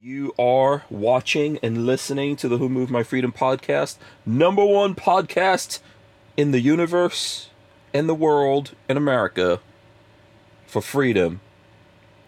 You are watching and listening to the Who Moved My Freedom podcast, number one podcast in the universe, in the world, in America for freedom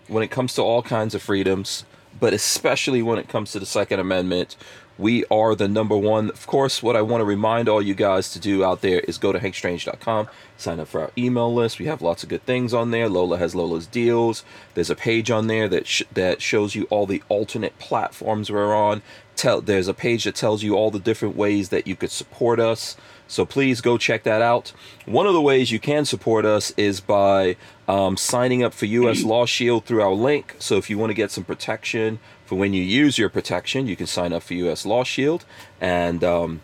when it comes to all kinds of freedoms, but especially when it comes to the Second Amendment. We are the number one. Of course, what I want to remind all you guys to do out there is go to hankstrange.com, sign up for our email list. We have lots of good things on there. Lola has Lola's deals. There's a page on there that sh- that shows you all the alternate platforms we're on. Tell there's a page that tells you all the different ways that you could support us. So please go check that out. One of the ways you can support us is by um, signing up for U.S. Law Shield through our link. So if you want to get some protection for when you use your protection, you can sign up for U.S. Law Shield. And um,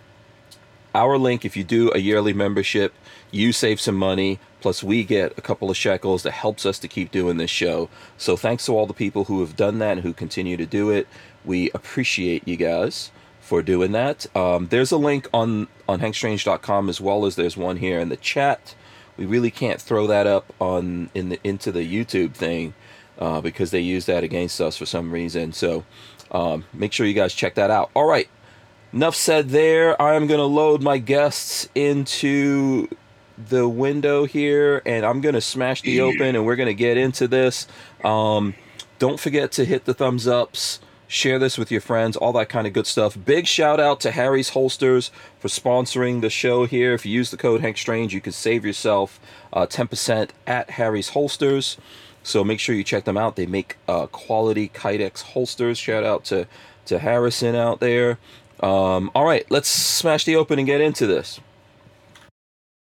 our link, if you do a yearly membership, you save some money. Plus, we get a couple of shekels that helps us to keep doing this show. So, thanks to all the people who have done that and who continue to do it. We appreciate you guys for doing that. Um, there's a link on on hankstrange.com as well as there's one here in the chat. We really can't throw that up on in the into the YouTube thing uh, because they use that against us for some reason. So um, make sure you guys check that out. All right, enough said there. I am going to load my guests into the window here and I'm going to smash the open and we're going to get into this. Um, don't forget to hit the thumbs ups share this with your friends, all that kind of good stuff. Big shout out to Harry's Holsters for sponsoring the show here. If you use the code Hank Strange, you can save yourself uh, 10% at Harry's Holsters. So make sure you check them out. They make uh, quality Kydex holsters. Shout out to, to Harrison out there. Um, all right, let's smash the open and get into this.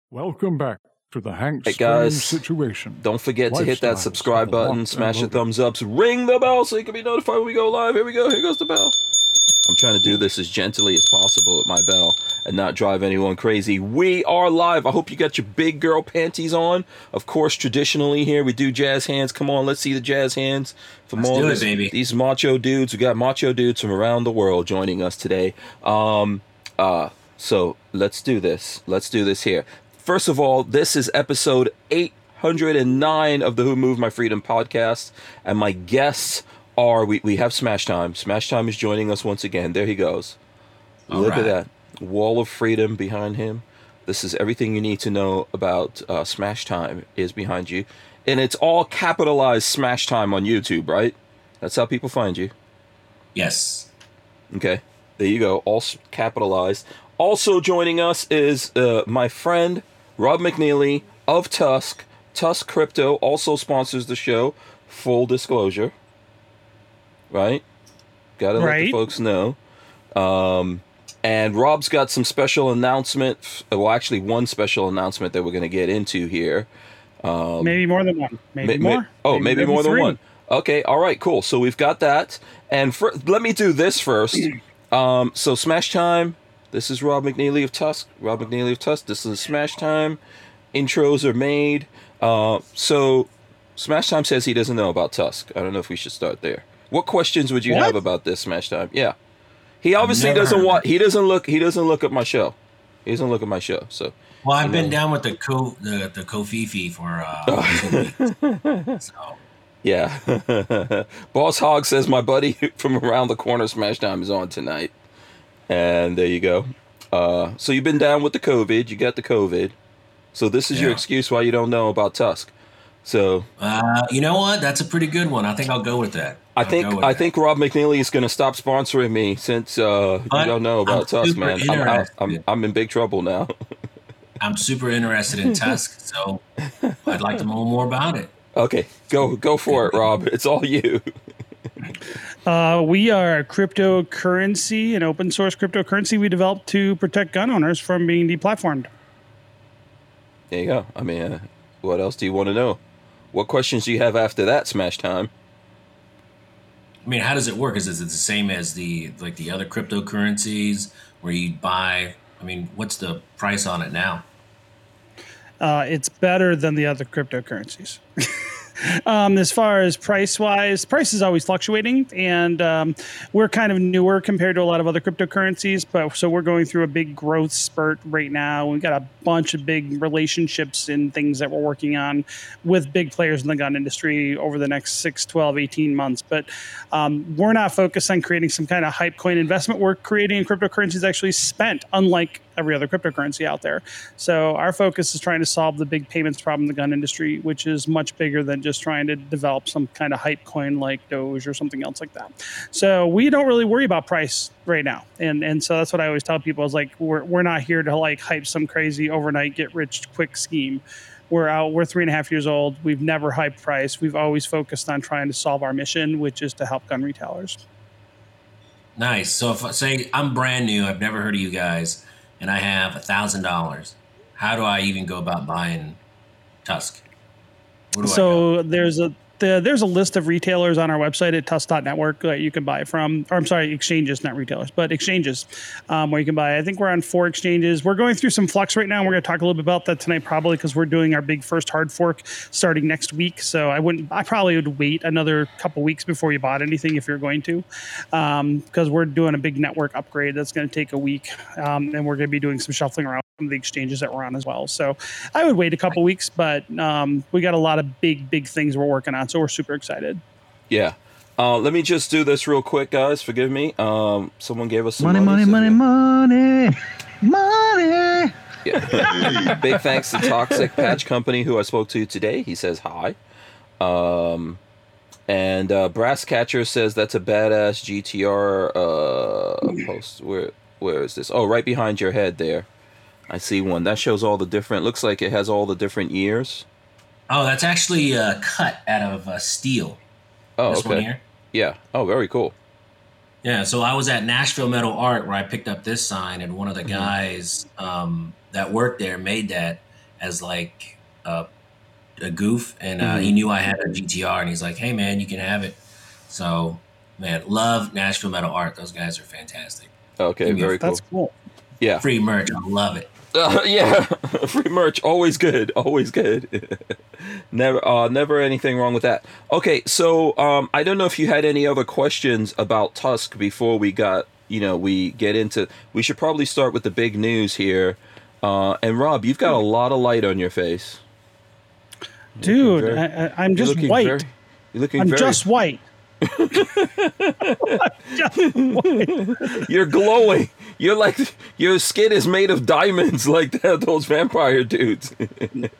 Welcome back to the Hank Hey, guys, situation. Don't forget to hit that subscribe button, smash the thumbs ups, ring the bell so you can be notified when we go live. Here we go. Here goes the bell. I'm trying to do this as gently as possible with my bell and not drive anyone crazy. We are live. I hope you got your big girl panties on. Of course, traditionally here we do jazz hands. Come on, let's see the jazz hands from Let's all do it, these, baby. these macho dudes. We got macho dudes from around the world joining us today. Um, uh, so let's do this. Let's do this here. First of all, this is episode 809 of the Who Moved My Freedom podcast, and my guests are we, we have Smash Time. Smash Time is joining us once again. There he goes. All Look at that wall of freedom behind him. This is everything you need to know about uh, Smash Time is behind you, and it's all capitalized Smash Time on YouTube, right? That's how people find you. Yes. Okay, there you go, all capitalized. Also joining us is uh, my friend Rob McNeely of Tusk. Tusk Crypto also sponsors the show. Full disclosure, right? Got to let the folks know. Um, and Rob's got some special announcement. Well, actually, one special announcement that we're going to get into here. Um, maybe more than one. Maybe Ma- ma- more. oh, maybe, more than three. one. Okay, all right, cool. So we've got that. And for, let me do this first. Um, so Smash Time. This is Rob McNeely of Tusk. Rob McNeely of Tusk. This is Smash Time. Intros are made. Uh, so Smash Time says he doesn't know about Tusk. I don't know if we should start there. What questions would you What? have about this Smash Time? Yeah, he obviously doesn't want. He doesn't look. He doesn't look at my show. He doesn't look at my show. So Well, I've been know. down with the co the the Kofifi for uh, two weeks. so Yeah. Boss Hog says my buddy from around the corner Smash Time is on tonight. And there you go. Uh, so you've been down with the COVID. You got the COVID. So this is your excuse why you don't know about Tusk. So uh, you know what? That's a pretty good one. I think I'll go with that. I I'll think I that. think Rob McNeely is going to stop sponsoring me since uh, you don't know about I'm Tusk, man. I'm, out, I'm. I'm in big trouble now. I'm super interested in Tusk, so I'd like to know more about it. okay, go go for it, Rob. It's all you. Uh, we are a cryptocurrency, an open source cryptocurrency we developed to protect gun owners from being deplatformed. There you go. I mean, uh, what else do you want to know? What questions do you have after that Smash Time? I mean, how does it work? Is it the same as the like the other cryptocurrencies where you buy? I mean, what's the price on it now? Uh, it's better than the other cryptocurrencies. um, as far as price wise, price is always fluctuating, and um, we're kind of newer compared to a lot of other cryptocurrencies. But so we're going through a big growth spurt right now. We've got a bunch of big relationships and things that we're working on with big players in the gun industry over the next 6, 12, 18 months. But um, we're not focused on creating some kind of hype coin investment. We're creating a cryptocurrency that's actually spent, unlike every other cryptocurrency out there. So our focus is trying to solve the big payments problem in the gun industry, which is much bigger than just trying to develop some kind of hype coin like Doge or something else like that. So we don't really worry about price right now. And and so that's what I always tell people is like we're we're not here to like hype some crazy overnight get rich quick scheme. We're out, we're three and a half years old. We've never hyped price. We've always focused on trying to solve our mission, which is to help gun retailers. Nice. So if say I'm brand new, I've never heard of you guys, and I have a thousand dollars, how do I even go about buying Tusk? Where do I go? So there's a the, there's a list of retailers on our website at tusk.network that you can buy from. Or I'm sorry, exchanges, not retailers, but exchanges um, where you can buy. I think we're on four exchanges. We're going through some flux right now. and We're going to talk a little bit about that tonight, probably because we're doing our big first hard fork starting next week. So I wouldn't, I probably would wait another couple weeks before you bought anything if you're going to, because we're doing a big network upgrade that's going to take a week, um, and we're going to be doing some shuffling around of the exchanges that we're on as well. So I would wait a couple weeks, but um, we got a lot of big, big things we're working on. So we're super excited. Yeah. Uh, let me just do this real quick, guys. Forgive me. Um, someone gave us some Money, money, so money, money, money. Yeah. Big thanks to Toxic Patch Company, who I spoke to today. He says hi. Um, and uh, Brass Catcher says that's a badass GTR uh, post. Where where is this? Oh, right behind your head there. I see one. That shows all the different. Looks like it has all the different years. Oh, that's actually uh, cut out of uh, steel. Oh, this one okay. here. Yeah. Oh, very cool. Yeah, so I was at Nashville Metal Art where I picked up this sign, and one of the Mhm. guys um, that worked there made that as like a, a goof, and uh, he knew I had a GTR, and he's like, "Hey, man, you can have it." So, man, love Nashville Metal Art. Those guys are fantastic. Okay, Give very cool. That's cool. Yeah. Free merch, I love it. Uh, yeah, free merch, always good, always good. never, uh, never anything wrong with that. Okay, so um, I don't know if you had any other questions about Tusk before we got, you know, we get into. We should probably start with the big news here. Uh, and Rob, you've got a lot of light on your face, Dude, very- I, I'm just white. very- you're looking I'm very. just white. You're glowing. You're like your skin is made of diamonds, like that, those vampire dudes.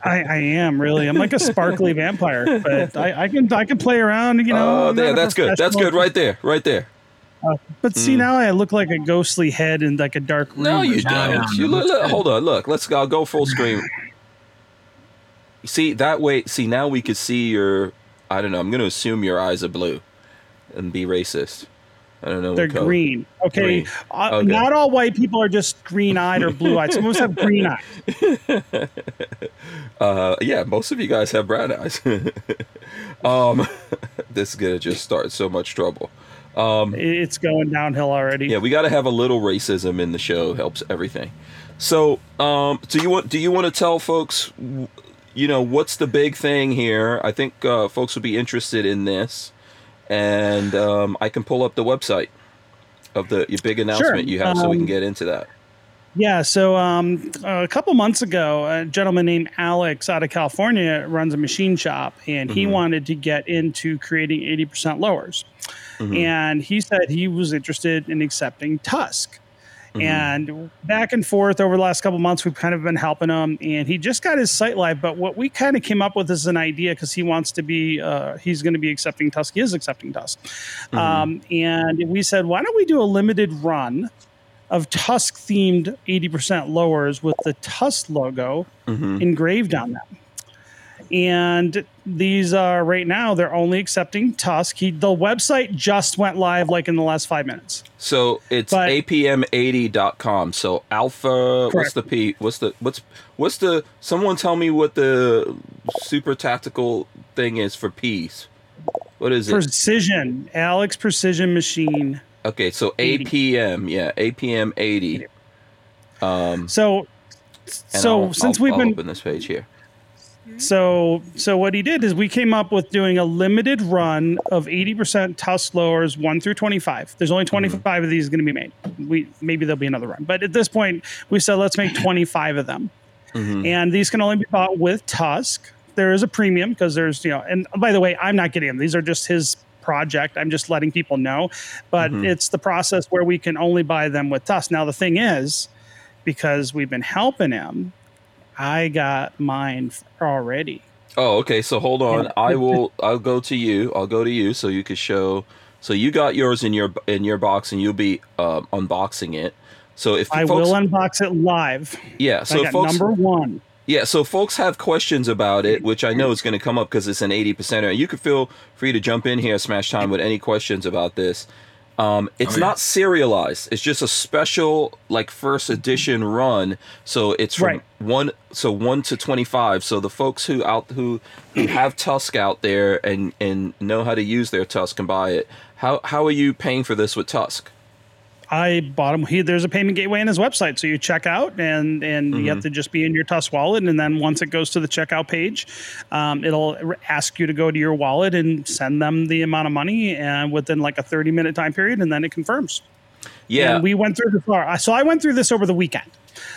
I, I am really. I'm like a sparkly vampire, but I, I can I can play around. You know. Oh, yeah, that's good. That's good, right there, right there. Uh, but see, mm. now I look like a ghostly head in like a dark room. No, you don't. You look, look- hold on. Look, let's go. I'll go full screen. See that way. See now we could see your. I don't know. I'm going to assume your eyes are blue, and be racist. I don't know. They're green. Okay. Green. Uh, Okay. Not all white people are just green eyed or blue eyed. Some of us have green eyes. Uh, yeah, most of you guys have brown eyes. um, this is gonna just start so much trouble. Um, It's going downhill already. yeah, we got to have a little racism in the show. Helps everything. So, um, do you want do you want to tell folks, you know, what's the big thing here? I think uh, folks would be interested in this, and um, I can pull up the website of the your big announcement you have, so we can um, get into that. Yeah, so um, a couple months ago, a gentleman named Alex out of California runs a machine shop, and he Mhm. wanted to get into creating 80% lowers. Mhm. And he said he was interested in accepting Tusk. Mhm. And back and forth over the last couple months, we've kind of been helping him. And he just got his site live. But what we kind of came up with is an idea because he wants to be, uh, he's going to be accepting Tusk. He is accepting Tusk. Mhm. Um, and we said, why don't we do a limited run of Tusk themed 80% lowers with the Tusk logo Mhm. engraved on them? And these are right now, they're only accepting Tusk. He, the website just went live like in the last five minutes. So it's But- apm80.com. So alpha what's the P what's the what's what's the someone tell me what the super tactical thing is for P's. What is it? Precision, Alex Precision Machine. Okay, so 80. APM, yeah, APM 80. Um So, so I'll- since I'll- we've I'll been open this page here. So so what he did is we came up with doing a limited run of 80% tusk lowers 1 through 25. There's only mm-hmm. 25 of these going to be made. We maybe there'll be another run. But at this point we said let's make 25 of them. Mm-hmm. And these can only be bought with tusk. There is a premium because there's, you know, and by the way, I'm not getting them. These are just his project. I'm just letting people know. But mm-hmm. it's the process where we can only buy them with tusk. Now the thing is because we've been helping him, I got mine already. Oh, okay. So hold on. I will. I'll go to you. I'll go to you so you could show. So you got yours in your in your box, and you'll be um, unboxing it. So if I folks, will unbox it live. yeah. So folks, number one. yeah. So folks have questions about it, which I know is going to come up because it's an eighty percenter. You could feel free to jump in here, Smash Time, with any questions about this. Um, it's Oh, yeah. not serialized. It's just a special, like first edition run. So it's from Right. one, so one to twenty five. So the folks who out who who have Tusk out there and and know how to use their Tusk can buy it. How how are you paying for this with Tusk? I bought him. He, there's a payment gateway in his website, so you check out, and and you Mm-hmm. have to just be in your Tusk wallet, and then once it goes to the checkout page, um, it'll ask you to go to your wallet and send them the amount of money, and within like a 30 minute time period, and then it confirms. Yeah. And we went through this. So I went through this over the weekend.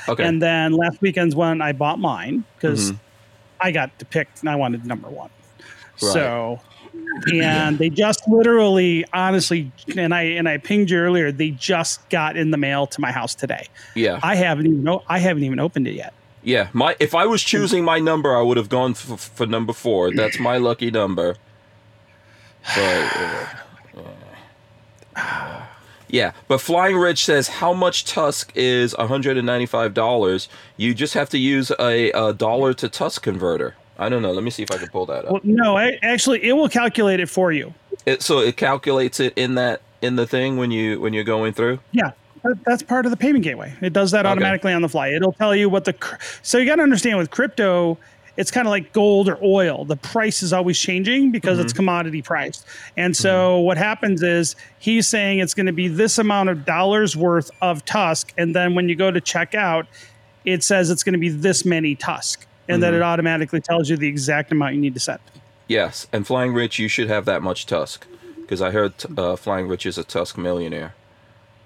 okay. And then last weekend's when I bought mine because Mhm. I got to pick and I wanted number one. Right. So, and they just literally, honestly, and I and I pinged you earlier. They just got in the mail to my house today. yeah. I haven't even i haven't even opened it yet. Yeah, my if I was choosing my number, I would have gone for, for number four. That's my lucky number. But uh, uh, yeah, but Flying Rich says how much Tusk is one hundred and ninety five dollars. You just have to use a, a dollar to Tusk converter. I don't know. Let me see if I can pull that up. Well, no, I, actually, it will calculate it for you. It, so it calculates it in that in the thing when you when you're going through. Yeah, that- that's part of the payment gateway. It does that Okay. automatically on the fly. It'll tell you what the. So you got to understand with crypto, it's kind of like gold or oil. The price is always changing because it's mm-hmm. commodity priced. And so mm-hmm. what happens is he's saying it's going to be this amount of dollars worth of Tusk, and then when you go to check out, it says it's going to be this many Tusk, and then it automatically tells you the exact amount you need to set. Yes, and Flying Rich, you should have that much Tusk because I heard uh, Flying Rich is a Tusk millionaire.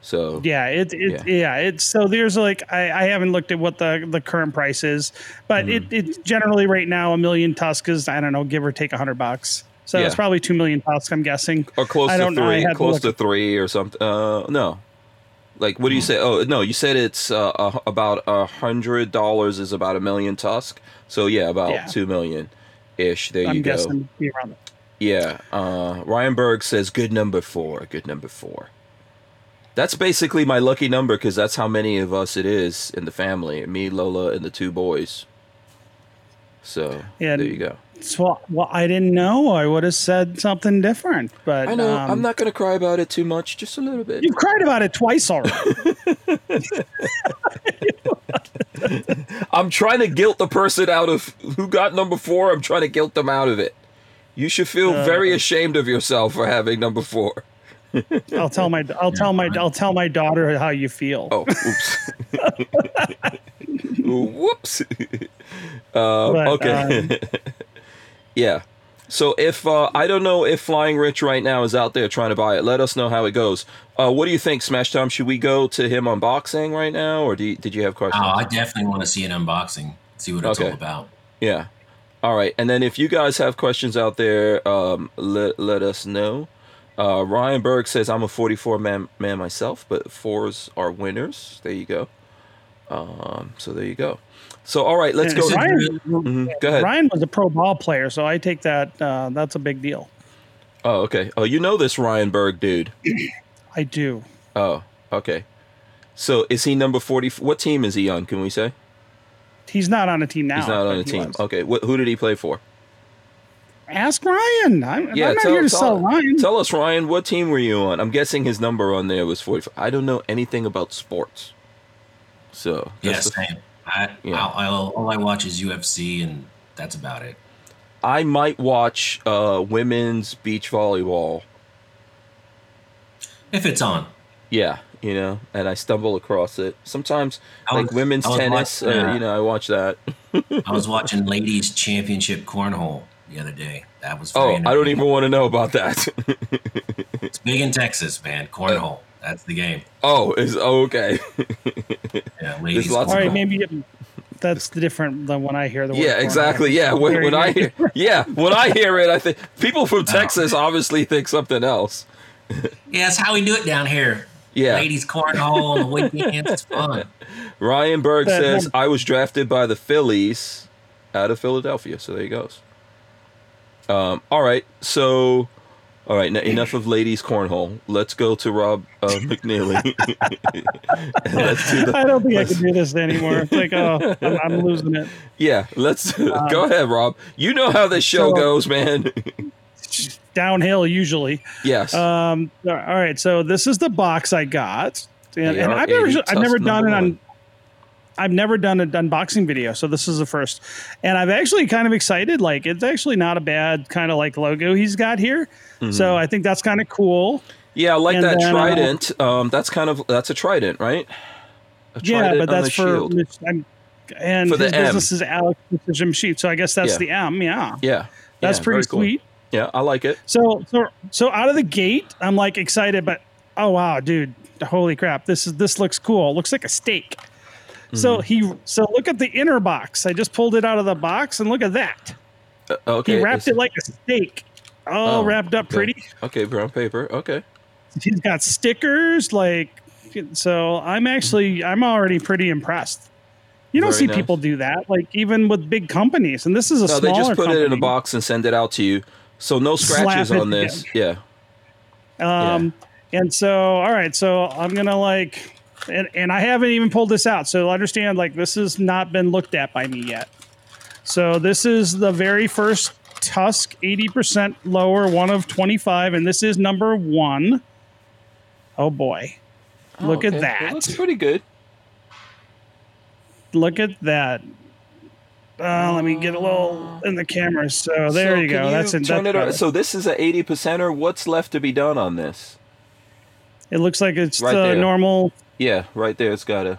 So Yeah, it, it yeah. it's so there's like I, I haven't looked at what the the current price is, but it Mm-hmm. it's generally right now a million tusk is I don't know give or take a hundred bucks. So it's probably two million tusk. I'm guessing. or close I to three, to close look to three or something. Uh, no, like what do you say? Oh no, you said it's uh, uh, about a hundred dollars is about a million Tusk. So yeah, about Yeah. two million ish. There I'm you go. guessing be around it. Yeah. Uh, Ryan Berg says good number four. Good number four. That's basically my lucky number because that's how many of us it is in the family. Me, Lola, and the two boys. So Yeah, there you go. So, well, well, I didn't know. I would have said something different, but I know. um, I'm not gonna cry about it too much. Just a little bit. You've cried about it twice already. I'm trying to guilt the person out of who got number four. I'm trying to guilt them out of it. You should feel very ashamed of yourself for having number four. I'll tell my I'll tell my I'll tell my daughter how you feel. Oh, oops. Whoops. Uh, But, okay. Yeah. So if uh, I don't know if Flying Rich right now is out there trying to buy it, let us know how it goes. Uh, what do you think, Smash Time? Should we go to him unboxing right now, or do you, did you have questions? Oh, I definitely want to see an unboxing, see what it's Okay. all about. Yeah. All right. And then if you guys have questions out there, um, let, let us know. Uh, Ryan Berg says, I'm a 44 man, man myself, but fours are winners. There you go. Um, so there you go. So, all right, let's And go. Ryan, Mhm, Go ahead. Ryan was a pro ball player, so I take that. Uh, that's a big deal. Oh, okay. Oh, you know this Ryan Berg dude. I do. Oh, okay. So is he number 40? What team is he on? Can we say? He's not on a team now. He's not on a team. was. Okay. Wh- who did he play for? Ask Ryan. I'm, Yeah, I'm not tell, here to tell- sell Ryan. tell us, Ryan, what team were you on? I'm guessing his number on there was 45. I don't know anything about sports. So, Yes, that's the- same. I, Yeah. I'll, I'll, all I watch is UFC, and that's about it. I might watch uh, women's beach volleyball. If it's on, Yeah, you know, and I stumble across it sometimes. I like women's tennis, watching, uh, uh, you know, I watch that. I was watching ladies championship cornhole the other day. That was very Oh, I don't even want to know about that. It's big in Texas, man. Cornhole. That's the game. oh, is oh, okay. Yeah, ladies. lots All of maybe that's different than when I hear the word. yeah, exactly. Yeah, when, when I hear, yeah, when I hear it, I think people from Texas obviously think something else. Yeah, that's how we do it down here. Yeah. Ladies cornhole on the weekends. It's fun. Ryan Berg That says I was drafted by the Phillies out of Philadelphia. So there he goes. Um, all right, so all right, n- enough of ladies cornhole. Let's go to Rob uh, McNeely. Let's do the, I don't think I can do this anymore. It's like, oh, I'm, I'm losing it. yeah, let's go ahead, Rob. You know how this show so- goes, man. Downhill usually. yes. Um, all right, so this is the box I got, and, and I've never, I've never done it number on. I've never done an unboxing video, so this is the first, and I'm actually kind of excited. Like, it's actually not a bad kind of like logo he's got here, Mm-hmm. so I think that's kind of cool. yeah, I like and that then, uh, trident. um, that's kind of that's a trident, right? A Yeah, but that's for. I'm, and For the his M. business is Alex Precision Machine, so I guess that's Yeah. the M. Yeah, Yeah, that's yeah, pretty cool. sweet. Yeah, I like it. So so so out of the gate, I'm like excited, but oh wow, dude, holy crap, this is this looks cool. It looks like a steak. So Mm-hmm. he so look at the inner box. I just pulled it out of the box and look at that. Uh, okay, He wrapped it's- it like a steak. All Oh, wrapped up okay. pretty. Okay, brown paper. Okay. He's got stickers like so I'm actually I'm already pretty impressed. You don't Very see nice. people do that, like even with big companies. And this is a No, they just put it in a box and send it out to you. So no scratches on this. Yeah. Um, and so, all right, so I'm gonna like, and, and I haven't even pulled this out. So understand, like, this has not been looked at by me yet. So this is the very first Tusk, 80% lower, one of 25, and this is number one. Oh boy, look Oh, at that! It looks pretty good. look at that. Uh, let me get a little in the camera. So there So you go. That's it. turn That's it. So this is a 80 percenter. What's left to be done on this? It looks like it's Right the there. normal Yeah, right there. It's got a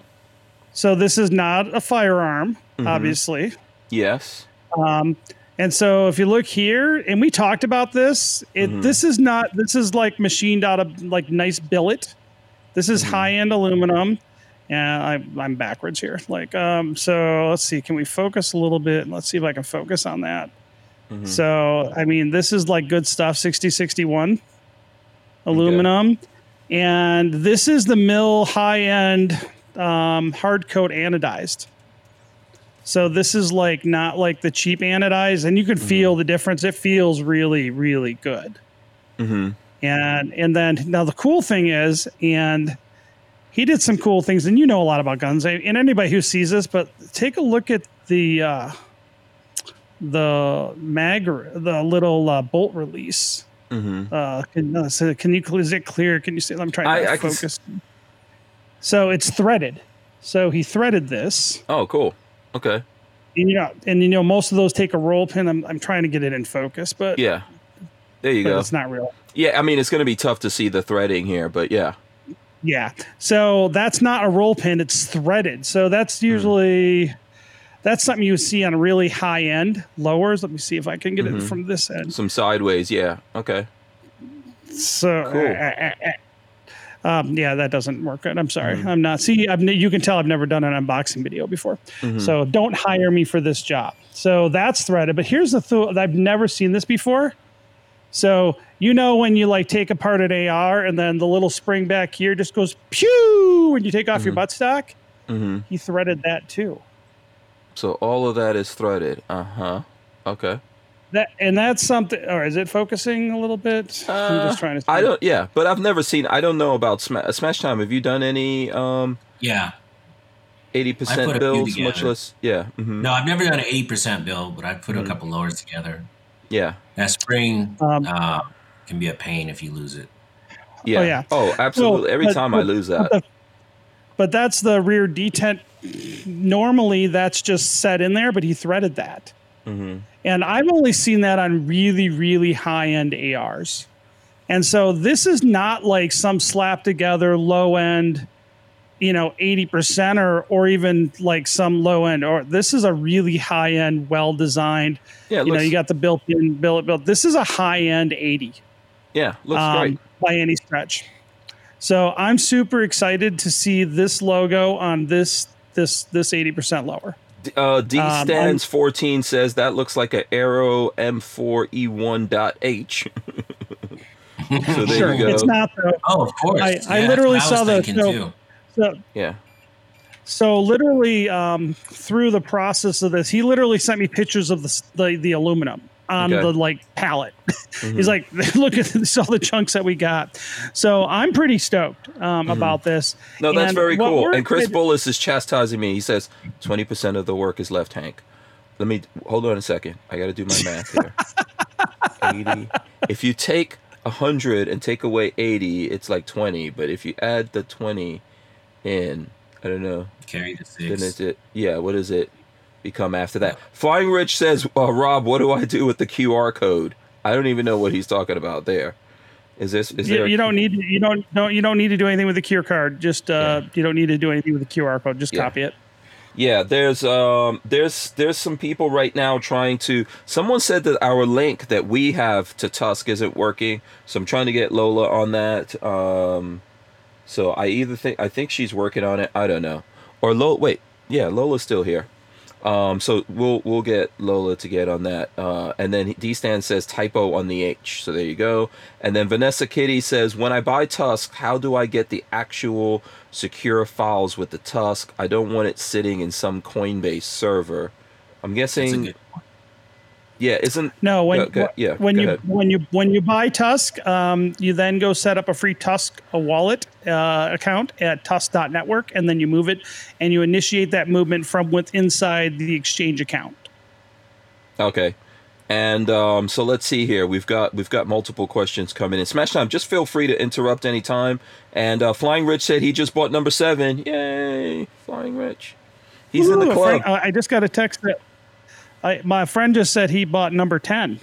So this is not a firearm, Mm-hmm. obviously. yes. Um, and so if you look here, and we talked about this, it Mm-hmm. this is not this is like machined out of like nice billet. This Mm-hmm. is high end aluminum, and I, I'm backwards here. Like um, so let's see, can we focus a little bit? Let's see if I can focus on that. Mm-hmm. So I mean, this is like good stuff. 6061 aluminum, and this is the mill high end um, hard coat anodized. So this is like not like the cheap anodized, and you can feel the difference. It feels really, really good. Mm-hmm. And and then now the cool thing is, and he did some cool things, and you know a lot about guns, and anybody who sees this, but take a look at the uh, the mag, the little uh, bolt release. Mm-hmm. Uh, can, uh, so can you is it clear? Can you see? I'm trying to I- I s- focus. So it's threaded. So he threaded this. Oh, cool. Okay. And, you know, and you know, most of those take a roll pin. I'm, I'm trying to get it in focus, but, Yeah. There you go. it's not real. Yeah, I mean it's going to be tough to see the threading here, but yeah. Yeah. So that's not a roll pin. It's threaded. So that's Hmm. usually that's something you see on really high end lowers. Let me see if I can get Mm-hmm. it from this end. Some sideways. Yeah. Okay. So Cool. uh, uh, uh, um, yeah, that doesn't work good. I'm sorry. Mm-hmm. I'm not. See, I've, you can tell I've never done an unboxing video before. Mm-hmm. So don't hire me for this job. So that's threaded. But here's the th- I've never seen this before. So you know when you like take apart an AR and then the little spring back here just goes pew when you take off your buttstock. Mm-hmm. He threaded that too. So all of that is threaded. Uh huh. Okay. That and that's something. Or is it focusing a little bit? I'm just trying to. Uh, I don't. Yeah, but I've never seen. I don't know about Smash, Smash Time. Have you done any um Yeah. Eighty percent a few builds? Much less. Yeah. hmm No, I've never done an eighty percent build, but I've put Mm-hmm. a couple lowers together. Yeah. That spring Um, uh, can be a pain if you lose it. Yeah. Oh, yeah. Oh, absolutely. Well, Every but- time I but- lose but that. the- But that's the rear detent. Normally, that's just set in there, but he threaded that. hmm And I've only seen that on really, really high end ARs. And so this is not like some slap together low end, you know, 80% or or even like some low end or this is a really high end, well designed. Yeah, you know, you got the built in built built. This is a high end 80 Yeah, looks um, great. by any stretch. So I'm super excited to see this logo on this this this 80% lower. D- Uh, D um, stands 14 says that looks like a Aero M4E1.H. so there sure. you go. It's not though. Oh, of course. I- I literally what saw was the- so- So yeah. So literally, um, through the process of this, he literally sent me pictures of the the, the aluminum on Okay. the like pallet. Mhm. He's like, look at this, all the chunks that we got. So I'm pretty stoked um, about this. Mm-hmm. No, that's And very cool. And Chris excited- Bullis is chastising me. He says 20% of the work is left, Hank. Let me hold on a second. I got to do my math here. 80. If you take 100 and take away 80, it's like 20. But if you add the 20 in, I don't know. Carry the six. Then six. is it? Yeah, what is it become after that? Flying Rich says, uh, Rob, what do I do with the QR code? I don't even know what he's talking about there. Is this? Is You, there? you don't need to, you don't don't you don't need to do anything with the QR card. Just uh, you don't need to do anything with the QR code. Just Yeah. copy it. Yeah, there's um there's there's some people right now trying to someone said that our link that we have to Tusk isn't working. So I'm trying to get Lola on that. Um so I either think I think she's working on it, I don't know. Or Lola wait, yeah, Lola's still here. Um so we'll we'll get Lola to get on that. Uh and then D Stan says typo on the H. So there you go. And then Vanessa Kitty says when I buy Tusk, how do I get the actual secure files with the Tusk? I don't want it sitting in some Coinbase server. I'm That's a guessing good. Yeah, isn't No, when Go- go- yeah, when you ahead. when you when you buy Tusk, um, you then go set up a free Tusk a wallet uh, account at Tusk.network, and then you move it, and you initiate that movement from with inside the exchange account. Okay. And um, so let's see here. We've got we've got multiple questions coming in. Smash time. Just feel free to interrupt anytime. And uh, Flying Rich said he just bought number seven. Yay, Flying Rich. He's in the Ooh, club. friend- uh, I just got a text that I, my friend just said he bought number ten.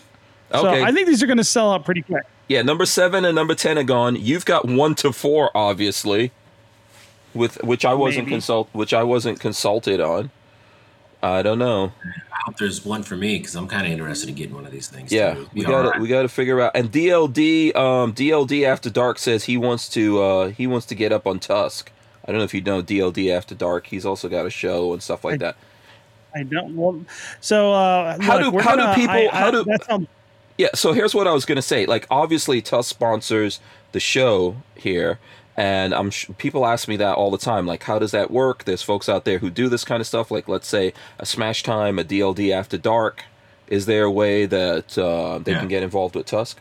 So Okay. I think these are going to sell out pretty quick. Yeah, number seven and number ten are gone. You've got one to four, obviously, with which I wasn't Maybe. consult, which I wasn't consulted on. I don't know. I hope there's one for me because I'm kind of interested in getting one of these things. Yeah, too. we got to we got to figure out. And DLD, um, DLD After Dark says he wants to uh, he wants to get up on Tusk. I don't know if you know DLD After Dark. He's also got a show and stuff like I- that. I don't. Well, so uh, How look, do- how do gonna- people- I- how I- do- that sounds- Yeah, so here's what I was gonna say. Like, obviously, Tusk sponsors the show here, and I'm sh- people ask me that all the time. Like, how does that work? There's folks out there who do this kind of stuff. Like, let's say a Smash Time, a DLD After Dark. Is there a way that uh, they Yeah. can get involved with Tusk?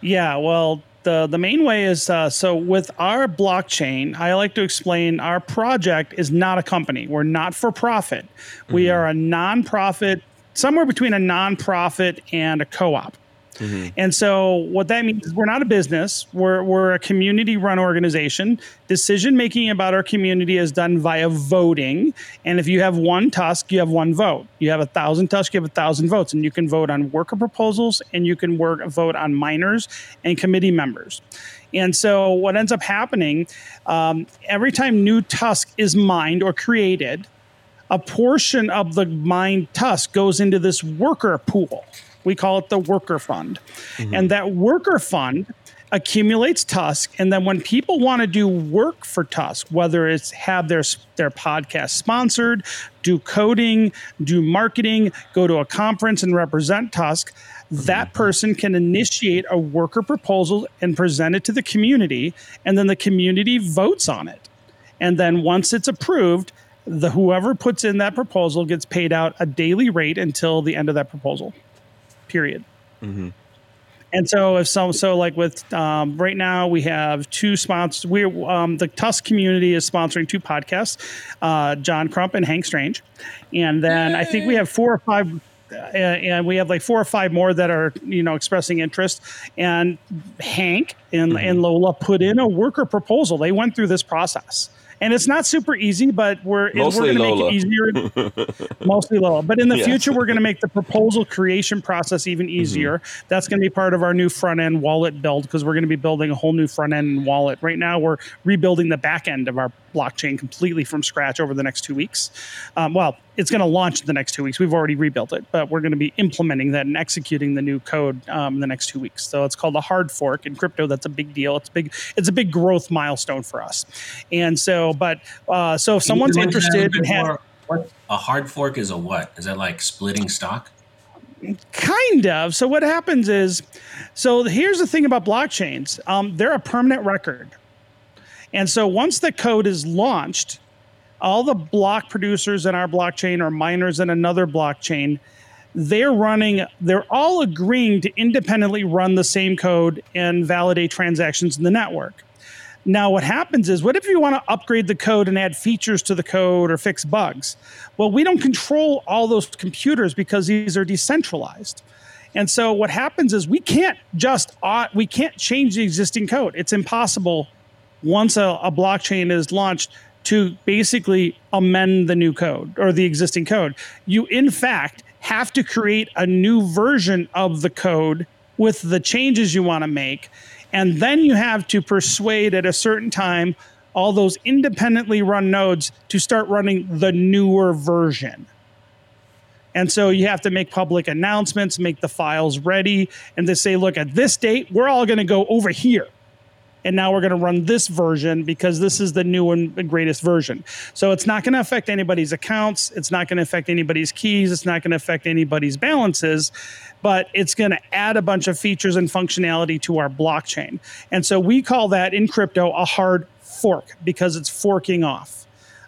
Yeah, well, the the main way is uh, so with our blockchain. I like to explain our project is not a company. We're not for profit. We are a nonprofit, somewhere between a nonprofit and a co-op. And so what that means is we're not a business. We're we're a community run organization. Decision making about our community is done via voting. And if you have one Tusk, you have one vote. You have a thousand Tusk, you have a thousand votes, and you can vote on worker proposals and you can work vote on miners and committee members. And so what ends up happening um, every time new Tusk is mined or created, a portion of the mined tusk goes into this worker pool. We call it the worker fund. Mm-hmm. And that worker fund accumulates tusk and then when people want to do work for tusk whether it's have their their podcast sponsored do coding do marketing go to a conference and represent tusk that mm-hmm. person can initiate a worker proposal and present it to the community and then the community votes on it and then once it's approved, the whoever puts in that proposal gets paid out a daily rate until the end of that proposal. Period. And so if so, so like with um, right now we have two sponsors. We um, the Tusk community is sponsoring two podcasts, uh, John Crump and Hank Strange, and then I think we have four or five. Uh, and we have like four or five more that are you know expressing interest and hank and, and lola put in a worker proposal they went through this process and it's not super easy, but we're Mostly we're going to make it easier. mostly Lola, but in the Yes. future, we're going to make the proposal creation process even easier. That's going to be part of our new front end wallet build because we're going to be building a whole new front end wallet. Right now, we're rebuilding the back end of our blockchain completely from scratch over the next two weeks. Um, well, it's going to launch in the next two weeks. We've already rebuilt it, but we're going to be implementing that and executing the new code um, in the next two weeks. So it's called a hard fork in crypto. That's a big deal. It's big. It's a big growth milestone for us. And so, but uh, so if Can someone's go into that a interested, more? What- a hard fork is a what? Is that like splitting stock? kind of. So what happens is, so here's the thing about blockchains. Um, they're a permanent record, and so once the code is launched, all the block producers in our blockchain or miners in another blockchain, they're running. They're all agreeing to independently run the same code and validate transactions in the network. Now, what happens is, what if you want to upgrade the code and add features to the code or fix bugs? Well, we don't control all those computers because these are decentralized. And so what happens is we can't just we can't change the existing code. It's impossible once a, a blockchain is launched to basically amend the new code or the existing code. You in fact have to create a new version of the code with the changes you want to make and then you have to persuade at a certain time all those independently run nodes to start running the newer version. And so you have to make public announcements, make the files ready, and to say, look, at this date, we're all going to go over here. And now we're going to run this version because this is the new and greatest version. So it's not going to affect anybody's accounts. It's not going to affect anybody's keys. It's not going to affect anybody's balances, but it's going to add a bunch of features and functionality to our blockchain. And so we call that in crypto a hard fork because it's forking off.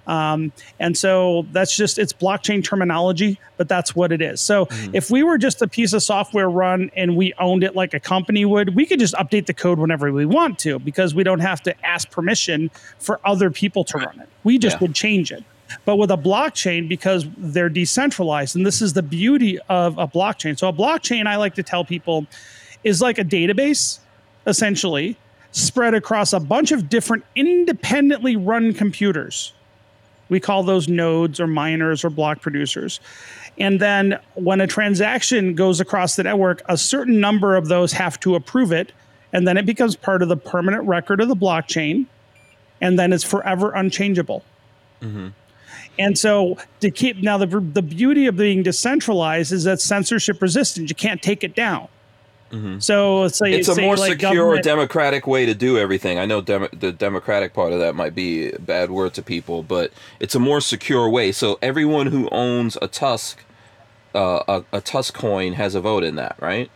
Um, and so that's just it's blockchain terminology, but that's what it is. So if we were just a piece of software run and we owned it like a company would, we could just update the code whenever we want to because we don't have to ask permission for other people to run it. We just Yeah. would change it. But with a blockchain, because they're decentralized, and this is the beauty of a blockchain. So a blockchain, I like to tell people, is like a database, essentially, spread across a bunch of different independently run computers. We call those nodes or miners or block producers. And then when a transaction goes across the network, a certain number of those have to approve it. And then it becomes part of the permanent record of the blockchain. And then it's forever unchangeable. Mm-hmm. And so to keep now the the beauty of being decentralized is that censorship resistant. You can't take it down. So say It's a say more like secure, government- democratic way to do everything. I know dem- the democratic part of that might be a bad word to people, but it's a more secure way. So everyone who owns a Tusk, uh, a, a Tusk coin has a vote in that, right?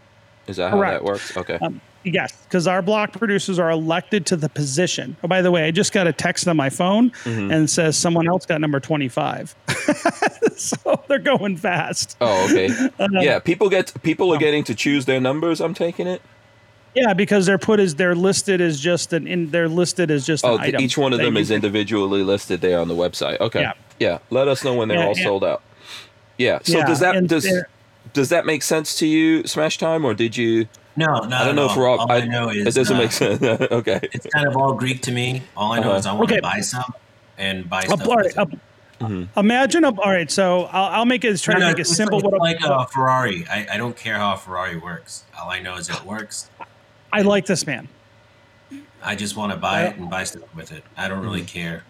Is that how Correct. that works? Okay. Um, yes, because our block producers are elected to the position. Oh, by the way, I just got a text on my phone Mm-hmm. and it says someone else got number 25. so they're going fast. oh, okay. Uh, yeah, people get people are getting to choose their numbers. I'm taking it. Yeah, because they're put as they're listed as just an in they're listed as just Oh, th- item. each one of them is individually listed there on the website. Okay. Yeah. Yeah. Let us know when they're Yeah, all and- sold out. Yeah. So Yeah, does that does does that make sense to you, Smash Time, or did you? No, no. I don't know if we're All I, know is it doesn't uh, make sense. okay. It's kind of all Greek to me. All I know Uh-huh. is I want Okay. to buy some and buy Up- stuff. all right, with it. up- Mm-hmm. Imagine a, all right, so I'll, I'll make it try No, to no, make it simple. Like, What it's like a Ferrari. I, I don't care how a Ferrari works. All I know is it works. I like this man I just want to buy it and buy stuff with it. I don't Mm-hmm. really care.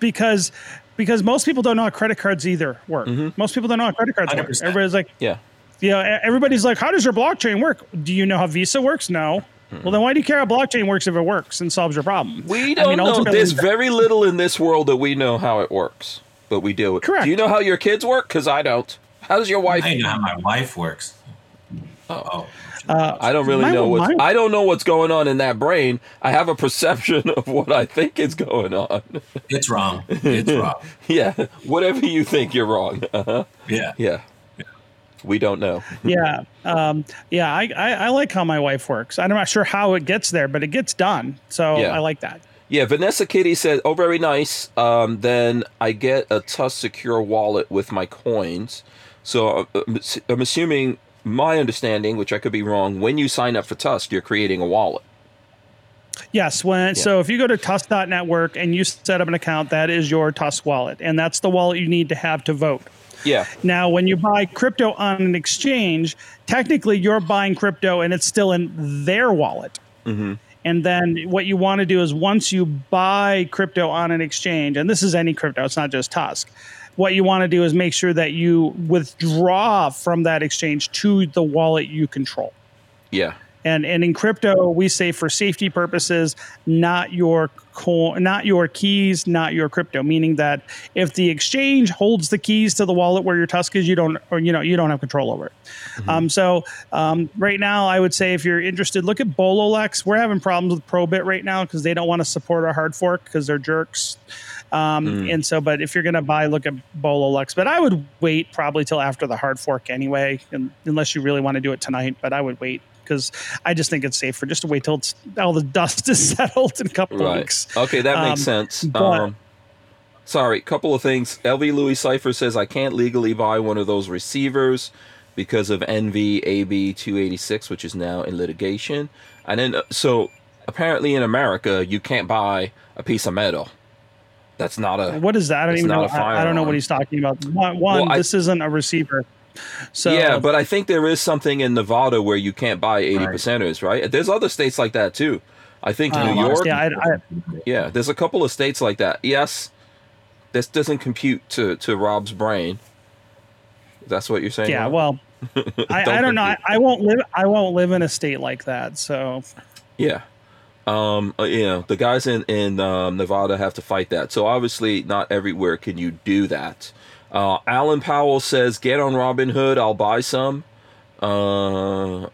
because because most people don't know how credit cards either work. Mm-hmm. Most people don't know how credit cards work. 100%. Everybody's like, Yeah. You know, e- everybody's like, how does your blockchain work? Do you know how Visa works? No. Well, then why do you care how blockchain works if it works and solves your problem? We I don't mean, know. ultimately- There's very little in this world that we know how it works, but we do it. Correct. Do you know how your kids work? Because I don't. How does your wife? I know how my wife works. Oh, Uh, I don't really My- know what's. my- I don't know what's going on in that brain. I have a perception of what I think is going on. it's wrong. It's wrong. yeah, whatever you think, you're wrong. Uh-huh. Yeah. Yeah, we don't know. yeah, um, yeah. I, I, I like how my wife works. I'm not sure how it gets there, but it gets done. So Yeah. I like that. Yeah, Vanessa Kitty said, "Oh, very nice. Um, then I get a Tusk Secure wallet with my coins. So uh, I'm assuming my understanding, which I could be wrong, when you sign up for Tusk, you're creating a wallet. Yes, when so if you go to Tusk.network and you set up an account, that is your Tusk wallet, and that's the wallet you need to have to vote. Yeah. Now, when you buy crypto on an exchange, technically you're buying crypto and it's still in their wallet. Mm-hmm. And then what you want to do is once you buy crypto on an exchange, and this is any crypto, it's not just Tusk. What you want to do is make sure that you withdraw from that exchange to the wallet you control. Yeah. And and in crypto, we say for safety purposes, not your coin, not your keys, not your crypto. Meaning that if the exchange holds the keys to the wallet where your Tusk is, you don't, or you know, you don't have control over it. Um, so um, right now, I would say if you're interested, look at Bololex. We're having problems with Probit right now because they don't want to support our hard fork because they're jerks. Um, And so, but if you're going to buy, look at Bololex. But I would wait probably till after the hard fork anyway, and, unless you really want to do it tonight. But I would wait because I just think it's safer just to wait till it's, all the dust is settled in a couple of Right. weeks. Okay, that makes Um, sense. but- um, sorry, couple of things. LV Louis Cipher says I can't legally buy one of those receivers because of NVAB 286, which is now in litigation. And then, uh, so apparently in America, you can't buy a piece of metal. That's not a. What is that? I don't even know. I, I don't know what he's talking about. One, one Well, I- this isn't a receiver. So yeah, but I think there is something in Nevada where you can't buy 80 percenters, right? There's other states like that too. I think Uh, New York. yeah, I, I, Yeah, there's a couple of states like that. Yes, this doesn't compute to, to Rob's brain. That's what you're saying. yeah. Rob? Well, I, I Don't don't know. I. I won't live. I won't live in a state like that. So yeah. Um, uh, you know, the guys in in um, Nevada have to fight that. So obviously, not everywhere can you do that. Uh, Alan Powell says, "Get on Robinhood. I'll buy some." Uh,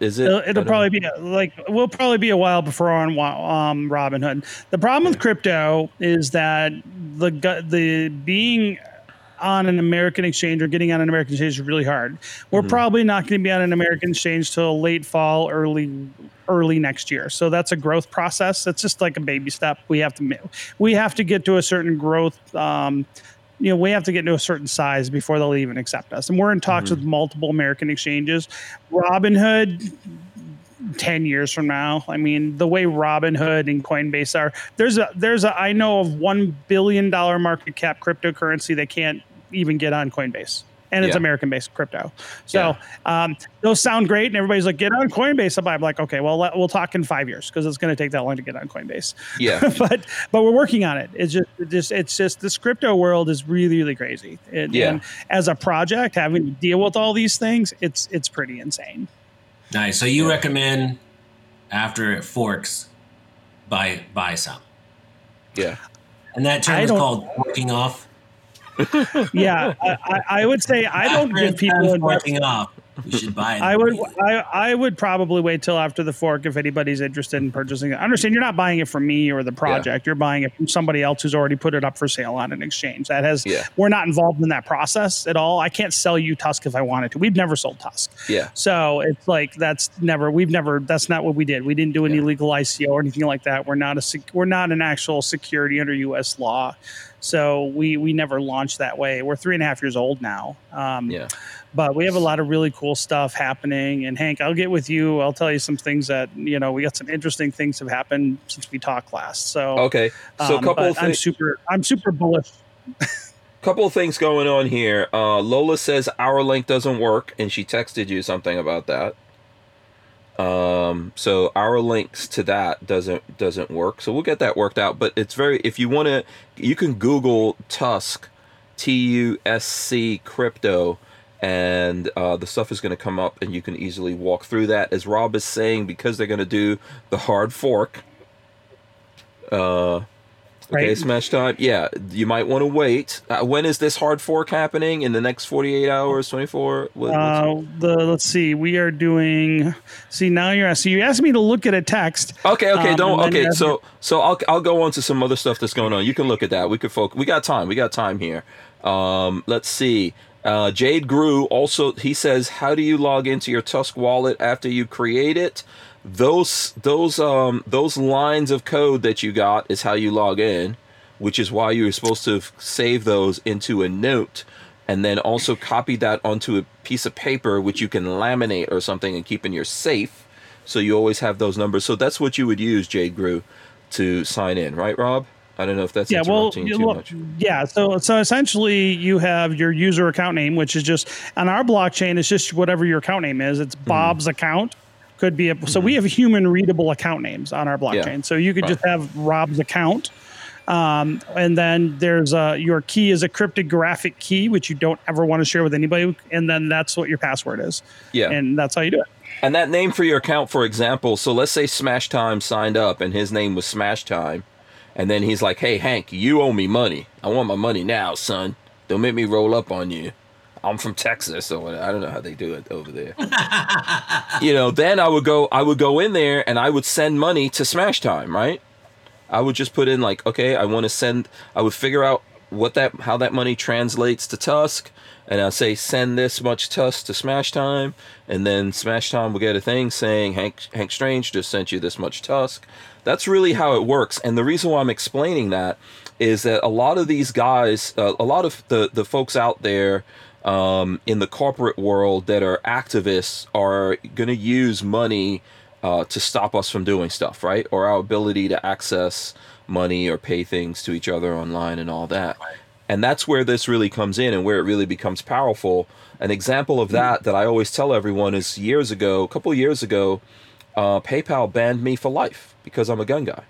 is it? it'll, it'll probably be like we'll probably be a while before on um, Robinhood. The problem with crypto is that the the being on an American exchange or getting on an American exchange is really hard. We're Mm-hmm. probably not going to be on an American exchange till late fall, early early next year. So that's a growth process. It's just like a baby step. We have to we have to get to a certain growth. Um, you know, we have to get to a certain size before they'll even accept us. And we're in talks Mm-hmm. with multiple American exchanges. Robinhood, 10 years from now. I mean, the way Robinhood and Coinbase are, there's a there's a I know of 1 billion dollar market cap cryptocurrency that can't even get on Coinbase. And it's American based crypto. So um, those sound great. And everybody's like, get on Coinbase. I'm like, okay, well, let, we'll talk in five years because it's going to take that long to get on Coinbase. Yeah. but but we're working on it. It's just it just it's just this crypto world is really really crazy. And, Yeah. and as a project, having to deal with all these things, it's it's pretty insane. Nice. So you recommend after it forks, buy buy some, Yeah. and that term I is called forking off. Yeah, I, I, would say I don't After give people forking off. You should buy it. I would I, I would probably wait till after the fork if anybody's interested in purchasing it. I Understand you're not buying it from me or the project. You're buying it from somebody else who's already put it up for sale on an exchange. That has Yeah. we're not involved in that process at all. I can't sell you Tusk if I wanted to. We've never sold Tusk. Yeah. So it's like that's never we've never that's not what we did. We didn't do any Yeah. legal ICO or anything like that. We're not a we're not an actual security under U.S. law. So we we never launched that way. We're three and a half years old now. Um, Yeah. but we have a lot of really cool stuff happening. And Hank, I'll get with you. I'll tell you some things that you know we got some interesting things have happened since we talked last. So Okay. So a um, couple but of I'm super I'm super bullish. couple of things going on here. Uh, Lola says our link doesn't work, and she texted you something about that. Um, so our links to that doesn't doesn't work. So we'll get that worked out. But it's very if you want to, you can Google Tusk, T U S C crypto, and uh, the stuff is going to come up, and you can easily walk through that. As Rob is saying, because they're going to do the hard fork. Uh, Okay, Right. smash time. Yeah, you might want to wait. Uh, when is this hard fork happening? In the next 48 hours, 24? What, Uh, the let's see, we are doing. See now you're asking you asked me to look at a text. okay, okay, um, don't. Okay, so so I'll I'll go on to some other stuff that's going on. You can look at that. We could focus. We got time. We got time here. Um, let's see. Uh, Jade Grew also he says, how do you log into your Tusk wallet after you create it? Those those um those lines of code that you got is how you log in, which is why you're supposed to save those into a note and then also copy that onto a piece of paper which you can laminate or something and keep in your safe So you always have those numbers. So that's what you would use, Jade Grew, to sign in, right, Rob? I don't know if that's yeah, well, too look- much. yeah. So, so essentially, you have your user account name, which is just on our blockchain. It's just whatever your account name is. It's mm-hmm. Bob's account. Could be a, so we mm-hmm. have human readable account names on our blockchain. So you could Right. just have Rob's account, um, and then there's a, your key is a cryptographic key, which you don't ever want to share with anybody, and then that's what your password is. Yeah. and that's how you do it. And that name for your account, for example, so let's say Smash Time signed up and his name was Smash Time. And then he's like, hey, Hank, you owe me money. I want my money now, son. Don't make me roll up on you. I'm from Texas, so I don't know how they do it over there. you know, then I would go, I would go in there and I would send money to Smash Time, right? I would just put in like, okay, I want to send. I would figure out what that, how that money translates to Tusk, and I'll say send this much Tusk to Smash Time, and then Smash Time will get a thing saying Hank Hank Strange just sent you this much Tusk. That's really how it works, and the reason why I'm explaining that is that a lot of these guys, uh, a lot of the the folks out there um, in the corporate world that are activists are going to use money uh, to stop us from doing stuff, right? Or our ability to access money or pay things to each other online and all that. And that's where this really comes in and where it really becomes powerful. An example of that that I always tell everyone is years ago, a couple years ago, uh, PayPal banned me for life because I'm a gun guy.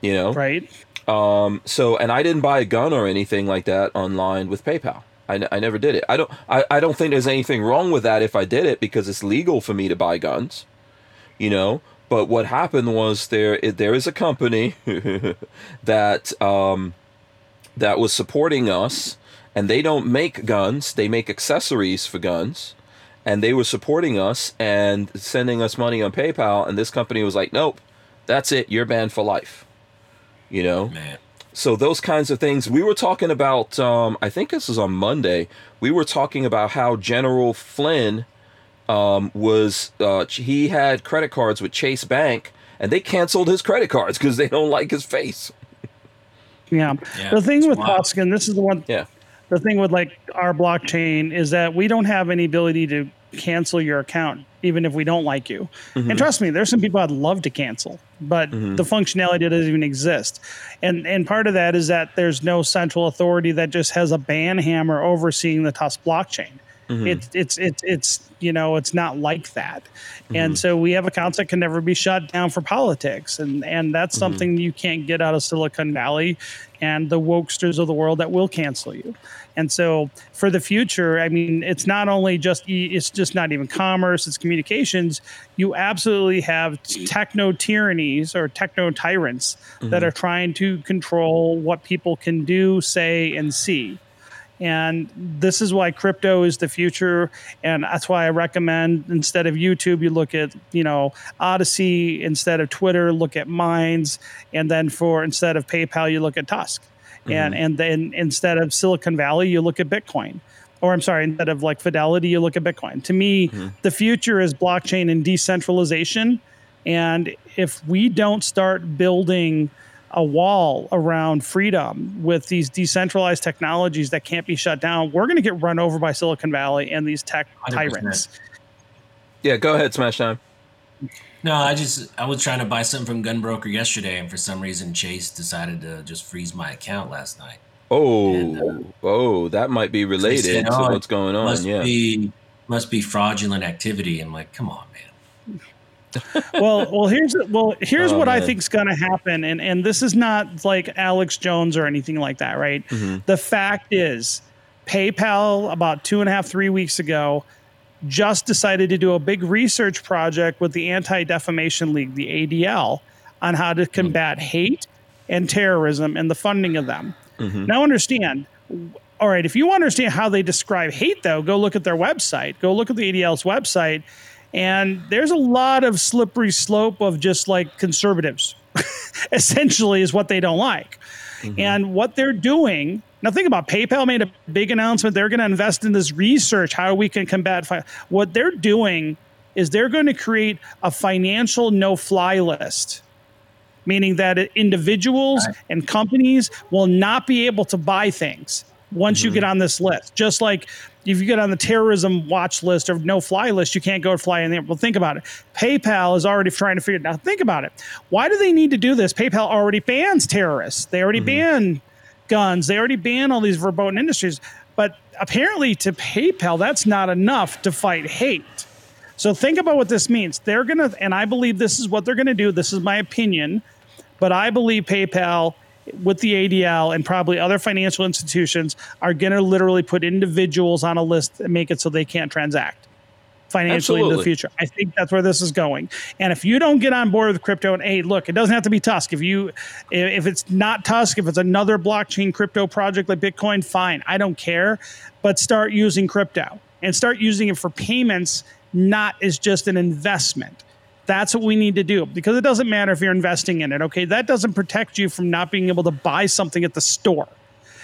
You know? Right? Um, so, and I didn't buy a gun or anything like that online with PayPal. I, n- I never did it. I don't. I, I don't think there's anything wrong with that if I did it because it's legal for me to buy guns. You know. But what happened was there it, there is a company that um, that was supporting us, and they don't make guns. They make accessories for guns, and they were supporting us and sending us money on PayPal. And this company was like, "Nope, that's it. You're banned for life." You know Man. so those kinds of things we were talking about um, i think this was on monday we were talking about how general flynn um, was uh, he had credit cards with chase bank and they canceled his credit cards because they don't like his face Yeah. Yeah, the thing with wild. Tusk, and this is the one yeah the thing with like our blockchain is that we don't have any ability to cancel your account even if we don't like you. Mm-hmm. and trust me there's some people i'd love to cancel but mm-hmm. the functionality doesn't even exist. And and part of that is that there's no central authority that just has a ban hammer overseeing the tusk blockchain. Mm-hmm. It's it's it's it's you know it's not like that. And mm-hmm. so we have accounts that can never be shut down for politics and and that's something you can't get out of silicon valley and the wokesters of the world that will cancel you and so for the future i mean it's not only just it's just not even commerce it's communications. You absolutely have techno tyrannies or techno tyrants that mm-hmm. are trying to control what people can do say and see. And this is why crypto is the future and that's why i recommend instead of youtube you look at you know odysee instead of twitter look at minds and then for instead of paypal you look at tusk and mm-hmm. and then instead of silicon valley you look at bitcoin. Or i'm sorry instead of like fidelity you look at bitcoin. To me mm-hmm. the future is blockchain and decentralization. And if we don't start building a wall around freedom with these decentralized technologies that can't be shut down, we're going to get run over by Silicon Valley and these tech 100%. tyrants. yeah go ahead smash time No, I just I was trying to buy something from Gunbroker yesterday, and for some reason Chase decided to just freeze my account last night. oh And, uh, oh that might be related said, to "Oh, what's going on Must yeah be must be fraudulent activity. I'm like, come on, man. well, well, here's well, here's Oh, what I man. think is going to happen, and and this is not like Alex Jones or anything like that, right? Mm-hmm. The fact is, PayPal about two and a half, three weeks ago, just decided to do a big research project with the Anti Defamation League, the ADL, on how to combat mm-hmm. hate and terrorism and the funding of them. Mm-hmm. Now, understand. All right, if you understand how they describe hate, though, go look at their website. Go look at the ADL's website, and there's a lot of slippery slope of just like conservatives. essentially, is what they don't like. Mm-hmm. And what they're doing now, think about PayPal made a big announcement. They're going to invest in this research how we can combat. Fi- what they're doing is they're going to create a financial no-fly list, meaning that individuals and companies will not be able to buy things once you mm-hmm. get on this list. Just like if you get on the terrorism watch list or no fly list, you can't go fly in there. Well, think about it. PayPal is already trying to figure it out. Think about it. Why do they need to do this? PayPal already bans terrorists. They already mm-hmm. ban guns. They already ban all these verboten industries. But apparently, to PayPal, that's not enough to fight hate. So think about what this means. They're going to, and I believe this is what they're going to do. This is my opinion, but I believe PayPal with the ADL and probably other financial institutions are going to literally put individuals on a list and make it so they can't transact financially into the future. I think that's where this is going. And if you don't get on board with crypto, and hey, look, it doesn't have to be Tusk. If you, if it's not Tusk, if it's another blockchain crypto project like Bitcoin, fine, I don't care. But start using crypto and start using it for payments, not as just an investment. That's what we need to do because it doesn't matter if you're investing in it. Okay, that doesn't protect you from not being able to buy something at the store.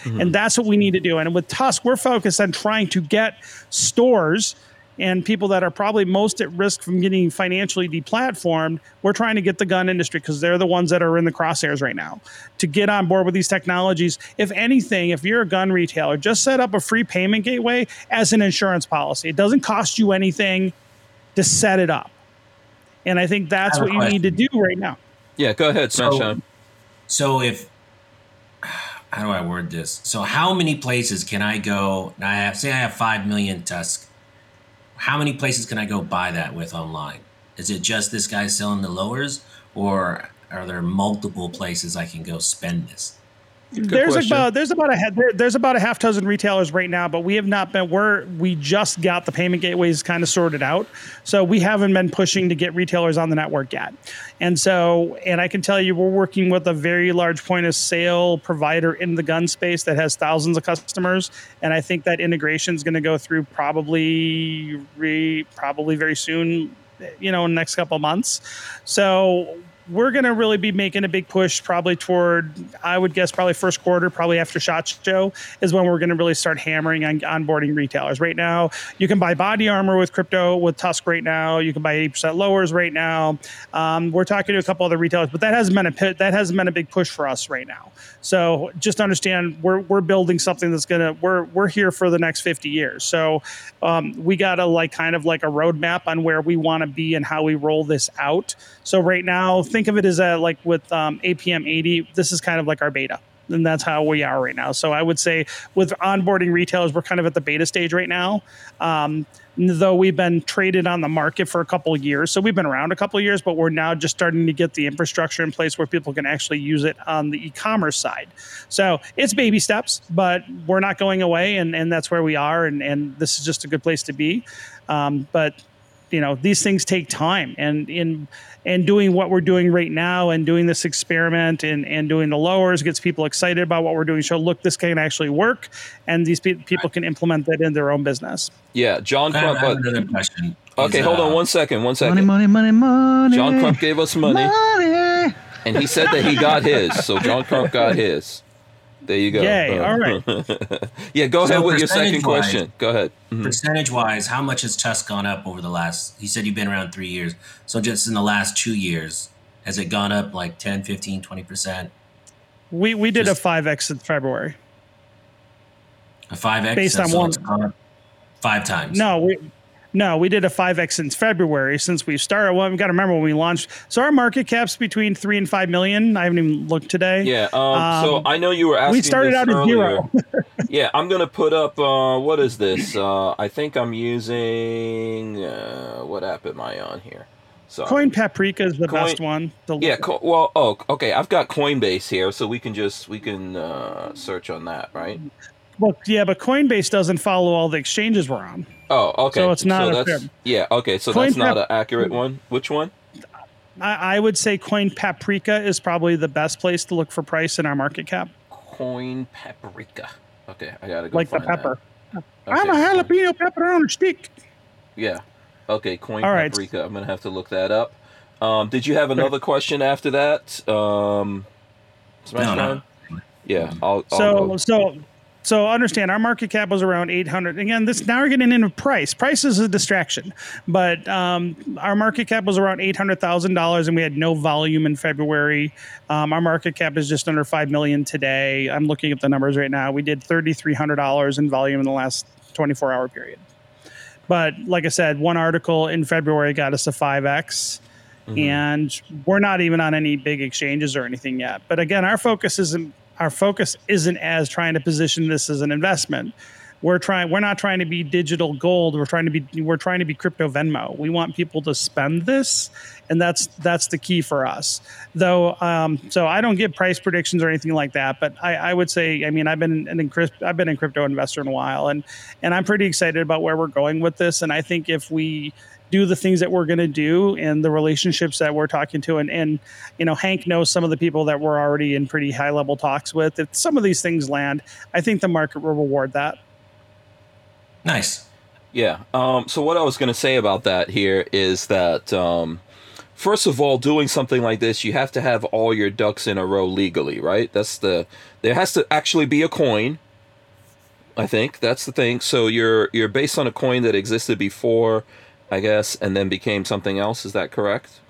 Mm-hmm. And that's what we need to do. And with Tusk, we're focused on trying to get stores and people that are probably most at risk from getting financially deplatformed. We're trying to get the gun industry because they're the ones that are in the crosshairs right now to get on board with these technologies. If anything, if you're a gun retailer, just set up a free payment gateway as an insurance policy. It doesn't cost you anything to set it up. And I think that's I what a you need to do right now. Yeah, go ahead, So- Sunshine. So if how do I word this? So how many places can I go? I have say I have five million Tusk. How many places can I go buy that with online? Is it just this guy selling the lowers, or are there multiple places I can go spend this? There's question. about there's about a there, there's about a half dozen retailers right now, but we have not been. We're we just got the payment gateways kind of sorted out, so we haven't been pushing to get retailers on the network yet. And so, and I can tell you, we're working with a very large point of sale provider in the gun space that has thousands of customers, and I think that integration is going to go through probably re, probably very soon. You know, in the next couple of months. So we're going to really be making a big push probably toward i would guess probably first quarter probably after shot show is when we're going to really start hammering on onboarding retailers. Right now you can buy body armor with crypto with tusk right now. You can buy 80% lowers right now. Um, we're talking to a couple other retailers but that hasn't been a that hasn't been a big push for us right now so just understand we're, we're building something that's to we're we're here for the next 50 years. So um, we got to like kind of like a roadmap on where we want to be and how we roll this out. So right now think of it as a like with um, apm 80 this is kind of like our beta and that's how we are right now. So i would say with onboarding retailers we're kind of at the beta stage right now. Um, though we've been traded on the market for a couple years so we've been around a couple of years but we're now just starting to get the infrastructure in place where people can actually use it on the e-commerce side. So it's baby steps but we're not going away and, and that's where we are and, and this is just a good place to be. Um, but you know these things take time and in and doing what we're doing right now and doing this experiment and, and doing the lowers gets people excited about what we're doing so look this can actually work and these pe- people can implement that in their own business Yeah, John I have, Crump. I have uh, another question. okay, Is, hold on one second. One second. Money, money, money, money. John Crump gave us money, Money. and he said that he got his. So John Crump got his. There you go. Yay, Uh, all right. yeah, go So ahead with your second percentage-wise- question. Go ahead. Mhm. Percentage wise, how much has Tusk gone up over the last? He said you've been around three years. So just in the last two years, has it gone up like 10, 15, 20%? we, we did Just- a 5x in february A 5X? Based on so one- it's gone up Five times. no we no we did a 5x since february since we started well we got to remember when we launched so our market cap's between 3 and 5 million i haven't even looked today Yeah. Um, so Um, I know you were asking. we started out at zero yeah, I'm gonna put up. Uh, what is this? Uh, I think I'm using. Uh, what app am I on here? So coin paprika is the Coin- best one the, Yeah. Co- well. Oh. Okay. I've got Coinbase here, so we can just we can uh, search on that, right? well, yeah but coinbase doesn't follow all the exchanges we're on Oh. Okay. So it's not a that's fair- yeah. Okay. So Coin that's not Pep- an accurate one. Which one? I, I would say coin paprika is probably the best place to look for price in our market cap Coin Paprika. Okay, I gotta go like the find that. pepper i'm a Okay. jalapeno pepper on a stick Yeah. Okay, Coin All right. Paprika. I'm gonna have to look that up. Um, did you have another question after that? Um, Smash No, no. Yeah, I'll, I'll so go. so so understand our market cap was around 800 again this now we're getting into price. Price is a distraction. But um, our market cap was around $800000 and we had no volume in february. Um, our market cap is just under 5 million today. I'm looking at the numbers right now. We did $3300 in volume in the last 24 hour period. But like I said, one article in February got us a 5x. And we're not even on any big exchanges or anything yet. But again, our focus isn't our focus isn't as trying to position this as an investment. We're trying we're not trying to be digital gold. We're trying to be we're trying to be crypto Venmo. We want people to spend this and that's that's the key for us. Though um, so I don't give price predictions or anything like that, but I, I would say I mean I've been an in, I've been a crypto investor in a while and and I'm pretty excited about where we're going with this and I think if we do the things that we're going to do and the relationships that we're talking to and and you know hank knows some of the people that we're already in pretty high level talks with if some of these things land i think the market will reward that Nice. Yeah. Um, so what I was going to say about that here is that um, first of all, doing something like this, you have to have all your ducks in a row legally, right? That's the there has to actually be a coin. I think that's the thing. So you're you're based on a coin that existed before, I guess, and then became something else. Is that correct?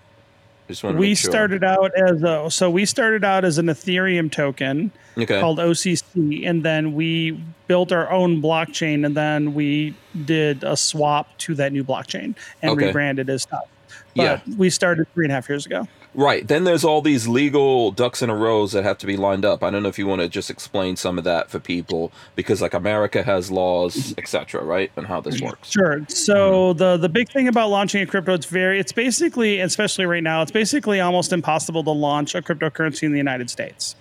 Just we sure. started out as a so we started out as an ethereum token okay. called occ and then we built our own blockchain and then we did a swap to that new blockchain and Okay. rebranded as stuff but Yeah. we started three and a half years ago Right. Then there's all these legal ducks in a rows that have to be lined up. I don't know if you want to just explain some of that for people because like America has laws, etc., right? And how this works. Sure. So the the big thing about launching a crypto, it's very, it's basically, especially right now, it's basically almost impossible to launch a cryptocurrency in the United States,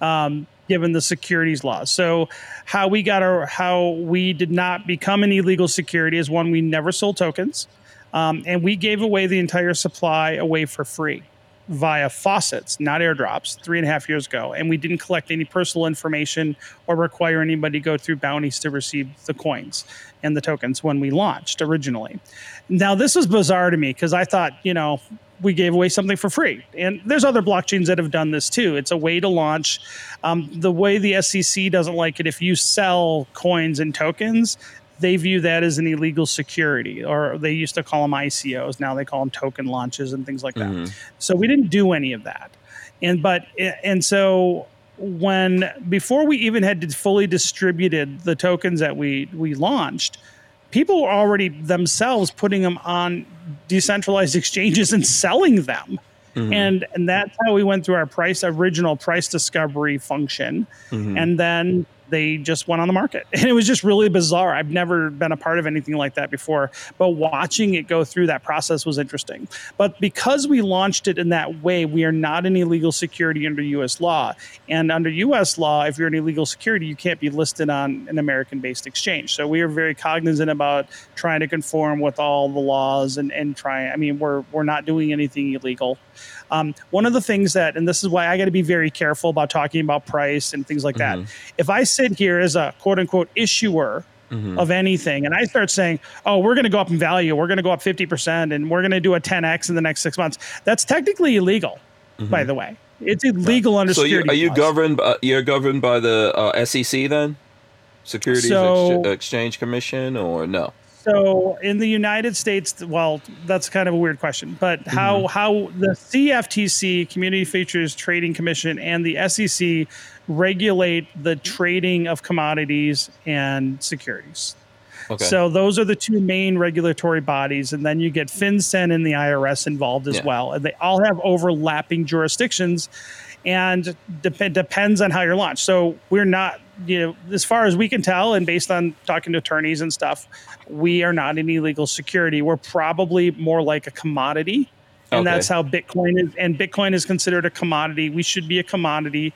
um, given the securities laws. So how we got our, how we did not become an illegal security is one we never sold tokens, um, and we gave away the entire supply away for free via faucets, not airdrops, three and a half years ago. And we didn't collect any personal information or require anybody to go through bounties to receive the coins and the tokens when we launched originally. Now, this was bizarre to me because I thought, you know, we gave away something for free. And there's other blockchains that have done this too. It's a way to launch. Um, the way the SEC doesn't like it, if you sell coins and tokens, they view that as an illegal security, or they used to call them ICOs. Now they call them token launches and things like that. Mm-hmm. So we didn't do any of that. And but and so when before we even had fully distributed the tokens that we we launched, people were already themselves putting them on decentralized exchanges and selling them. Mm-hmm. And and that's how we went through our price original price discovery function. Mm-hmm. And then they just went on the market. And it was just really bizarre. I've never been a part of anything like that before, but watching it go through that process was interesting. But because we launched it in that way, we are not an illegal security under US law. And under US law, if you're an illegal security, you can't be listed on an American based exchange. So we are very cognizant about trying to conform with all the laws and, and try. I mean, we're, we're not doing anything illegal. Um, one of the things that, and this is why I got to be very careful about talking about price and things like that. If I sit here as a quote unquote issuer of anything and I start saying, oh, we're going to go up in value, we're going to go up 50%, and we're going to do a 10x in the next six months, that's technically illegal, by the way. It's illegal under So security are you laws. governed? By, you're governed by the uh, SEC then, Securities So- Ex- Exchange Commission, or no? So in the United States, well, that's kind of a weird question, but how mm-hmm. how the CFTC, Community Futures Trading Commission, and the SEC regulate the trading of commodities and securities. Okay. So those are the two main regulatory bodies, and then you get FinCEN and the IRS involved as Yeah. well, and they all have overlapping jurisdictions, and dep- depends on how you're launched. So we're not, you know, as far as we can tell, and based on talking to attorneys and stuff, we are not an illegal security. We're probably more like a commodity, and Okay. that's how Bitcoin is. And Bitcoin is considered a commodity. We should be a commodity.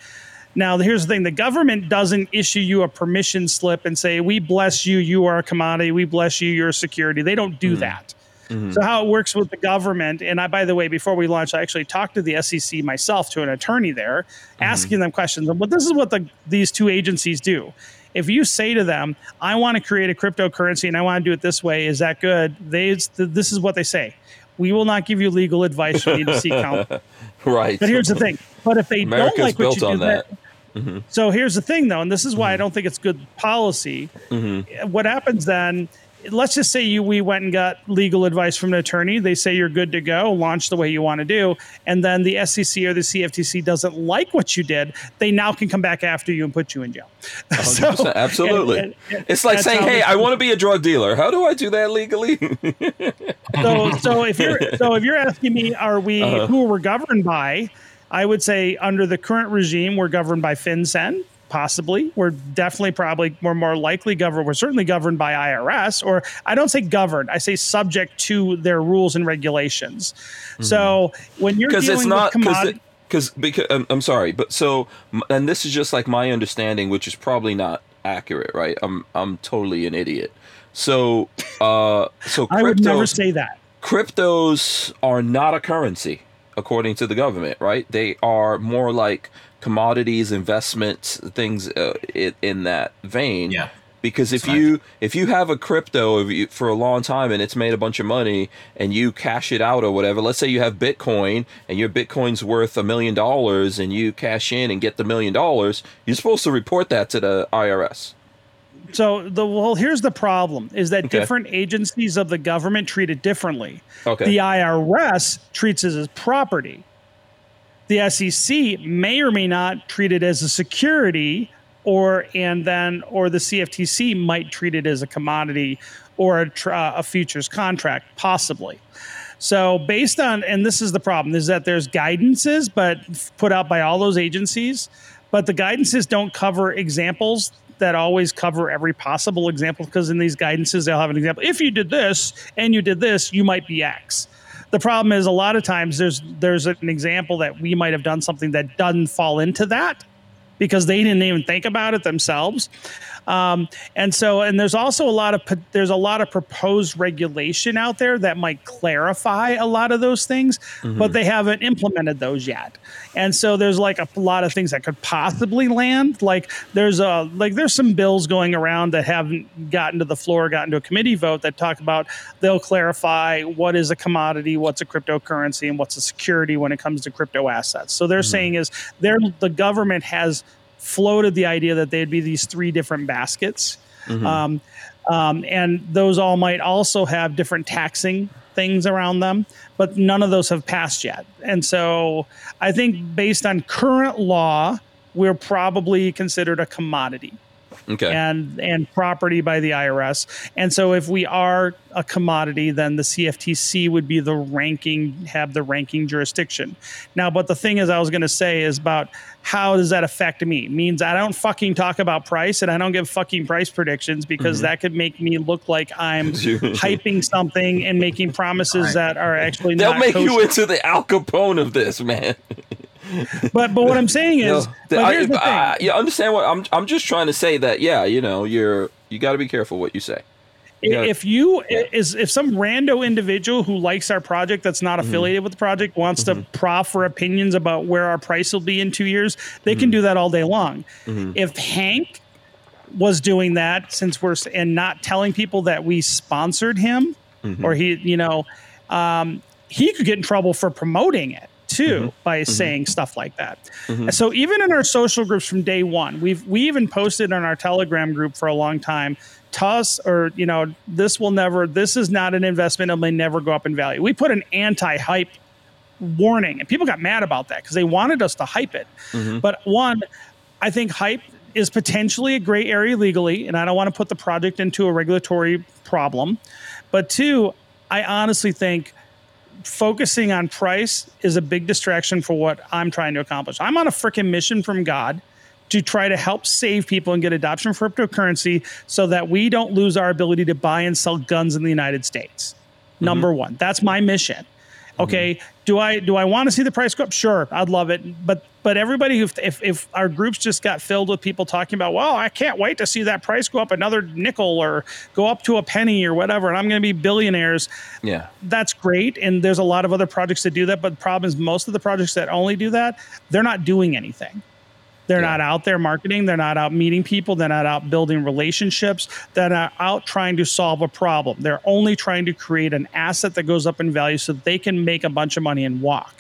Now, here's the thing the government doesn't issue you a permission slip and say, We bless you, you are a commodity. We bless you, you're a security. They don't do hmm. that. Mm-hmm. So, how it works with the government, and I, by the way, before we launched, I actually talked to the SEC myself, to an attorney there, mm-hmm. asking them questions. But this is what the, these two agencies do. If you say to them, I want to create a cryptocurrency and I want to do it this way, is that good? They, this is what they say. We will not give you legal advice. You need to seek counsel. right. But here's the thing. But if they America's don't like what you do, that. Mm-hmm. so here's the thing, though, and this is why I don't think it's good policy. What happens then let's just say you we went and got legal advice from an attorney. They say you're good to go, launch the way you want to do, and then the SEC or the CFTC doesn't like what you did. They now can come back after you and put you in jail. 100%, absolutely. and- and- It's like saying, "Hey, I want to be a drug dealer. How do I do that legally?" so so if you're so if you're asking me are we Uh-huh. who we're governed by i would say under the current regime we're governed by fincen possibly. We're definitely probably we're more likely governed we're certainly governed by irs or i don't say governed i say subject to their rules and regulations. So when you're because it's not commodity because because I'm, I'm sorry but so and this is just like my understanding which is probably not accurate right? I'm i'm totally an idiot. So uh so i would never say that. cryptos are not a currency according to the government right? They are more like commodities investments things uh, in, in that vein Yeah. because if Exactly. you if you have a crypto for a long time and it's made a bunch of money and you cash it out or whatever let's say you have bitcoin and your bitcoin's worth a million dollars and you cash in and get the million dollars you're supposed to report that to the irs so the well here's the problem is that Okay. different agencies of the government treat it differently okay The IRS treats it as property. The SEC may or may not treat it as a security, or and then or the CFTC might treat it as a commodity or a, uh, a futures contract, possibly. So based on and this is the problem is that there's guidances, but put out by all those agencies, but the guidances don't cover examples that always cover every possible example because in these guidances they'll have an example. If you did this and you did this, you might be X. The problem is a lot of times there's there's an example that we might have done something that doesn't fall into that because they didn't even think about it themselves. Um, and so, and there's also a lot of there's a lot of proposed regulation out there that might clarify a lot of those things, but they haven't implemented those yet. And so there's like a lot of things that could possibly land. Like there's a like there's some bills going around that haven't gotten to the floor, gotten to a committee vote that talk about they'll clarify what is a commodity, what's a cryptocurrency, and what's a security when it comes to crypto assets. So they're saying is they're the government has floated the idea that they'd be these three different baskets. Um, um, and those all might also have different taxing things around them, but none of those have passed yet. And so I think based on current law, we're probably considered a commodity okay and and property by the IRS. And so if we are a commodity, then the CFTC would be the ranking have the ranking jurisdiction. Now, but the thing is I was going to say is about how does that affect me? means I don't fucking talk about price and I don't give fucking price predictions because mm-hmm. that could make me look like I'm hyping something and making promises that are actually they'll make you into the al capone of this man But but what I'm saying You know, is, the- but I, the thing. I- you understand what I'm I'm just trying to say that yeah you know you're you got to be careful what you say Yeah. if you is if some rando individual who likes our project that's Mm-hmm. not affiliated with the project wants to proffer opinions about where our price will be in two years they Mm-hmm. can do that all day long if hank was doing that since we're and not telling people that we sponsored him Mm-hmm. or he you know um, he could get in trouble for promoting it too Mm-hmm. by mm-hmm. saying stuff like that. Mm-hmm. So even in our social groups from day one we've we even posted on our telegram group for a long time toss or you know this will never this is not an investment it may never go up in value. We put an anti-hype warning and people got mad about that because they wanted us to hype it. Mm-hmm. But one i think hype is potentially a gray area legally and i don't want to put the project into a regulatory problem. But two i honestly think focusing on price is a big distraction for what i'm trying to accomplish i'm on a freaking mission from god to try to help save people and get adoption for cryptocurrency so that we don't lose our ability to buy and sell guns in the United States. Mm-hmm. Number one, that's my mission. Mm-hmm. Okay, do I do I want to see the price go up? Sure, I'd love it. But but everybody, who if if our groups just got filled with people talking about, well, I can't wait to see that price go up another nickel or go up to a penny or whatever, and I'm going to be billionaires yeah. that's great and there's a lot of other projects that do that but the problem is most of the projects that only do that they're not doing anything. They're Yeah. not out there marketing they're not out meeting people they're not out building relationships they're not out trying to solve a problem. They're only trying to create an asset that goes up in value so they can make a bunch of money and walk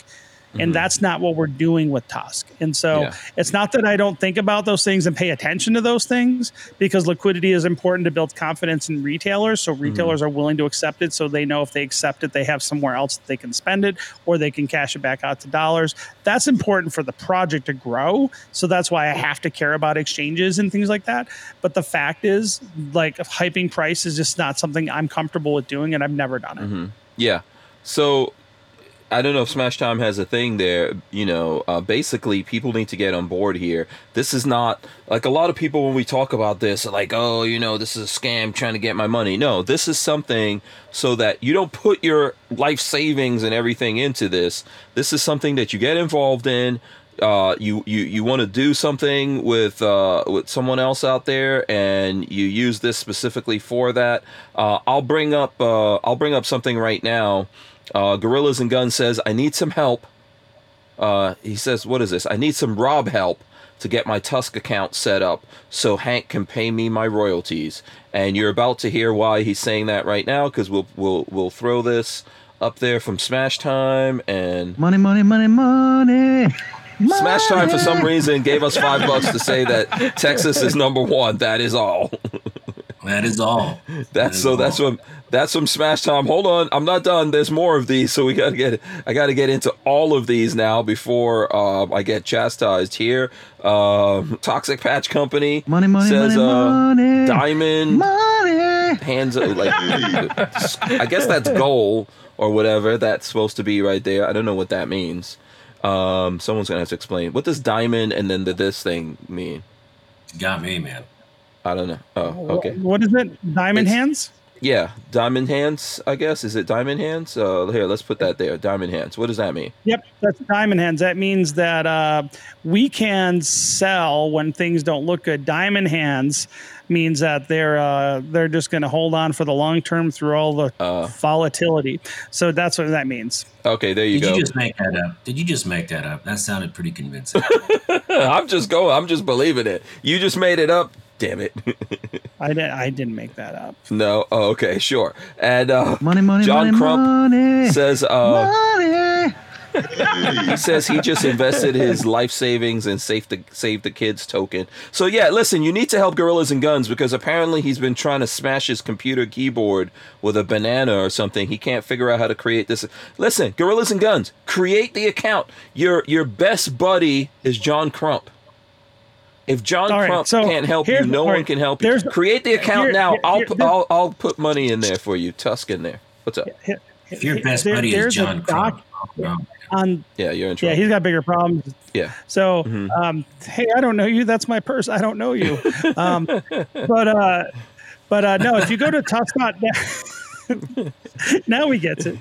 and mm-hmm. that's not what we're doing with Tusk. And so Yeah. it's not that I don't think about those things and pay attention to those things because liquidity is important to build confidence in retailers. So mm-hmm. retailers are willing to accept it, so they know if they accept it, they have somewhere else that they can spend it or they can cash it back out to dollars. That's important for the project to grow. So that's why I have to care about exchanges and things like that. But the fact is, like hyping price is just not something I'm comfortable with doing, and I've never done it. Mm-hmm. Yeah. So I don't know if Smash Time has a thing there. You know, uh, basically, people need to get on board here. This is not like a lot of people when we talk about this like, oh, you know, this is a scam trying to get my money. No, this is something so that you don't put your life savings and everything into this. This is something that you get involved in. Uh, you you you want to do something with uh, with someone else out there, and you use this specifically for that. Uh, I'll bring up uh, I'll bring up something right now. Uh, Gorillas and Guns says I need some help. Uh, he says, "What is this? I need some Rob help to get my Tusk account set up so Hank can pay me my royalties." And you're about to hear why he's saying that right now because we'll we'll we'll throw this up there from Smash Time and Money, money, money, money. Smash Time for some reason gave us five bucks to say that Texas is number one. That is all. That is all. That's so. That's from that's from Smash Time. Hold on, I'm not done. There's more of these, so we gotta get. I gotta get into all of these now before um, I get chastised here. Um, Toxic Patch Company Money, money, says money, uh, money. Diamond Money. hands like. I guess that's goal or whatever that's supposed to be right there. I don't know what that means. Um, someone's gonna have to explain. What does diamond and then the this thing mean? Got me, man. I don't know. Oh, okay. What is it? Diamond It's- hands? Yeah, diamond hands. I guess is it diamond hands? Uh, here, let's put that there. Diamond hands. What does that mean? Yep, that's diamond hands. That means that uh, we can sell when things don't look good. Diamond hands means that they're uh, they're just going to hold on for the long term through all the Uh. volatility. So that's what that means. Okay, there you Did go. you just make that up? Did you just make that up? That sounded pretty convincing. I'm just going. I'm just believing it. You just made it up. Damn it. I didn't I didn't make that up. no. Oh, okay, sure. And uh, Money, money, John money, Crump money. says uh, money. he says he just invested his life savings and save the save the kids token. So yeah, listen, you need to help Gorillas and Guns because apparently he's been trying to smash his computer keyboard with a banana or something. He can't figure out how to create this. Listen, Gorillas and Guns, create the account. Your your best buddy is John Crump. If John All right, Crump so can't help you, no all one can help you. Create the account here- now. here- I'll here- I'll I'll put money in there for you. Tusk in there. What's up? If your best There- buddy is John Crump, doc oh, on Yeah, you're in yeah, he's got bigger problems. Yeah. So, Mhm. um, hey, I don't know you. That's my purse. I don't know you. Um, but uh, but uh, no, if you go to Tusk.net, now we get it.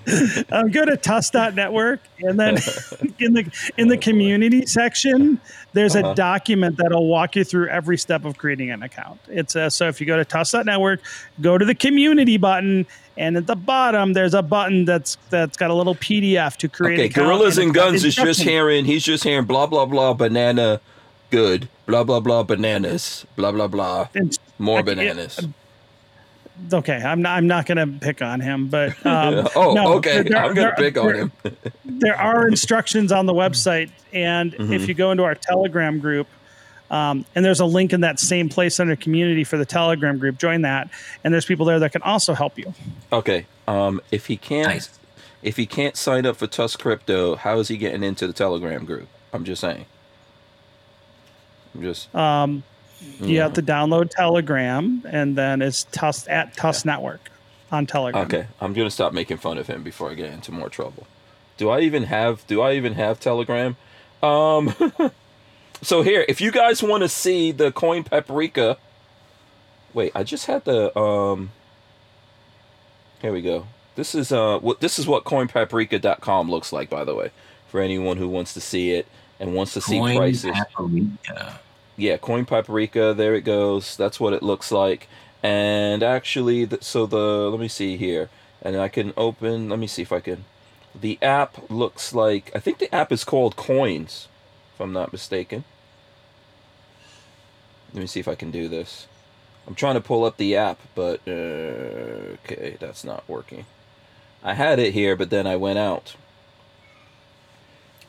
Um, go to Tusk.network, and then in the in the community section, there's Uh-huh. a document that'll walk you through every step of creating an account. It's uh, so if you go to Tusk.network, go to the community button. And at the bottom, there's a button that's that's got a little PDF to create. Okay, an Gorillas and and Guns is just hearing. He's just hearing blah blah blah banana, good blah blah blah bananas blah blah blah It's- more bananas. Okay i'm not i'm not gonna pick on him but um, oh, no, okay. there- I'm gonna there- pick on him. there are instructions on the website and Mm-hmm. if you go into our telegram group um, and there's a link in that same place under community for the telegram group join that and there's people there that can also help you Okay. Um, if he can't, Nice. if he can't sign up for Tusk Crypto, how is he getting into the Telegram group? I'm just saying. I'm just um, you have to download telegram and then it's Tusk at Tusk network on telegram okay. I'm gonna stop making fun of him before I get into more trouble. Do I even have? Do I even have Telegram? Um. so here, if you guys want to see the coin paprika, wait, I just had the um. Here we go. This is uh what this is what coinpaprika.com looks like by the way for anyone who wants to see it and wants to see Coin prices. Paprika. Yeah, Coin Paprika. There it goes. That's what it looks like. And actually, so the let me see here, and I can open. Let me see if I can. The app looks like I think the app is called Coins, if I'm not mistaken. Let me see if I can do this. I'm trying to pull up the app, but uh, okay, that's not working. I had it here, but then I went out.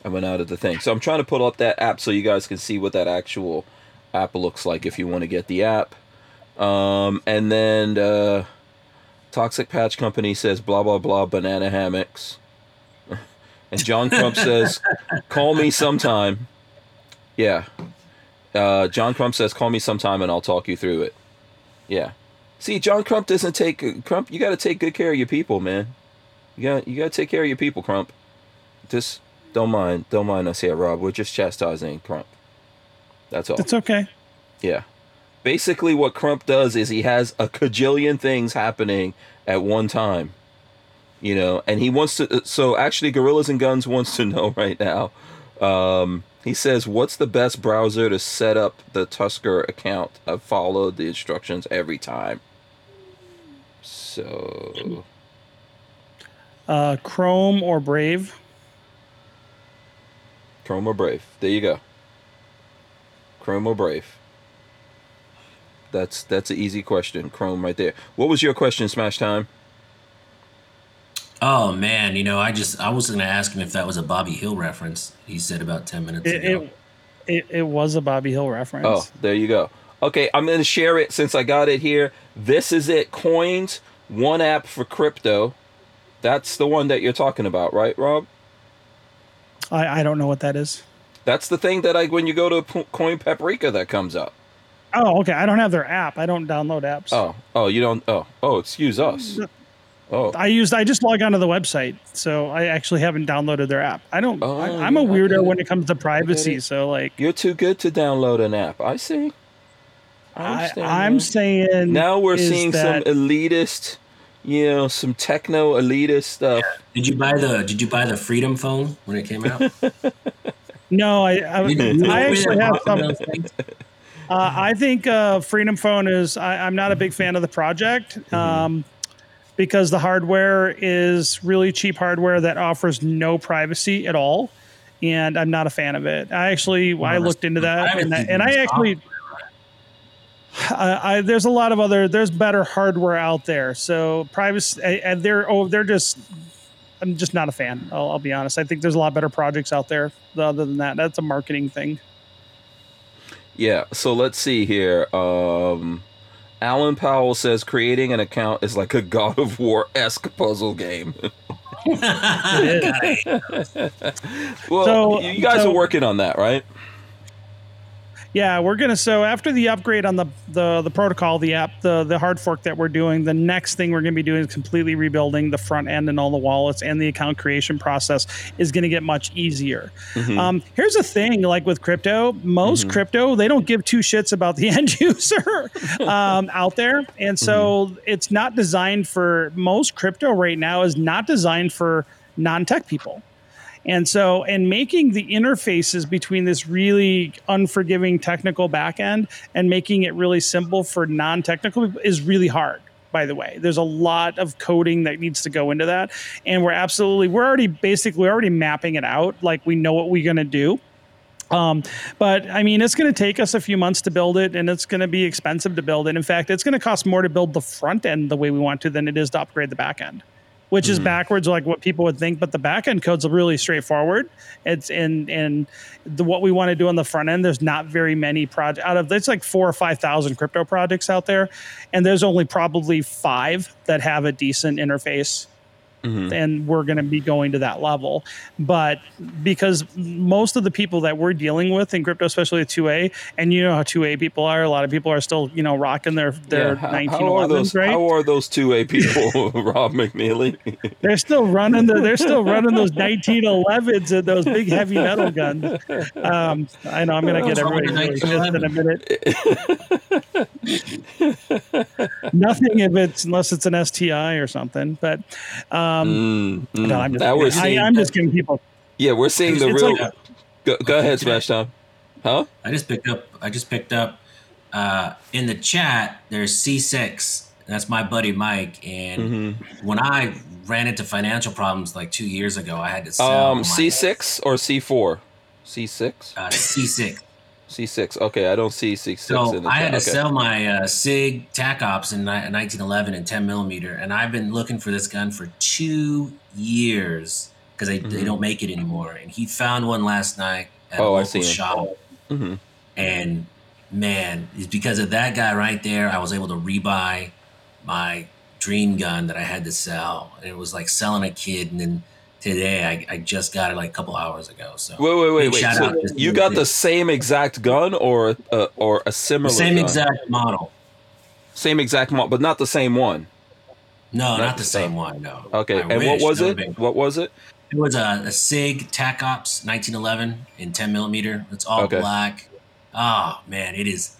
I went out of the thing. So I'm trying to pull up that app so you guys can see what that actual app looks like if you want to get the app. Um, and then uh, Toxic Patch Company says blah blah blah banana hammocks. and John Crump says, "Call me sometime." Yeah. Uh, John Crump says, "Call me sometime and I'll talk you through it." Yeah. See, John Crump doesn't take Crump. You got to take good care of your people, man. You got you got to take care of your people, Crump. Just don't mind, don't mind us here, Rob. We're just chastising Crump. That's all. It's okay. Yeah. Basically, what Crump does is he has a cajillion things happening at one time. You know, and he wants to. So actually, Gorillas and Guns wants to know right now. Um, he says, "What's the best browser to set up the Tusker account? I've followed the instructions every time." So Uh, Chrome or Brave? Chrome or Brave? There you go. Chrome or Brave? That's that's an easy question. Chrome right there. What was your question, Smash Time? Oh man, you know, I just I was gonna ask him if that was a Bobby Hill reference. He said about ten minutes It, ago. it, it, it was a Bobby Hill reference. Oh, there you go. Okay, I'm going to share it since I got it here. This is it. Coins, one app for crypto. That's the one that you're talking about, right, Rob? I, I don't know what that is. That's the thing that I when you go to Coin Paprika that comes up. Oh, okay. I don't have their app. I don't download apps. Oh, oh, you don't. Oh, oh, excuse us. Oh, I used I just log onto the website, so I actually haven't downloaded their app. I don't. Oh, I, I'm a yeah, weirdo when it. comes to privacy. So like, you're too good to download an app. I see. I I'm saying now we're seeing some elitist, you know, some techno elitist stuff. Did you buy the Did you buy the Freedom phone when it came out? No, I I, I actually have some. Uh, I think uh, Freedom Phone is. I, I'm not a big fan of the project Mm-hmm. um, because the hardware is really cheap hardware that offers no privacy at all, and I'm not a fan of it. I actually I looked into that, and, I, and I actually. I, I, there's a lot of other there's better hardware out there so privacy and they're oh they're just i'm just not a fan I'll, I'll be honest i think there's a lot better projects out there other than that that's a marketing thing Yeah, so let's see here. Um, Alan Powell says creating an account is like a God of War esque puzzle game. well, So- you guys so- are working on that, right? Yeah, we're gonna. So after the upgrade on the the the protocol, the app, the the hard fork that we're doing, the next thing we're gonna be doing is completely rebuilding the front end and all the wallets and the account creation process is gonna get much easier. Mm-hmm. Um, here's the thing: like with crypto, most crypto they don't give two shits about the end user um, out there, and so it's not designed for most crypto right now is not designed for non-tech people. And so, and making the interfaces between this really unforgiving technical backend and making it really simple for non technical is really hard. By the way, there's a lot of coding that needs to go into that. And we're absolutely, we're already basically, already mapping it out. Like we know what we're going to do. Um, but I mean, it's going to take us a few months to build it, and it's going to be expensive to build it. In fact, it's going to cost more to build the front end the way we want to than it is to upgrade the back end which is hmm. backwards like what people would think but the back end code's really straightforward. It's in in the what we want to do on the front end there's not very many projects out of there's like four or five thousand crypto projects out there and there's only probably five that have a decent interface and we're going to be going to that level but because most of the people that we're dealing with in crypto especially 2a and you know how 2a people are a lot of people are still you know rocking their their Yeah, how, 1911s how are those? right How are those two A people, Rob McNeely? they're still running the, they're still running those 1911s and those big heavy metal guns. Um, I know I'm gonna get everybody really in a minute. Nothing if it's unless it's an STI or something. But um, Mm, mm. no, I'm just Now we're kidding. seeing, I, am just giving people. yeah, we're seeing the real. like a- go, go ahead, Smash Time. Huh? I just picked up. I just picked up uh, in the chat. There's C6. That's my buddy Mike. And Mm-hmm. when I ran into financial problems like two years ago, I had to sell Um, my, C six or C four? C six. uh, C6. C six. Okay, I don't see C six So in the I had to okay. sell my uh, Sig TAC Ops in ni- 1911 and 10 millimeter, and I've been looking for this gun for two years, because they, they Mhm. don't make it anymore. And he found one last night at Oh, a local shop. hmm And man, it's because of that guy right there, I was able to rebuy my dream gun that I had to sell. And it was like selling a kid. And then today I, I just got it like a couple hours ago. So Wait, wait, wait, wait. So you got the same exact gun or uh, or a similar same gun? exact model. same exact model, but not the same one. No, Not not the the same same. one. No. Okay, I and what was it? been- What was it? It was a, a Sig TAC Ops 1911 in 10 millimeter. It's all Okay. black. Oh man, it is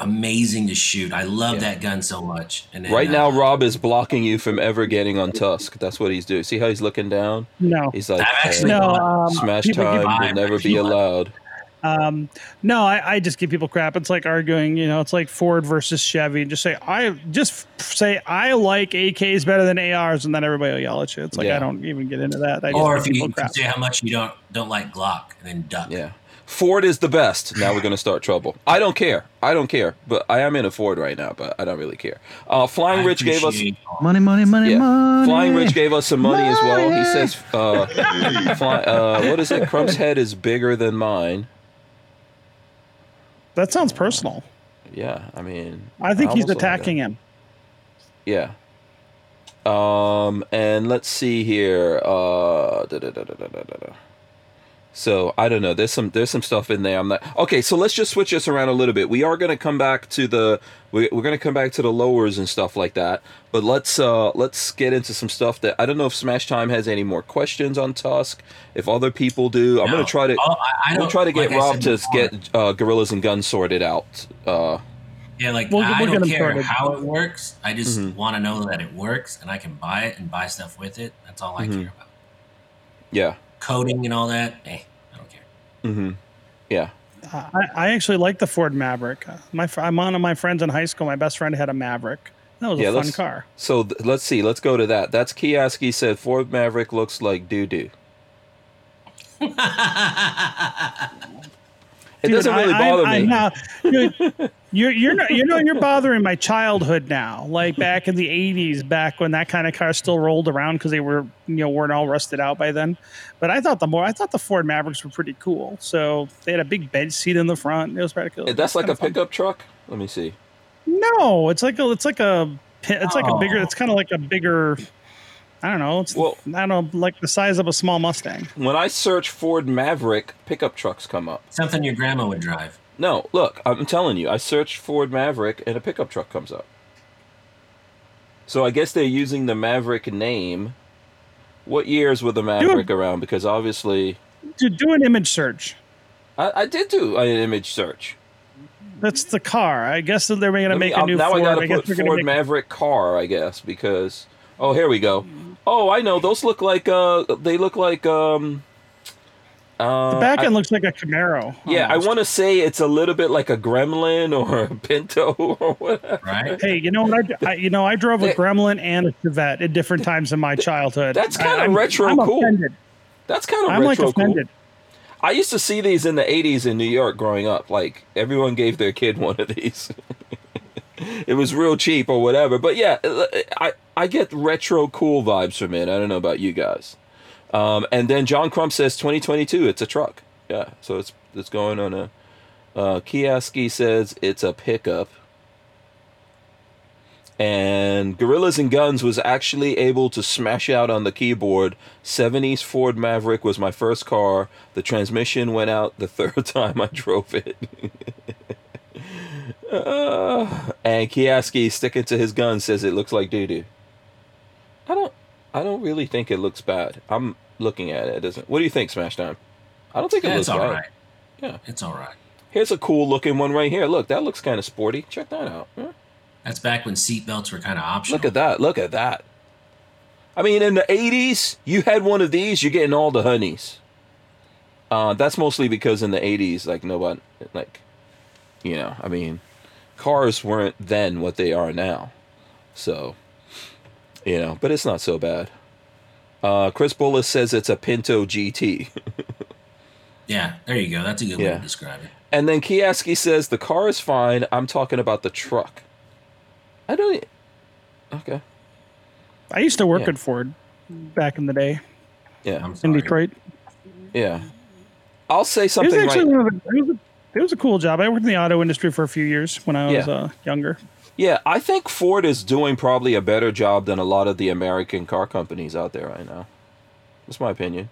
amazing to shoot. I love Yeah. that gun so much. And then, Right uh, now, Rob is blocking you from ever getting on Tusk. That's what he's doing. See how he's looking down? No, He's like, I've "Hey, no. Um, Smash time give- buy will never be allowed. Um, no, I, I just give people crap. It's like arguing, you know, it's like Ford versus Chevy. And Just say I just say I like AKs better than ARs, and then everybody will yell at you. It's like Yeah. I don't even get into that. I just Or if you, people if you crap. say how much you don't don't like Glock and then duck. Yeah. Ford is the best. Now we're going to start trouble. I don't care. I don't care. But I am in a Ford right now, but I don't really care. Uh, Flying I Rich gave us. Money, money, money, Yeah. money. Flying Rich gave us some money as well. He says, uh, fly, uh, what is it? Crump's head is bigger than mine. that sounds personal. Yeah, I mean, I think he's attacking him. Yeah. Um, and let's see here. Uh, da, da, da, da, da, da, da, da. So I don't know. There's some there's some stuff in there. I'm not okay. So let's just switch this around a little bit. We are going to come back to the we, we're going to come back to the lowers and stuff like that. But let's uh let's get into some stuff that I don't know if Smash Time has any more questions on Tusk. If other people do, I'm going to try to Oh, I, I I'm don't gonna try to get like Rob to before, get uh, gorillas and guns sorted out. Uh, Yeah, like We'll- I we'll don't care how it works. I just Mhm. want to know that it works and I can buy it and buy stuff with it. That's all I Mhm. care about. yeah. Coding and all that, eh, I don't care. Mm-hmm. Yeah. Uh, I, I actually like the Ford Maverick. My I'm one of my friends in high school. My best friend had a Maverick. That was Yeah, a fun car. So th- let's see. Let's go to that. That's Kioski said Ford Maverick looks like doo doo. It Dude, doesn't really I- I- bother I me. now- dude, you're you're not, you know you're bothering my childhood now. Like back in the '80s, back when that kind of car still rolled around because they were you know weren't all rusted out by then. But I thought the more I thought the Ford Mavericks were pretty cool. So they had a big bench seat in the front. It was pretty cool. That's like a Kinda fun. pickup truck. Let me see. No, it's like a it's like a it's like a bigger. Oh. It's kind of like a bigger. I don't know. It's Well- I don't know, like the size of a small Mustang. When I search Ford Maverick, pickup trucks come up. Something your grandma would drive. No, look, I'm telling you, I searched Ford Maverick and a pickup truck comes up. So I guess they're using the Maverick name. What years were the Maverick around? Because obviously, Do do an image search. I, I did do an image search. That's the car. I guess that they're going to Let me- make a new now Ford. I gotta put Ford to make Maverick car, I guess, because oh, here we go. Oh, I know those look like uh, they look like um. Uh, the back I- end looks like a Camaro. yeah, I want to say it's a little bit like a Gremlin or a Pinto or whatever. Right? Hey, you know what? I, d- I- you know I drove a Yeah. Gremlin and a Chevette at different times in my childhood. That's kinda retro I'm cool. Offended. That's kind of I'm like retro cool. I used to see these in the 80s in New York growing up. Like, everyone gave their kid one of these. it was real cheap or whatever. But yeah, I, I get retro cool vibes from it. I don't know about you guys. Um, and then John Crump says 2022, it's a truck. Yeah, so it's it's going on a. Uh, says it's a pickup. And Gorillas and Guns was actually able to smash out on the keyboard. 70s Ford Maverick was my first car. The transmission went out the third time I drove it. Uh, and Kioski, sticking to his gun, says it looks like doo doo. I don't. I don't really think it looks bad. I'm looking at it. It doesn't. What do you think, Smash Time? I don't think it Yeah, looks it's all bad. right. Yeah. It's all right. Here's a cool looking one right here. Look, that looks kind of sporty. Check that out. Yeah. That's back when seatbelts were kind of optional. Look at that. Look at that. I mean, in the 80s, you had one of these, you're getting all the honeys. Uh, that's mostly because in the 80s, like, nobody, like, you know, I mean, cars weren't then what they are now. So, you know, but it's not so bad. Uh, Chris Bullis says it's a Pinto GT. Yeah, there you go. That's a good way to describe it. and then Kioski says the car is fine. I'm talking about the truck. I don't. Okay. I used to work Yeah. at Ford back in the day. Yeah, I'm in sorry. Detroit. yeah. I'll say something. It was something actually right. one of the, it, was a, it was a cool job. I worked in the auto industry for a few years when I was Yeah. uh, younger. Yeah, I think Ford is doing probably a better job than a lot of the American car companies out there right now. That's my opinion.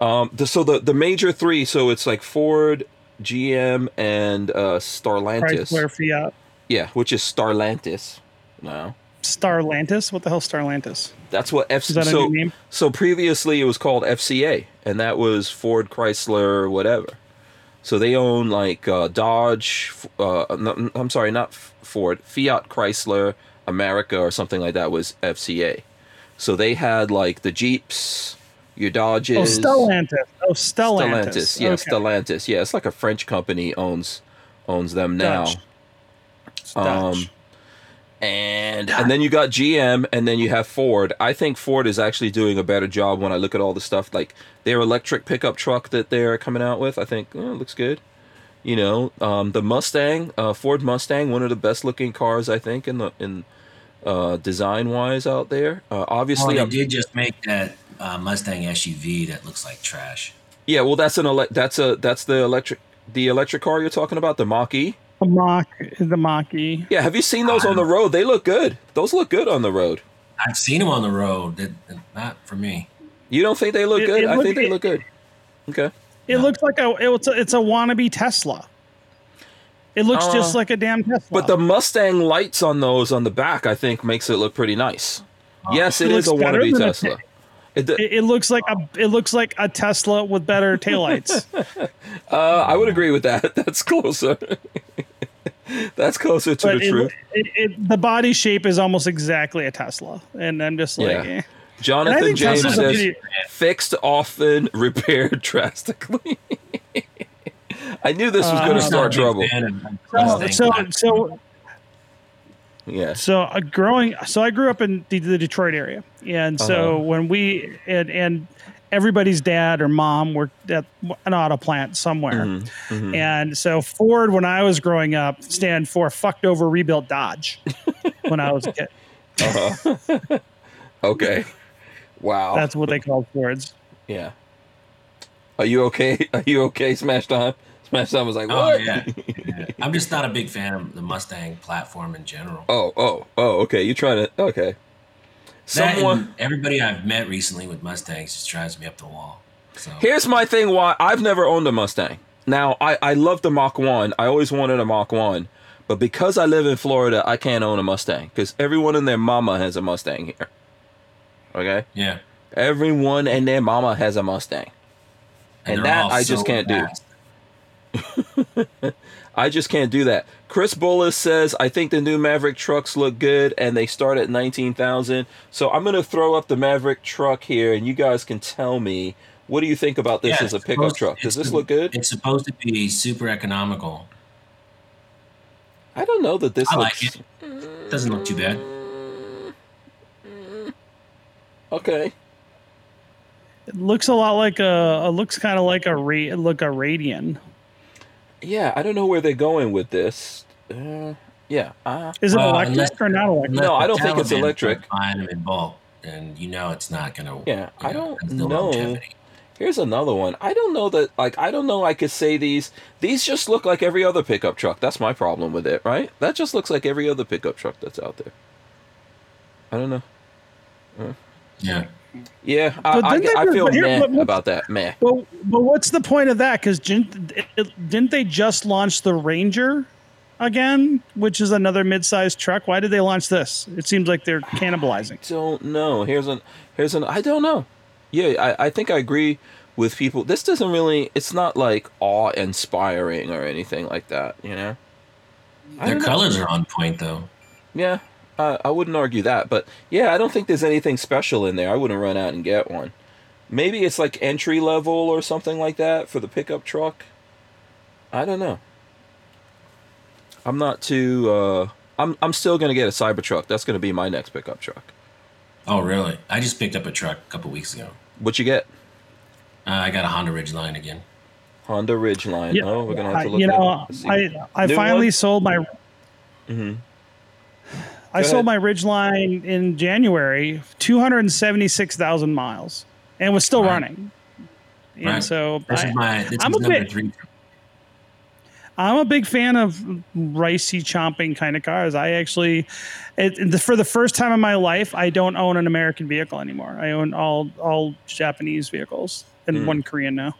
Um, the, so the the major three, so it's like Ford, GM, and uh, Starlantis. Chrysler, Fiat, Yeah, which is Starlantis now. Starlantis. What the hell, Starlantis? That's what F. Is that a so new name? so previously it was called FCA, and that was Ford, Chrysler, whatever. So they own like uh, Dodge. Uh, no, I'm sorry, not Ford. Fiat, Chrysler, America, or something like that was FCA. So they had like the Jeeps, your Dodges. Oh. Stellantis. Oh, Stellantis. Stellantis. Yeah, Okay. Stellantis. Yeah, it's like a French company owns owns them now. Dutch. Um, Dutch. And and then you got GM and then you have Ford. I think Ford is actually doing a better job when I look at all the stuff like their electric pickup truck that they're coming out with. I think oh, it looks good. You know, um, the Mustang, uh, Ford Mustang, one of the best looking cars I think in the in uh, design wise out there. Uh, Well, obviously, they I'm- did just make that uh, Mustang SUV that looks like trash. yeah. Well, that's an ele- that's a that's the electric the electric car you're talking about, the Mach E. the Mach, the Mach-E. Yeah, have you seen those on the road? They look good. Those look good on the road. I've seen them on the road. That not for me. You don't think they look It- good? it I look- think they look good. Okay. It looks like a it's a, it's a wannabe Tesla. It looks Uh, just like a damn Tesla. But the Mustang lights on those on the back, I think, makes it look pretty nice. yes, it It is a wannabe than a Tesla. It, d- it, it looks like a it looks like a Tesla with better taillights. uh, I would agree with that. That's closer. That's closer to but the it, truth. it, it, the body shape is almost exactly a Tesla, and I'm just like, Yeah. eh. Jonathan think James Tesla's a says, fixed often, repaired drastically. I knew this was going Uh, to I'm not a start trouble. so so so Yeah. So uh, growing, so I grew up in the, the Detroit area, and so Uh-huh. when we and, and everybody's dad or mom worked at an auto plant somewhere, Mhm, mhm. and so Ford, when I was growing up, stand for fucked over rebuilt Dodge. when I was a kid, Uh-huh. okay. Wow. that's what they called Fords. yeah. Are you okay? Are you okay, Smash Time? Smash Time was like, Oh yeah. yeah. I'm just not a big fan of the Mustang platform in general. Oh, oh, oh, okay. You're trying to okay. Someone and everybody I've met recently with Mustangs just drives me up the wall. So Here's my thing why I've never owned a Mustang. Now, I I love the Mach 1. I always wanted a Mach 1. But because I live in Florida, I can't own a Mustang cuz everyone and their mama has a Mustang here. Okay? yeah, Everyone and their mama has a Mustang. And they're that I just can't do. fast. I just can't do that. Chris Bullis says, I think the new Maverick trucks look good and they start at 19,000. So I'm going to throw up the Maverick truck here and you guys can tell me what do you think about this Yeah, as a pickup supposed- truck? Does it's this look good? It's supposed to be super economical. I don't know that this I looks like it. Doesn't look too bad. Okay. It looks a lot like a. It looks kind of like a ra- look a Rivian. Yeah, I don't know where they're going with this. Uh, yeah. Uh, Is it Well, electric unless- or not electric? No, I don't think it's electric. start Buying them in bulk, and you know it's not going to. Yeah, I don't has know. longevity. Here's another one. I don't know that like I don't know I could say these these just look like every other pickup truck. That's my problem with it, right? That just looks like every other pickup truck that's out there. I don't know. Yeah, Yeah, I, But I, didn't I feel here- meh about that. Meh. Well, but what's the point of that? Because didn't, didn't they just launch the Ranger again, which is another mid-sized truck? Why did they launch this? It seems like they're cannibalizing. Don't know. Here's an here's an I don't know. Yeah, I, I think I agree with people. This doesn't really it's not like awe inspiring or anything like that, you know? Their don't know. colors are on point though. Yeah, I I wouldn't argue that, but yeah, I don't think there's anything special in there. I wouldn't run out and get one. Maybe it's like entry level or something like that for the pickup truck. I don't know. I'm not too. Uh, I'm I'm still gonna get a Cybertruck. That's gonna be my next pickup truck. Oh, really? I just picked up a truck a couple weeks ago. What you get? Uh, I got a Honda Ridgeline again. Honda Ridgeline. Yeah, oh, we're gonna have to look. you at know, it. I I New finally one? sold my Mhm. I sold my Ridgeline in January, two hundred and seventy-six thousand miles, and was still Right. running. And Right. so This I, is my this I'm is a bit- three. I'm a big fan of ricey chomping kind of cars. I actually, it, for the first time in my life, I don't own an American vehicle anymore. I own all all Japanese vehicles and Mm. one Korean now.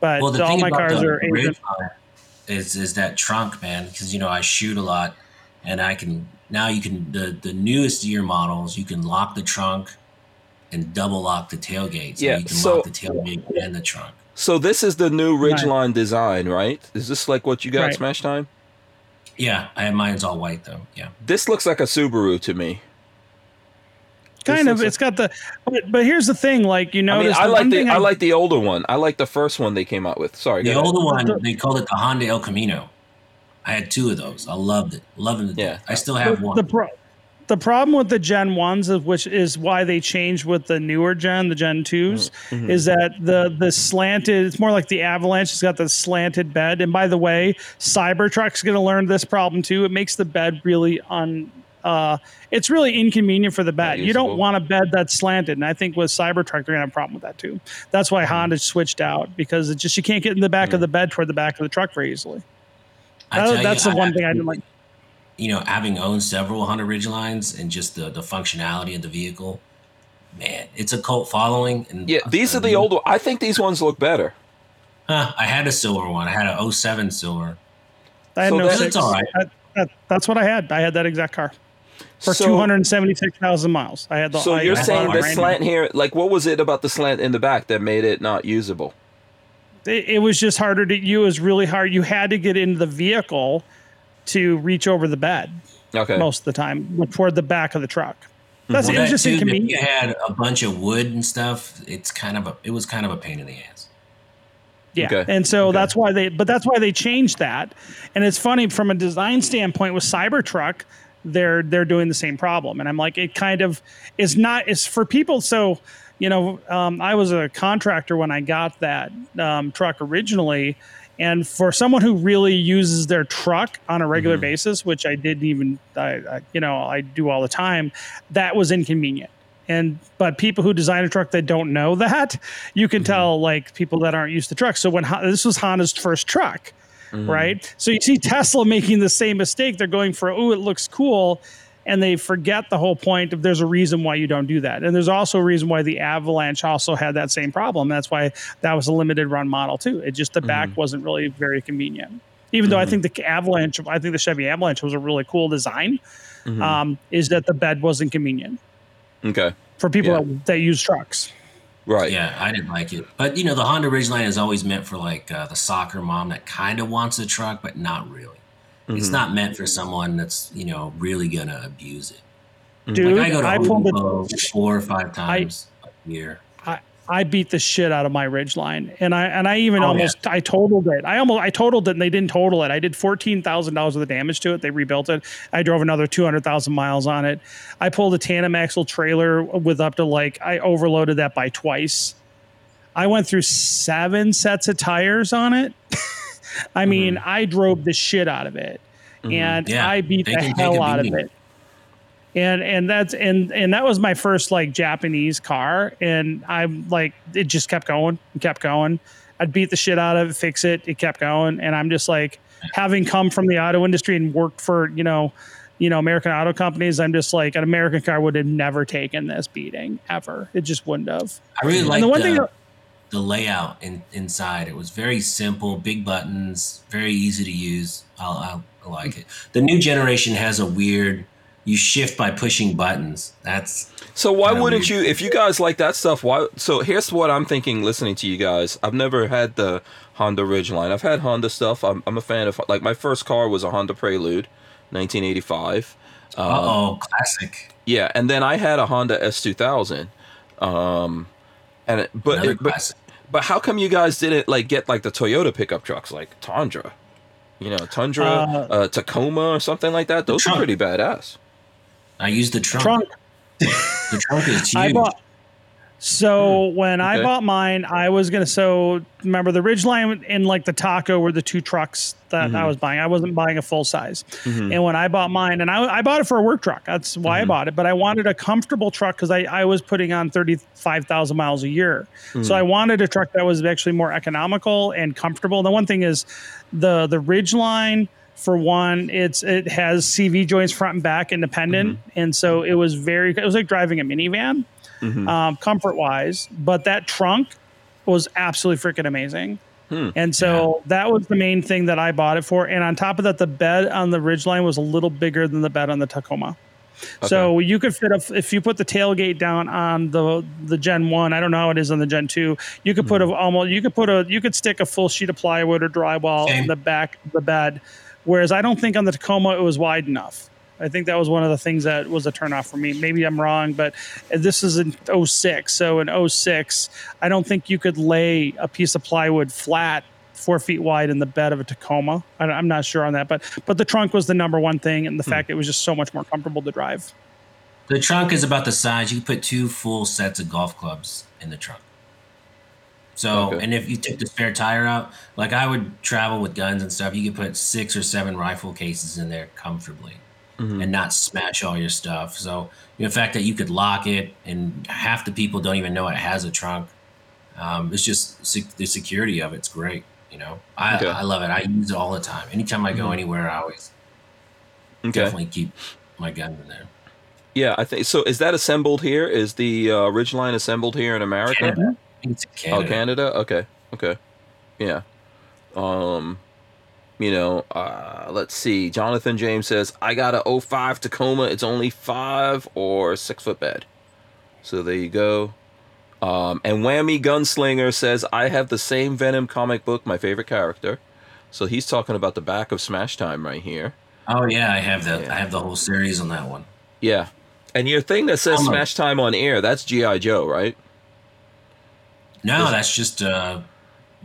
But Well, all my cars the are Asian. Is is that trunk, man. Because you know I shoot a lot, and I can now you can the the newest year models you can lock the trunk and double lock the tailgate. So Yeah, you can so- lock the tailgate and the trunk. So this is the new Right. Ridgeline design, right? Is this like what you got Right. Smash Time? Yeah, I have mine's all white though. Yeah, This looks like a Subaru to me. kind looks of. It's got the. But, but here's the thing, like you I mean, I like the thing I like the older one. I like the first one they came out with. Sorry, the go ahead. older one they called it the Honda El Camino. I had two of those. I loved it. Loving it. Yeah. I still have the, one. the pro- the problem with the Gen ones, of which is why they changed with the newer Gen, the Gen 2s Mhm. is that the the slanted. It's more like the Avalanche. It's got the slanted bed. And by the way, Cybertruck's going to learn this problem too. It makes the bed really un. Uh, it's really inconvenient for the bed. You don't want a bed that's slanted, and I think with Cybertruck they're gonna have a problem with that too. That's why Honda switched out because it just you can't get in the back of the bed toward the back of the truck very easily. I That- tell oh, you, that's the I one thing I actually- didn't like. you know, having owned several Honda Ridgelines and just the, the functionality of the vehicle, man, it's a cult following. And Yeah, these are the older. I think these ones look better. Huh, I had a silver one. I had an 07 silver. I had So no that's- six. It's all right. That- that- that's what I had. I had that exact car for So- two hundred and seventy six thousand miles. I had the. So I, you're I saying the slant here, like what was it about the slant in the back that made it not usable? It, it was just harder to. You it was really hard. You had to get into the vehicle to reach over the bed Okay. most of the time toward the back of the truck. That's Well, it was that just too, if you had a bunch of wood and stuff, it's kind of a it was kind of a pain in the ass. Yeah. Okay. And so Okay. that's why they, but that's why they changed that. And it's funny from a design standpoint with Cybertruck, they're they're doing the same problem. And I'm like, it kind of is not. is for people. So, you know, um, I was a contractor when I got that um, truck originally. And for someone who really uses their truck on a regular Mhm. basis, which I didn't even, I, I, you know, I do all the time, that was inconvenient. And but people who design a truck that don't know that, you can tell like people that aren't used to trucks. So when this was Honda's first truck, Mhm. right? So you see Tesla making the same mistake. They're going for oh, it looks cool, and they forget the whole point of there's a reason why you don't do that. And there's also a reason why the Avalanche also had that same problem. That's why that was a limited run model too. It just the back Mhm. wasn't really very convenient. Even though I Mhm. think the Avalanche, I think the Chevy Avalanche was a really cool design. Mhm. Um, is that the bed wasn't convenient okay. for people Yeah. that, that use trucks. Right. Yeah, I didn't like it. But you know, the Honda Ridgeline is always meant for like uh, the soccer mom that kind of wants a truck, but not really. It's Mhm. not meant for someone that's you know really gonna abuse it. Dude, Like I go to I pulled Depot the four or five times a year. I beat the shit out of my Ridgeline, and I and I even Oh, almost I totaled it. I almost I totaled it, and they didn't total it. I did fourteen thousand dollars worth of damage to it. They rebuilt it. I drove another two hundred thousand miles on it. I pulled a tandem axle trailer with up to like I overloaded that by twice. I went through seven sets of tires on it. I mean, I drove the shit out of it, Mhm. and Yeah, I beat they the hell out of it and and that's and and that was my first like Japanese car, and I'm like it just kept going and kept going. I'd beat the shit out of it, fix it, it kept going, and I'm just like having come from the auto industry and worked for you know, you know American auto companies. I'm just like an American car would have never taken this beating ever. It just wouldn't have. I really like the the, one thing that- the layout in, inside. It was very simple, big buttons, very easy to use. I, I, I like it. The new generation has a weird. You shift by pushing buttons. That's So why wouldn't weird. you, if you guys like that stuff? Why? So here's what I'm thinking. Listening to you guys, I've never had the Honda Ridgeline. I've had Honda stuff. I'm, I'm a fan of. Like my first car was a Honda Prelude, 1985. uh Um, oh, classic. Yeah, and then I had a Honda S2000. Um, and it, but it, but. But how come you guys didn't like get like the Toyota pickup trucks like Tundra? You know, Tundra, Uh, uh, Tacoma, or something like that. Those are pretty badass. I used the trunk. Trunk. The trunk is huge. I bought. So hmm. when I bought mine, I was gonna. So remember the Ridgeline and like the Taco were the two trucks that I mm-hmm. was buying. I wasn't buying a full size. Mm-hmm. And when I bought mine, and I, I bought it for a work truck. That's why I mm-hmm. bought it. But I wanted a comfortable truck because I, I was putting on thirty five thousand miles a year. So mm. I wanted a truck that was actually more economical and comfortable. The one thing is the the Ridgeline. For one, it's it has CV joints front and back independent, and so it was very. It was like driving a minivan Mm-hmm. um, comfort wise, but that trunk was absolutely freaking amazing. Hmm. And so that was the main thing that I bought it for. And on top of that, the bed on the Ridgeline was a little bigger than the bed on the Tacoma. So you could fit a, if you put the tailgate down on the the Gen One. I don't know how it is on the Gen Two. You could put a hmm. almost you could put a you could stick a full sheet of plywood or drywall Same. in the back of the bed. Whereas I don't think on the Tacoma it was wide enough. I think that was one of the things that was a turnoff for me. Maybe I'm wrong, but this is in 06. So in 06, I don't think you could lay a piece of plywood flat four feet wide in the bed of a Tacoma. I, I'm not sure on that, but but the trunk was the number one thing, and the hmm. fact it was just so much more comfortable to drive. The trunk is about the size you can put two full sets of golf clubs in the trunk. So, Okay. and if you took the spare tire out, like I would travel with guns and stuff, you could put six or seven rifle cases in there comfortably and not smash all your stuff. So, you know, the fact that you could lock it and half the people don't even know it has a trunk, um, it's just sec- the security of it's great. You know, I, Okay. I love it. I use it all the time. Anytime I go anywhere, I always Okay. definitely keep my gun in there. Yeah, I think so. Is that assembled here? Is the uh, Ridgeline assembled here in America? Canada? I it's in Oh, Canada. Canada. Okay. Okay. Yeah. Um, you know, uh, let's see. Jonathan James says, "I got a 05 Tacoma. It's only five or six foot bed." So there you go. Um, and Whammy Gunslinger says, "I have the same Venom comic book. My favorite character." So he's talking about the back of Smash Time right here. Oh yeah, I have the Yeah. I have the whole series on that one. Yeah. And your thing that says. Smash Time on air, that's GI Joe, right? No, Is- that's just a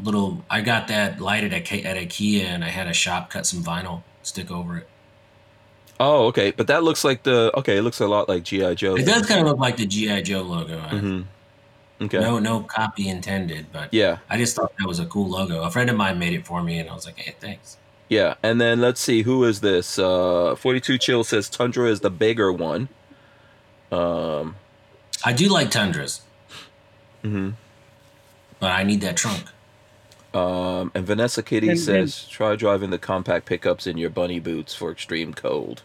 little. I got that lighted at at IKEA, and I had a shop cut some vinyl stick over it. Oh, okay. But that looks like the okay. It looks a lot like GI Joe. It does kind of look like the GI Joe logo. Mm-hmm. Okay. No, no copy intended, but Yeah. I just thought that was a cool logo. A friend of mine made it for me, and I was like, "Hey, thanks." Yeah. And then let's see who is this? Uh, Forty Two Chill says Tundra is the bigger one. Um. I do like Tundras, Mm-hmm. but I need that trunk. Um. And Vanessa Kitty And- says try driving the compact pickups in your bunny boots for extreme cold.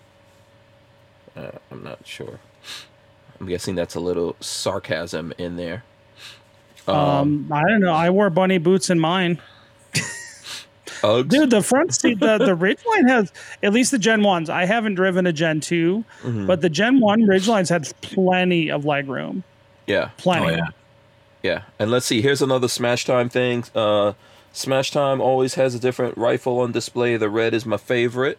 Uh, I'm not sure. I'm guessing that's a little sarcasm in there. Um, I don't know. I wore bunny boots in mine. Uggs. Dude, the front seat, the, the Ridgeline has at least the Gen 1s. I haven't driven a Gen 2, Mhm. but the Gen 1 Ridgelines had plenty of leg room. Yeah. Plenty. Oh yeah, Yeah, and let's see. Here's another Smash Time thing. Uh, Smash Time always has a different rifle on display. The red is my favorite.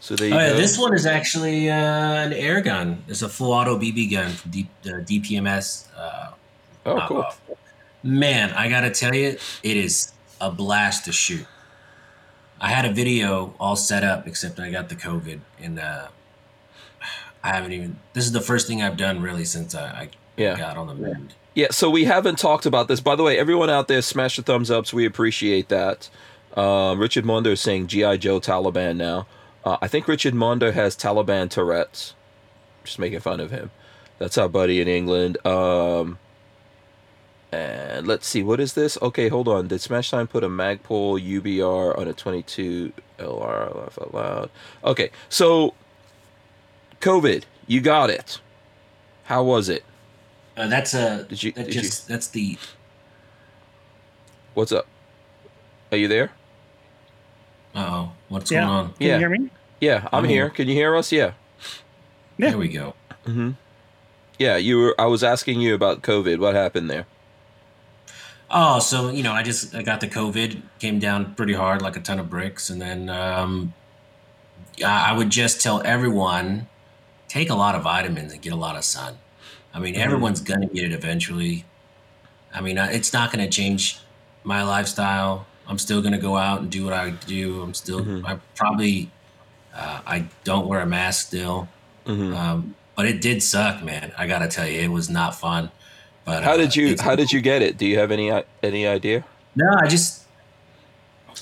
So there you oh yeah. go. This one is actually uh, an air gun. It's a full auto BB gun from D- uh, DPMS. Uh, oh, cool. knockoff. Man, I gotta tell you, it is a blast to shoot. I had a video all set up, except I got the COVID, and uh, I haven't even. This is the first thing I've done really since I, I Yeah. got on the mend. Yeah, so we haven't talked about this. By the way, everyone out there, smash the thumbs ups. We appreciate that. Um, Richard Munder is saying G.I. Joe Taliban now. Uh, I think Richard Munder has Taliban Tourette's. Just making fun of him. That's our buddy in England. Um, and let's see, what is this? Okay, hold on. Did Smash Time put a Magpul UBR on a 22 LR? Laugh out loud. Okay, so COVID, you got it. How was it? Uh, that's a. Did you- That did you- just that's the. What's up? Are you there? Uh oh, what's Yeah. going on? Can Yeah. you hear me? Yeah, I'm I'm here. here. Can you hear us? Yeah. Yeah. There we go. Mm-hmm. Yeah, you were. I was asking you about COVID. What happened there? Oh, so you know, I just I got the COVID, came down pretty hard, like a ton of bricks, and then um, I I would just tell everyone take a lot of vitamins and get a lot of sun. I mean, Mhm. everyone's gonna get it eventually. I mean, it's not gonna change my lifestyle. I'm still gonna go out and do what I do. I'm still. Mhm. I probably. Uh, I don't wear a mask still. Mm-hmm. Um, but it did suck, man. I gotta tell you, it was not fun. But How uh, did you How did you get it? Do you have any any idea? No, I just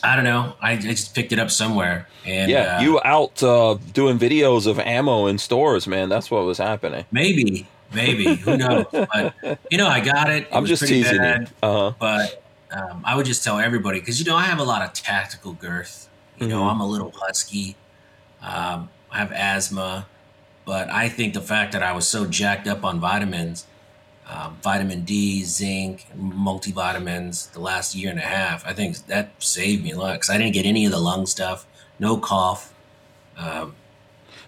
I don't know. I, I just picked it up somewhere, and yeah, uh, you out uh, doing videos of ammo in stores, man. That's what was happening. maybe, maybe who knows? But you know, I got it. it I'm was just pretty teasing bad, you. Uh huh. But um, I would just tell everybody because you know I have a lot of tactical girth. You know, Mhm. I'm a little husky. Um, I have asthma, but I think the fact that I was so jacked up on vitamins, um, vitamin D, zinc, multivitamins, the last year and a half, I think that saved me a lot because I didn't get any of the lung stuff, no cough. Um,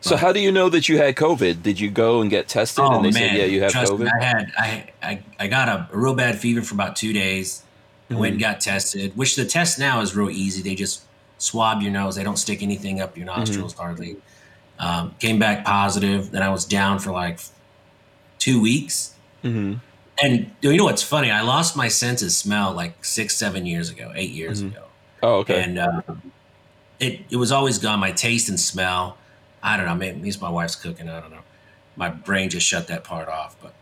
So how do you know that you had COVID? Did you go and get tested and they said, yeah, you have Oh, Trust COVID? Me, I had I, I I got a, a real bad fever for about two days. I went and Mm-hmm. got tested, which the test now is real easy. They just swab your nose. They don't stick anything up your nostrils Mm-hmm. hardly. Um, came back positive. Then I was down for like two weeks. hmm And you know what's funny? I lost my sense of smell like six, seven years ago, eight years Mhm. ago. Oh, okay. And um, it it was always gone. My taste and smell. I don't know. Maybe at least my wife's cooking. I don't know. My brain just shut that part off. But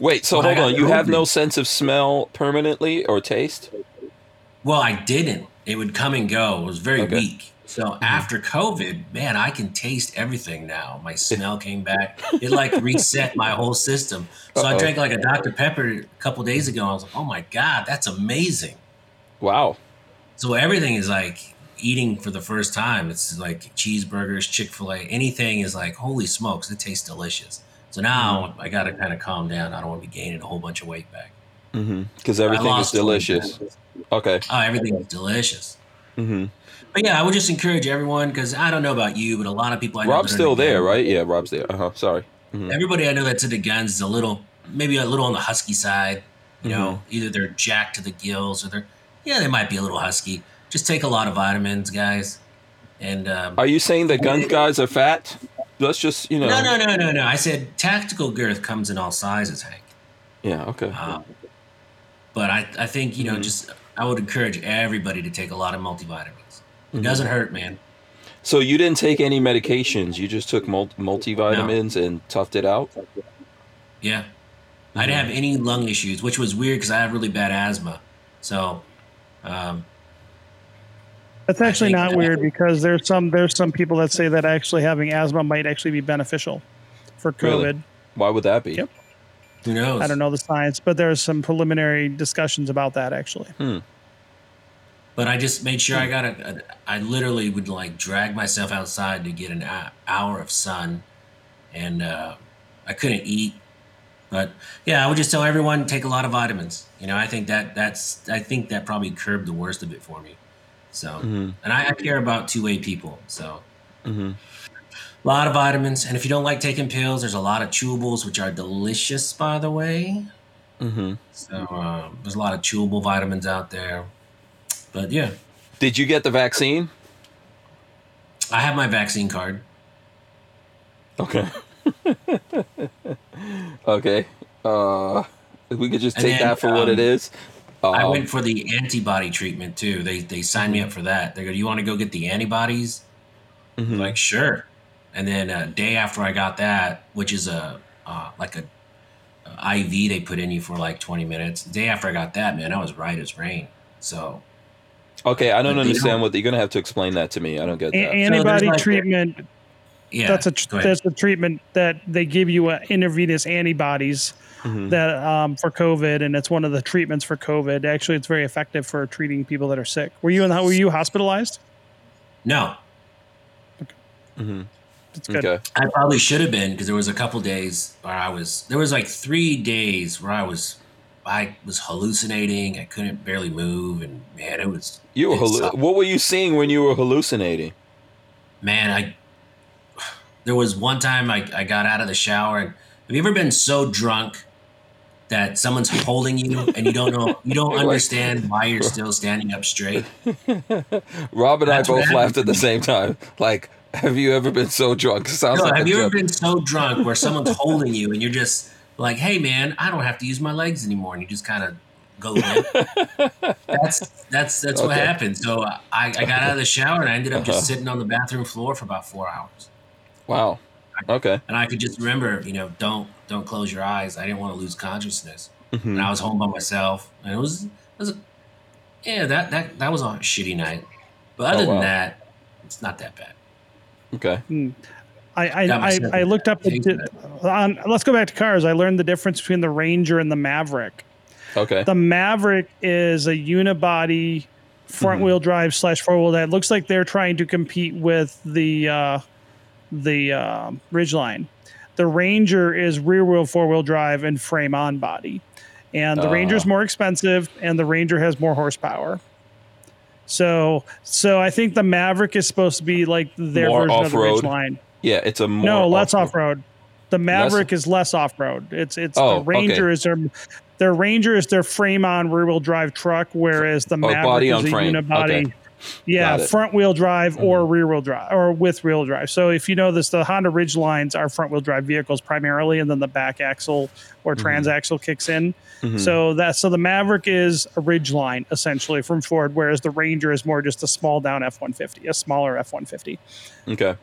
Wait, so hold on. You have no sense of smell permanently or taste? well, I didn't. It would come and go. It was very Okay. weak. So mm-hmm. after COVID, man, I can taste everything now. My smell came back. It like reset my whole system. So I Uh-oh. drank like a Dr. Pepper a couple days ago. I was like, oh my God, that's amazing. Wow. So everything is like eating for the first time. It's like cheeseburgers, Chick fil A, anything is like, holy smokes, it tastes delicious. So now I got to kind of calm down. I don't want to be gaining a whole bunch of weight back. Because Mm-hmm. everything is delicious. Okay. Oh, everything is delicious. hmm But yeah, I would just encourage everyone because I don't know about you, but a lot of people I know Rob's still into there, guns- right? Yeah, Rob's there. Uh huh. Sorry. Mhm. Everybody I know that's into guns is a little, maybe a little on the husky side. You know, Mm-hmm. either they're jacked to the gills or they're, yeah, they might be a little husky. Just take a lot of vitamins, guys. And um, Are you saying that gun guys are fat? Let's just, you know. no, no, no, no, no. I said tactical girth comes in all sizes, Hank. Yeah. Okay. Um, but I, I think you know, Mhm. just I would encourage everybody to take a lot of multivitamins. It Mhm. doesn't hurt, man. So you didn't take any medications. You just took mul- multivitamins and toughed it out. Yeah. I didn't have any lung issues, which was weird because I have really bad asthma. So, um, That's actually not that- weird because there's some there's some people that say that actually having asthma might actually be beneficial for Really? COVID. Why would that be? Yep. who knows? I don't know the science, but there's some preliminary discussions about that actually. But I just made sure I got a, a. I literally would like drag myself outside to get an hour of sun, and uh, I couldn't eat. But yeah, I would just tell everyone take a lot of vitamins. You know, I think that that's I think that probably curbed the worst of it for me. So, hmm and I, I care about two way people. So, hmm a lot of vitamins, and if you don't like taking pills, there's a lot of chewables which are delicious, by the way. hmm So um, there's a lot of chewable vitamins out there. But yeah, Did you get the vaccine? I have my vaccine card. Okay. okay. Uh, we could just take then, that for what it um. I Um, went for the antibody treatment too. They they signed me up for that. They go, "Do you want to go get the antibodies?" mhm. Like, sure. And then a day after I got that, which is a uh, like a, a IV they put in you for like 20 minutes. The day after I got that, man, I was right as rain. So Okay, I don't understand don't- what you're gonna have to explain that to me. I don't get A- that. antibody like- treatment yeah, that's a go that's a treatment that they give you uh, intravenous antibodies Mhm. that um, for COVID, and it's one of the treatments for COVID. Actually, it's very effective for treating people that are sick. Were you in the, were you hospitalized? no, Mhm. That's good. Okay. I probably should have been because there was a couple days where I was. There was like three days where I was. I was hallucinating. I couldn't barely move, and man, it was. You were it hallu- sucked. what were you seeing when you were hallucinating? man, I there was one time I, I got out of the shower and have you ever been so drunk that someone's holding you and you don't know you don't understand why you're still standing up straight? Rob and I That's what both laughed at the same time. Like, have you ever been so drunk? Sounds No, like have you ever been so drunk where someone's holding you and you're just like, hey man, I don't have to use my legs anymore and you just kind of go limp? that's that's that's what happened. So I, I got out of the shower and I ended up Uh-huh. just sitting on the bathroom floor for about four hours. Wow. Okay. and I could just remember, you know, don't don't close your eyes. I didn't want to lose consciousness, Mhm. and I was home by myself, and it was, it was a, yeah, that that that was a shitty night. But other Oh, wow. than that, it's not that bad. Okay. I I, I, I looked up the, Hate di- on. Let's go back to cars. I learned the difference between the Ranger and the Maverick. Okay. The Maverick is a unibody front Mhm. wheel drive slash four wheel that Looks like they're trying to compete with the uh, the uh, Ridgeline. The Ranger is rear wheel four wheel drive and frame on body, and the Ranger is Ah. more expensive, and the Ranger has more horsepower. So, so I think the Maverick is supposed to be like their More version of the off-road? Ridgeline. Yeah, it's a more No, less off- road. The Maverick is less off road. It's it's Oh, the Ranger okay. is their their Ranger is their frame on rear wheel drive truck, whereas the Oh, Maverick is a frame. unibody. Okay. Yeah, Got it. Mm-hmm. front wheel drive or rear wheel drive or with wheel drive. So if you know this, the Honda Ridgelines are front wheel drive vehicles primarily, and then the back axle or Mm-hmm. transaxle kicks in. Mhm. So that so the Maverick is a Ridgeline essentially from Ford, whereas the Ranger is more just a small down F one fifty, a smaller F one fifty. Okay.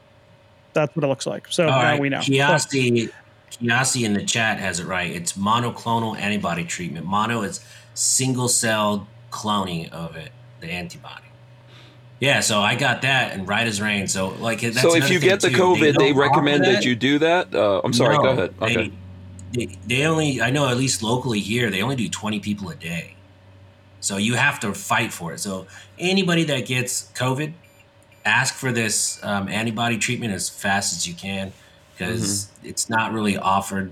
That's what it looks like. So All now right, we know. Kiasi, Kiasi in the chat has it right. It's monoclonal antibody treatment. Mono is single cell cloning of it, the antibody. Yeah, so I got that and right as rain. So like, that's so if you get the too. COVID, they, don't recommend that. you do that. Uh, I'm sorry. No, go ahead. they- Okay. They, they only, I know at least locally here, they only do 20 people a day. So you have to fight for it. So anybody that gets COVID, ask for this um, antibody treatment as fast as you can because Mm-hmm. it's not really offered.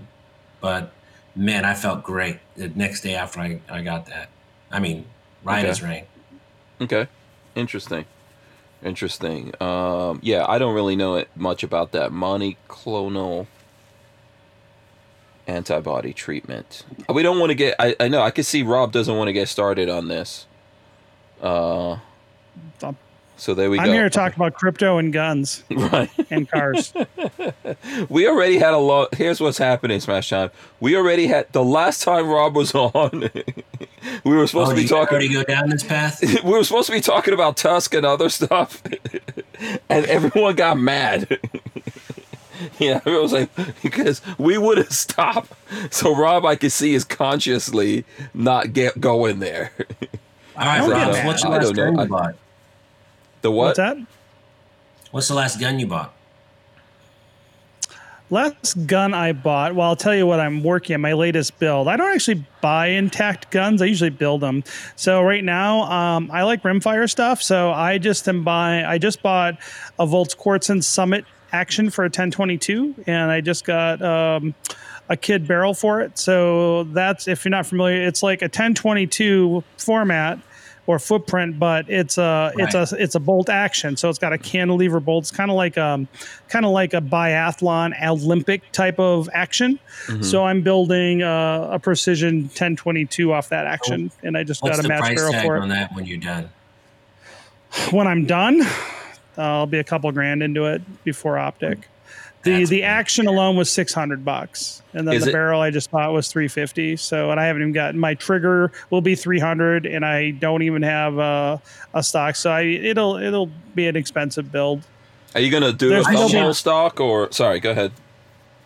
But man, I felt great the next day after I, I got that. I mean, right Okay. as rain. Okay. Interesting. Interesting. Um, yeah, I don't really know it much about that monoclonal antibody treatment. We don't want to get. I, I know. I can see Rob doesn't want to get started on this. Uh, Um, so there we go. I'm here to talk about crypto and guns Right. and cars. We already had a lot. Here's what's happening, Smash Time. We already had the last time Rob was on. we were supposed Oh, to be you talking. already go down this path? we were supposed to be talking about Tusk and other stuff, and everyone got mad. yeah, everyone was like, because we would have stopped. So Rob, I could see, is consciously not get going there. All right, don't get Rob, mad. what's the I don't know. gun you I- bought? The what? What's that? What's the last gun you bought? Last gun I bought. Well, I'll tell you what I'm working on. My latest build. I don't actually buy intact guns. I usually build them. So right now, um, I like rimfire stuff. So I just am buying. I just bought a Volquartsen Summit Action for a 1022, and I just got um, a Kidd barrel for it. So that's if you're not familiar, it's like a 1022 format or footprint, but it's a it's a it's a bolt action. So it's got a cantilever bolt. It's kind of like um kind of like a biathlon Olympic type of action. Mm-hmm. So I'm building uh, a precision 1022 off that action, and I just What's got a match barrel for on it. that when you're done? When I'm done, I'll be a couple grand into it before optic. The That's the great. action alone was 600 bucks, and then Is the it- barrel I just bought was 350. So, and I haven't even gotten my trigger will be 300, and I don't even have uh, a stock. So I it'll it'll be an expensive build. Are you gonna do a There's no- thumbhole stock or? Sorry, go ahead.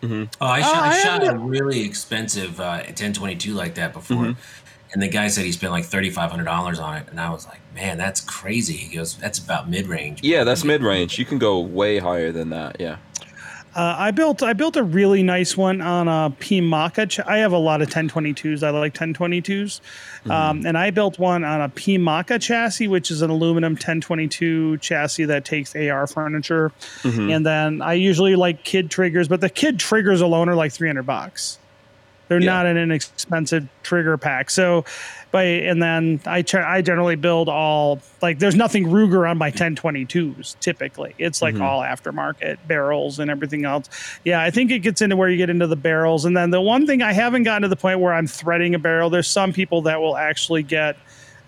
Oh, I Uh, shot, I I shot have a really expensive uh, 1022 like that before, Mm-hmm. and the guy said he spent like thirty five hundred dollars on it, and I was like, man, that's crazy. He goes, that's about mid range. Yeah, that's mid range. You can go way higher than that. Yeah. Uh, I built I built a really nice one on a PMACA. Ch- I have a lot of 1022s. I like 1022s, um, and I built one on a PMACA chassis, which is an aluminum 1022 chassis that takes AR furniture. And then I usually like Kidd triggers, but the Kidd triggers alone are like 300 bucks. They're Yeah. not an inexpensive trigger pack. So, by and then I I generally build all like there's nothing Ruger on my 1022s typically. It's like mm-hmm. all aftermarket barrels and everything else. Yeah, I think it gets into where you get into the barrels. And then the one thing I haven't gotten to the point where I'm threading a barrel. There's some people that will actually get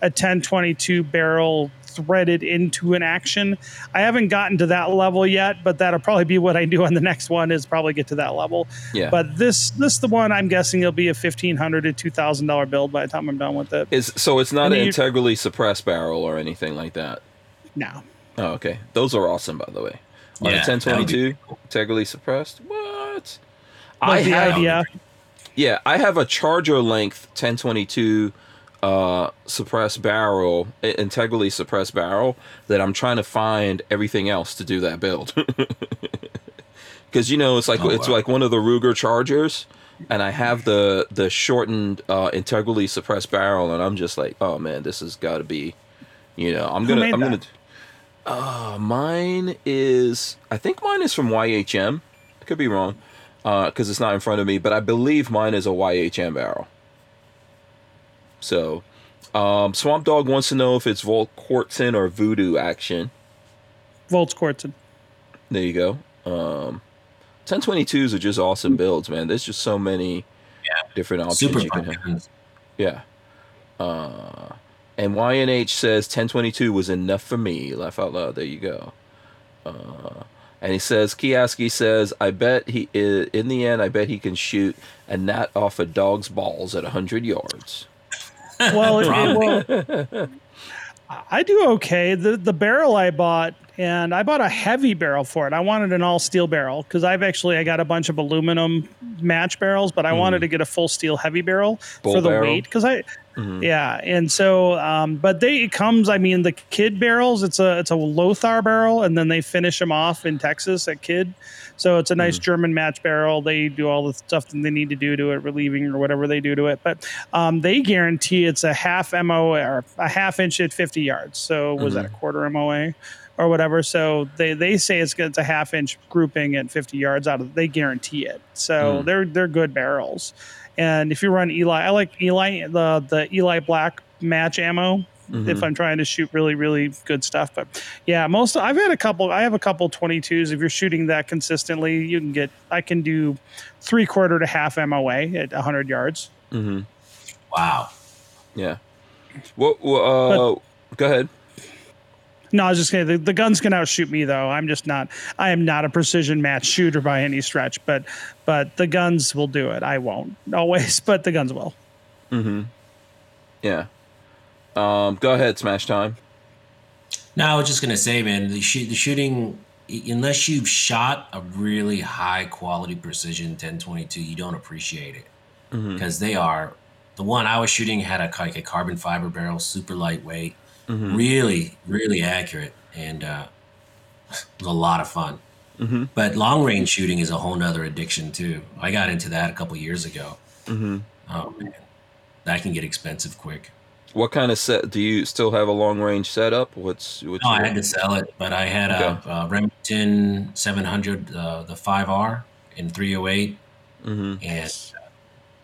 a 1022 barrel threaded into an action. I haven't gotten to that level yet, but that'll probably be what I do on the next one is probably get to that level. Yeah. But this this the one I'm guessing it'll be a fifteen hundred to two thousand dollar build by the time I'm done with it. Is so it's not And an you- integrally suppressed barrel or anything like that. No. Oh, okay. Those are awesome, by the way. On Yeah, a that would 1022, integrally suppressed. What? that. I the have, idea. yeah, I have a Charger length 1022 uh, suppressed barrel, integrally suppressed barrel that I'm trying to find everything else to do that build. Because you know, it's like Oh, it's wow. like one of the Ruger Chargers, and I have the the shortened uh, integrally suppressed barrel, and I'm just like, oh man, this has got to be, you know, I'm gonna I'm that? gonna. Uh, mine is I think mine is from YHM. I could be wrong, because it's not in front of me, but I believe mine is a YHM barrel. So, um, Swamp Dog wants to know if it's Volquartsen or Voodoo action. Volquartsen. There you go. Um, 1022s are just awesome builds, man. There's just so many different options Super you can have. guns. Yeah. Uh, and YNH says 1022 was enough for me. Laugh out loud. There you go. Uh, and he says, Kioski says, I bet he, i- in the end, I bet he can shoot a gnat off a dog's balls at 100 yards. Well, it, it- well, I do okay. The the barrel I bought, and I bought a heavy barrel for it. I wanted an all steel barrel because I've actually I got a bunch of aluminum match barrels, but I wanted to get a full steel heavy barrel Bull for the barrel? weight because I. Mhm. Yeah, and so, um, but they it comes. I mean, the Kidd barrels. It's a it's a Lothar barrel, and then they finish them off in Texas at Kidd. So it's a nice German match barrel. They do all the stuff that they need to do to it, relieving or whatever they do to it. But um, they guarantee it's a half mo or a half inch at 50 yards. So was that a quarter MOA? Or whatever, so they, they say it's it's a half inch grouping at 50 yards out of. They guarantee it, so Mm. they're they're good barrels. And if you run Eley, I like Eley the the Eley Black match ammo. Mhm. If I'm trying to shoot really really good stuff, but yeah, most I've had a couple. I have a couple 22s. If you're shooting that consistently, you can get. I can do three quarter to half MOA at 100 yards. hmm Wow. Yeah. What? Uh, go ahead. No, I was just kidding. The, the guns can outshoot me though. I'm just not. I am not a precision match shooter by any stretch. But but the guns will do it. I won't always, but the guns will. hmm Yeah. Um, go ahead, Smash Time. No, I was just gonna say, man, the shoot, the shooting. Unless you've shot a really high quality precision 1022, you don't appreciate it because they are. The one I was shooting had a like a carbon fiber barrel, super lightweight, really, really accurate, and uh, it was a lot of fun. Mhm. But long range shooting is a whole nother addiction too. I got into that a couple years ago. man, that can get expensive quick. What kind of set do you still have a long range setup? What's what's No, I had to sell it, but I had Okay. a, a Remington 700, uh, the 5R in 308, Mhm. and uh,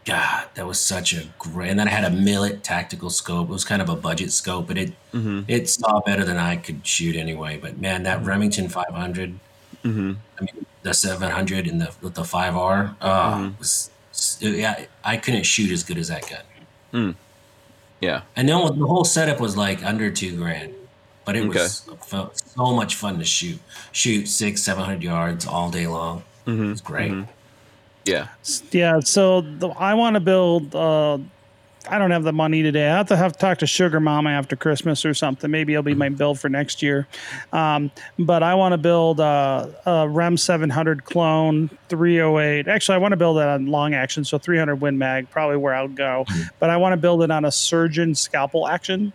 God, that was such a great. And then I had a Millett tactical scope. It was kind of a budget scope, but it Mhm. it saw better than I could shoot anyway. But man, that Remington 500, Mhm. I mean the 700 and the with the 5R, oh, Mm-hmm. was yeah, I couldn't shoot as good as that gun. Yeah. And then the whole setup was like under two grand, but it was felt so much fun to shoot. Shoot six, seven hundred yards all day long. Mm-hmm. It was great. Yeah. Yeah, so the, I want to build. Uh, I don't have the money today. I have to have to talk to Sugar Mama after Christmas or something. Maybe it'll be my build for next year. Um, but I want to build uh, a Rem 700 clone 308. Actually, I want to build it on long action, so 300 Win Mag, probably where I'll go. But I want to build it on a Surgeon scalpel action,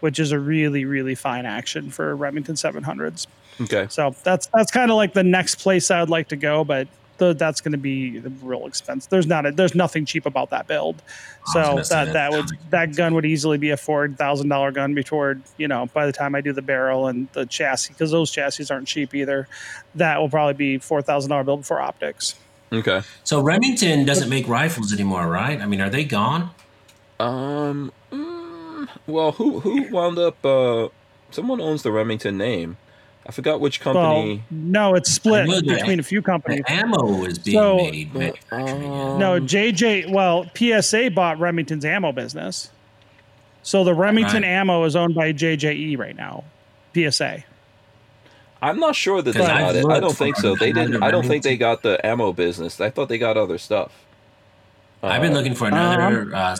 which is a really really fine action for Remington 700s. Okay. So that's that's kind of like the next place I would like to go, but the, that's going to be the real expense. There's not a, there's nothing cheap about that build. So was that that would that gun would easily be a four thousand dollar gun before you know by the time I do the barrel and the chassis because those chassis aren't cheap either. That will probably be four thousand dollar build for optics. Okay. So Remington doesn't make rifles anymore, right? I mean, are they gone? Um. mm, well, who who wound up? Uh, someone owns the Remington name. I forgot which company. Well, no, it's split I know that- between a few companies. The ammo is being So- made manufacturing. it. Um, No, JJ. Well, PSA bought Remington's ammo business, so the Remington Right. ammo is owned by JJE right now. PSA. I'm not sure that they 'Cause got I've it. I don't think so. They didn't. I don't think they got the ammo business. I thought they got other stuff. I've been Uh, looking for another uh,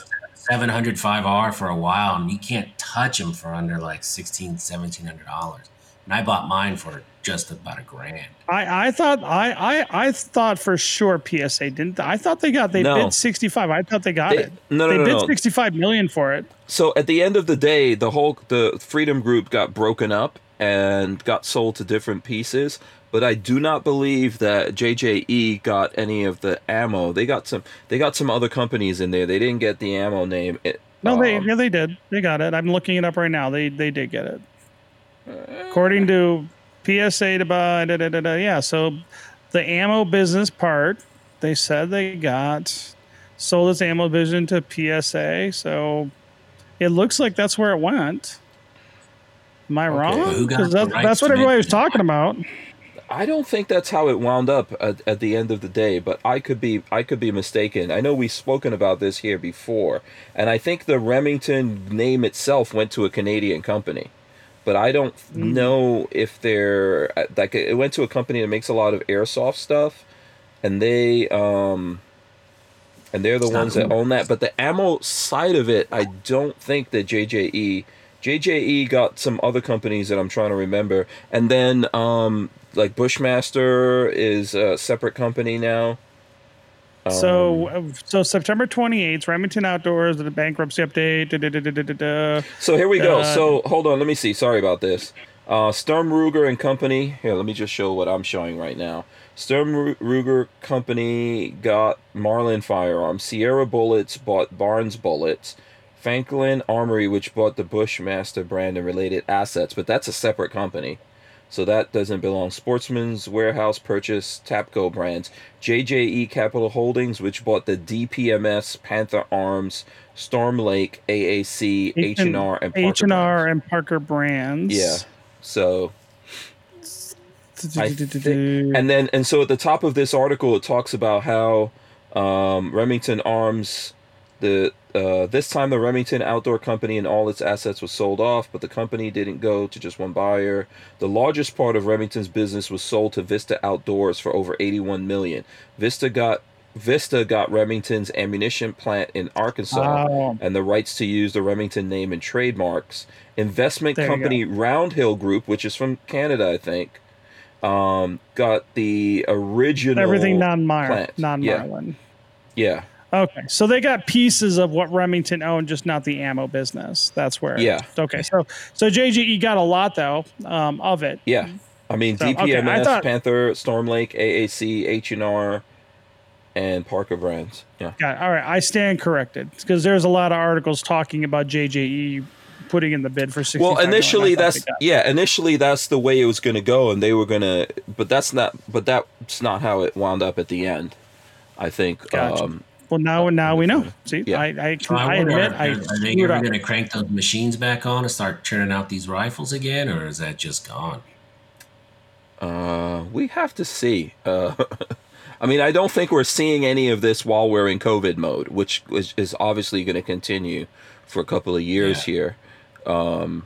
705R for a while, and you can't touch them for under like 16 1700 dollars. And I bought mine for just about a grand. I, I thought I, I I thought for sure PSA didn't. I thought they got they No. bid sixty five. I thought they got They- it. no, no, they no, bid no. sixty five million for it. So at the end of the day, the whole the Freedom Group got broken up and got sold to different pieces. But I do not believe that JJE got any of the ammo. They got some. They got some other companies in there. They didn't get the ammo name. It, No, they um, yeah they did. They got it. I'm looking it up right now. They they did get it. According to PSA to buy da, da, da, da, yeah. So the ammo business part, they said they got sold its ammo vision to PSA. So it looks like that's where it went. Am I Okay. wrong? Who got 'Cause that's, that's what everybody was talking about. I don't think that's how it wound up at, at the end of the day, but I could be I could be mistaken. I know we've spoken about this here before, and I think the Remington name itself went to a Canadian company, but I don't Mm. know if they're like it went to a company that makes a lot of airsoft stuff, and they um and they're the It's ones that own that. But the ammo side of it, I don't think that JJE JJE got some other companies that I'm trying to remember, and then um like Bushmaster is a separate company now. So, Um, uh, so September 28th, Remington Outdoors, the bankruptcy update. Da, da, da, so here we go. uh, so hold on, let me see. Sorry about this. Uh, Sturm Ruger and Company. Here, let me just show what I'm showing right now. Sturm Ruger Company got Marlin Firearms. Sierra Bullets bought Barnes Bullets. Franklin Armory, which bought the Bushmaster brand and related assets, but that's a separate company. So that doesn't belong. Sportsman's Warehouse purchased Tapco brands. JJE Capital Holdings, which bought the DPMS, Panther Arms, Storm Lake, AAC, H&R, and Parker H&R brands. and Parker brands. Yeah. So I thi- and then and so at the top of this article it talks about how um, Remington Arms the uh, this time the Remington Outdoor Company and all its assets was sold off, but the company didn't go to just one buyer. The largest part of Remington's business was sold to Vista Outdoors for over 81 million. Vista got Vista got Remington's ammunition plant in Arkansas Oh. and the rights to use the Remington name and trademarks. Investment There company Roundhill Group, which is from Canada, I think, um, got the original everything plant. non-Marlin. Yeah, Okay, so they got pieces of what Remington owned, just not the ammo business. That's where. Yeah. Okay, so so JJE got a lot though um, of it. yeah. I mean, So, okay, I DPMS, thought- Panther, Storm Lake, AAC, H and R, and Parker brands. Yeah. Got it. All right, I stand corrected because there's a lot of articles talking about JJE putting in the bid for sixty. Well, initially that's yeah. Initially that's the way it was going to go, and they were going to. But that's not. But that's not how it wound up at the end. I think. Gotcha. Um, Well, now and now we know. See, Yeah. I I, So I, I wonder, admit I are, are they ever going to crank those machines back on and start churning out these rifles again, or is that just gone? Uh, we have to see. Uh, I mean, I don't think we're seeing any of this while we're in COVID mode, which is, is obviously going to continue for a couple of years Yeah. here. Um,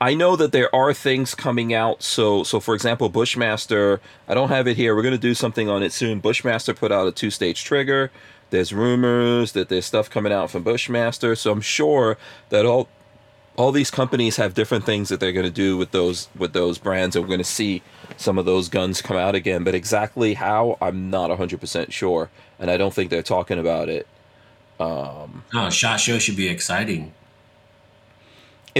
I know that there are things coming out. So, so for example, Bushmaster. I don't have it here. We're going to do something on it soon. Bushmaster put out a two-stage trigger. There's rumors that there's stuff coming out from Bushmaster. So I'm sure that all all these companies have different things that they're going to do with those with those brands and we're going to see some of those guns come out again but exactly how i'm not 100% sure and i don't think they're talking about it um, No, shot show should be exciting.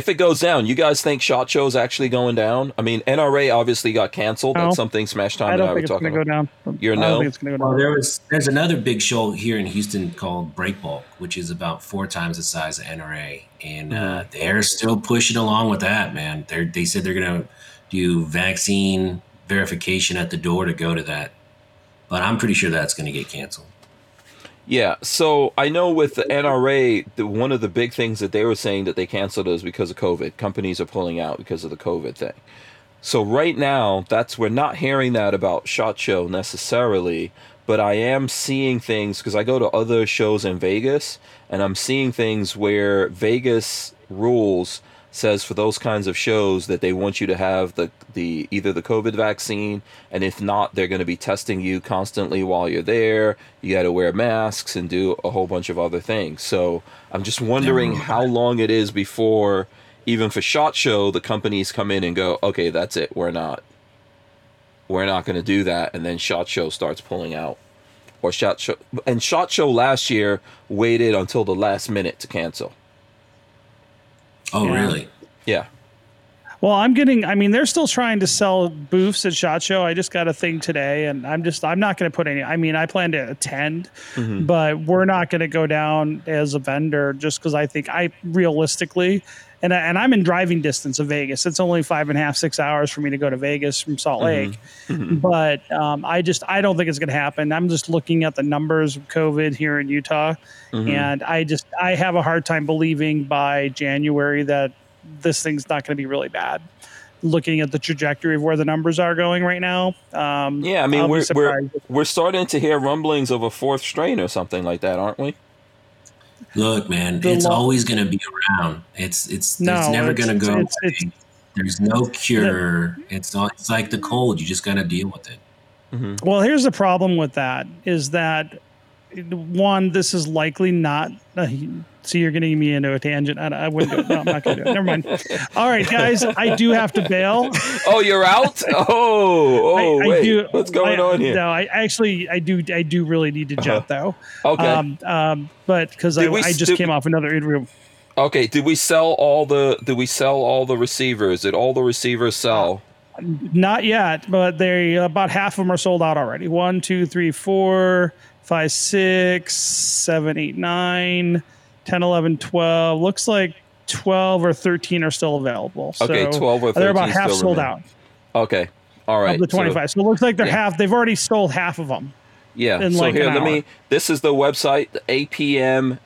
If it goes down you guys think shot show's actually going down i mean nra obviously got canceled No. that's something smash time I and i don't were think it's talking going to go about down. You're I no? think it's going to go Well, down. there was there's another big show here in Houston called Breakbulk, which is about four times the size of NRA, and uh, they're still pushing along with that. Man, they they said they're going to do vaccine verification at the door to go to that, but I'm pretty sure that's going to get canceled. Yeah, so I know with the NRA, the, one of the big things that they were saying that they canceled is because of COVID. Companies are pulling out because of the COVID thing. So right now, that's we're not hearing that about Shot Show necessarily, but I am seeing things because I go to other shows in Vegas, and I'm seeing things where Vegas rules says for those kinds of shows that they want you to have the the either the COVID vaccine, and if not, they're going to be testing you constantly while you're there. You got to wear masks and do a whole bunch of other things. So I'm just wondering how long it is before even for shot show, the companies come in and go, okay, that's it, we're not, we're not going to do that, and then shot show starts pulling out, or shot show, and shot show last year waited until the last minute to cancel. Oh, Yeah. really? Yeah, Well, I'm getting. I mean, they're still trying to sell booths at Shot Show. I just got a thing today, and I'm just. I'm not going to put any. I mean, I plan to attend, Mm-hmm. but we're not going to go down as a vendor just because I think I realistically, and and I'm in driving distance of Vegas. It's only five and a half, six hours for me to go to Vegas from Salt Lake. But um, I just I don't think it's going to happen. I'm just looking at the numbers of COVID here in Utah, and I just I have a hard time believing by January that this thing's not going to be really bad. Looking at the trajectory of where the numbers are going right now, um, yeah. I mean, I'll we're we're we're starting to hear rumblings of a fourth strain or something like that, aren't we? Look, man, The it's lo- always going to be around. It's it's No, it's never going to go. it's- it's- There's no cure. It's all, it's like the cold. You just got to deal with it. Well, here's the problem with that is that one, this is likely not. Uh, so you're getting me into a tangent. I, I wouldn't do it. No, I'm not going to do it. Never mind. All right, guys, I do have to bail. Oh, you're out. Oh, oh, I, I wait. do. What's going I- on here? No, I actually, I do, I do really need to jet though. Okay. Um, um, but because I, we I just came off another interview. Okay, did we sell all the did we sell all the receivers? Did all the receivers sell? Not yet, but they about half of them are sold out already. One, two, three, four, five, six, seven, eight, nine, 10, 11, 12. Looks like 12 or 13 are still available. So Okay, 12 or 13. They're about half sold remain. out Okay. All right. of the 25. So, it looks like they're yeah. half. They've already sold half of them. yeah. So like here, let hour. me this is the website apm80.com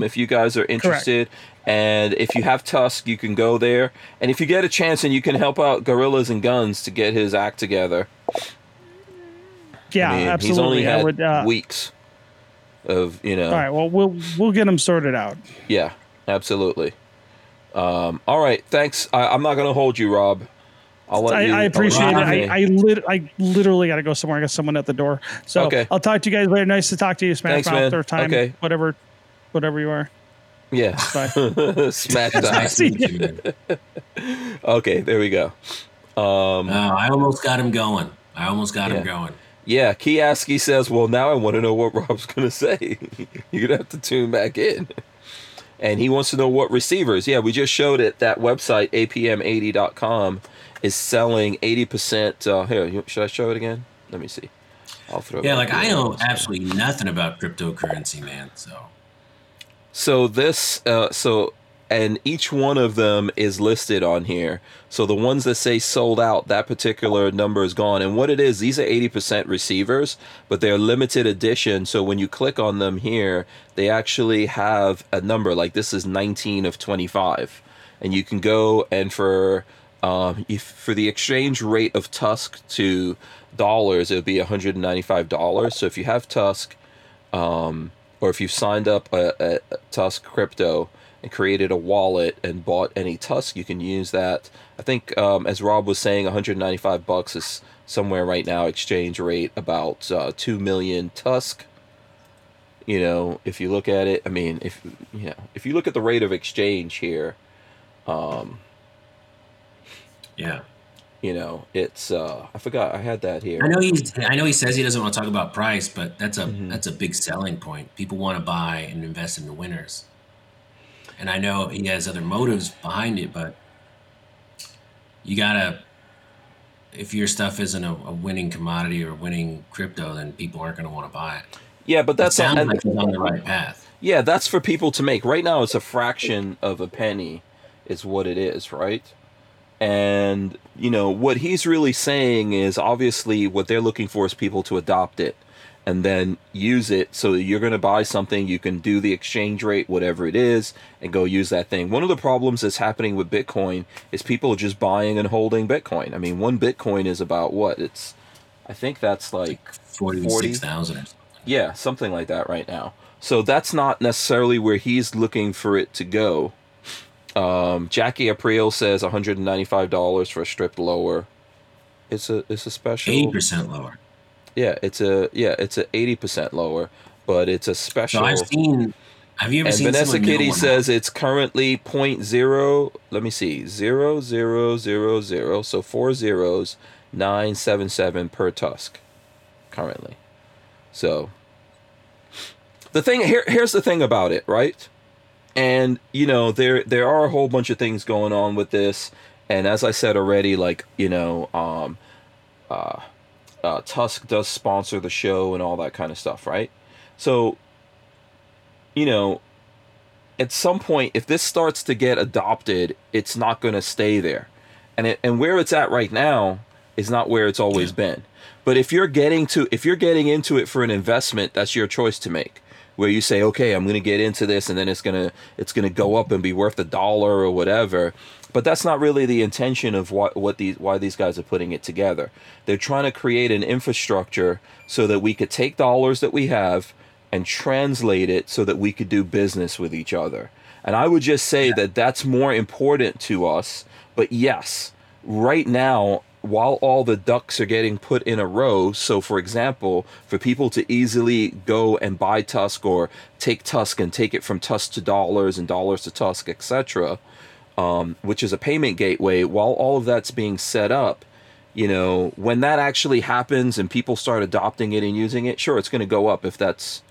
Mhm. if you guys are interested. Correct. And if you have Tusk, you can go there. And if you get a chance and you can help out Gorillas and Guns to get his act together. Yeah, I mean, absolutely. he's only had would. Uh, weeks of, you know. all right. Well, we'll we'll get them sorted out. Yeah, absolutely. Um, all right, thanks. I, I'm not going to hold you, Rob. I'll let I, you. I I'll appreciate it. I I, lit, I literally got to go somewhere. I got someone at the door. So Okay. I'll talk to you guys later. Nice to talk to you. Smash Thanks, Mouth, man. third time. Okay. Whatever, whatever you are. yeah. Bye. Smash It's that. nice you. Okay, there we go. Um, Oh, I almost got him going. I almost got Yeah. him going. Yeah, Kiaski says, "Well, now I want to know what Rob's going to say. You're going to have to tune back in." And he wants to know what receivers. Yeah, we just showed it. That website apm80.com is selling 80%. Uh, here, should I show it again? Let me see. I'll throw. it Yeah, like I know absolutely nothing about cryptocurrency, man. So So this, uh, so, and each one of them is listed on here. So the ones that say sold out, that particular number is gone. And what it is, these are 80% receivers, but they're limited edition. So when you click on them here, they actually have a number. Like this is 19 of 25. And you can go and for, um, if, for the exchange rate of Tusk to dollars, it would be $195. So if you have Tusk, or if you've signed up a, a Tusk crypto and created a wallet and bought any Tusk, you can use that. I think, um, as Rob was saying, 195 bucks is somewhere right now exchange rate about uh, two million Tusk. You know, if you look at it, I mean, if you know, if you look at the rate of exchange here, um, yeah, you know, it's uh, I forgot I had that here. I know he's. I know he says he doesn't want to talk about price, but that's a Mm-hmm. that's a big selling point. People want to buy and invest in the winners. And I know he has other motives behind it, but you gotta. If your stuff isn't a, a winning commodity or winning crypto, then people aren't going to want to buy it. Yeah, but That that's sounds and- like he's on the right path. Yeah, that's for people to make. Right now, it's a fraction of a penny, is what it is, right? And, you know, what he's really saying is obviously what they're looking for is people to adopt it and then use it so that you're going to buy something, you can do the exchange rate, whatever it is, and go use that thing. One of the problems that's happening with Bitcoin is people are just buying and holding Bitcoin. I mean, one Bitcoin is about what? It's, I think that's like or something. yeah, something like that right now. So that's not necessarily where he's looking for it to go. Um, Jackie April says $195 for a stripped lower. It's a it's a special. Eighty percent lower. Yeah, it's a yeah, it's a 80% lower, but it's a special. I've seen, Have you ever And seen Vanessa Kitty says it's currently point zero. Let me see, zero zero zero zero. So four zeros, nine seven seven per tusk, currently. So the thing here, here's the thing about it, right? And you know there there are a whole bunch of things going on with this, and as I said already, like you know, um, uh, uh, Tusk does sponsor the show and all that kind of stuff, right? So you know, at some point, if this starts to get adopted, it's not going to stay there, and it, and where it's at right now is not where it's always Yeah. been. But if you're getting to if you're getting into it for an investment, that's your choice to make. Where you say, okay, I'm going to get into this, and then it's gonna it's gonna go up and be worth a dollar or whatever. But that's not really the intention of what what these why these guys are putting it together. They're trying to create an infrastructure so that we could take dollars that we have and translate it so that we could do business with each other. And I would just say that that's more important to us. But yes, right now, while all the ducks are getting put in a row, so for example, for people to easily go and buy Tusk or take Tusk and take it from Tusk to dollars and dollars to Tusk, etc., um, which is a payment gateway, while all of that's being set up, you know, when that actually happens and people start adopting it and using it, sure, it's going to go up if that's,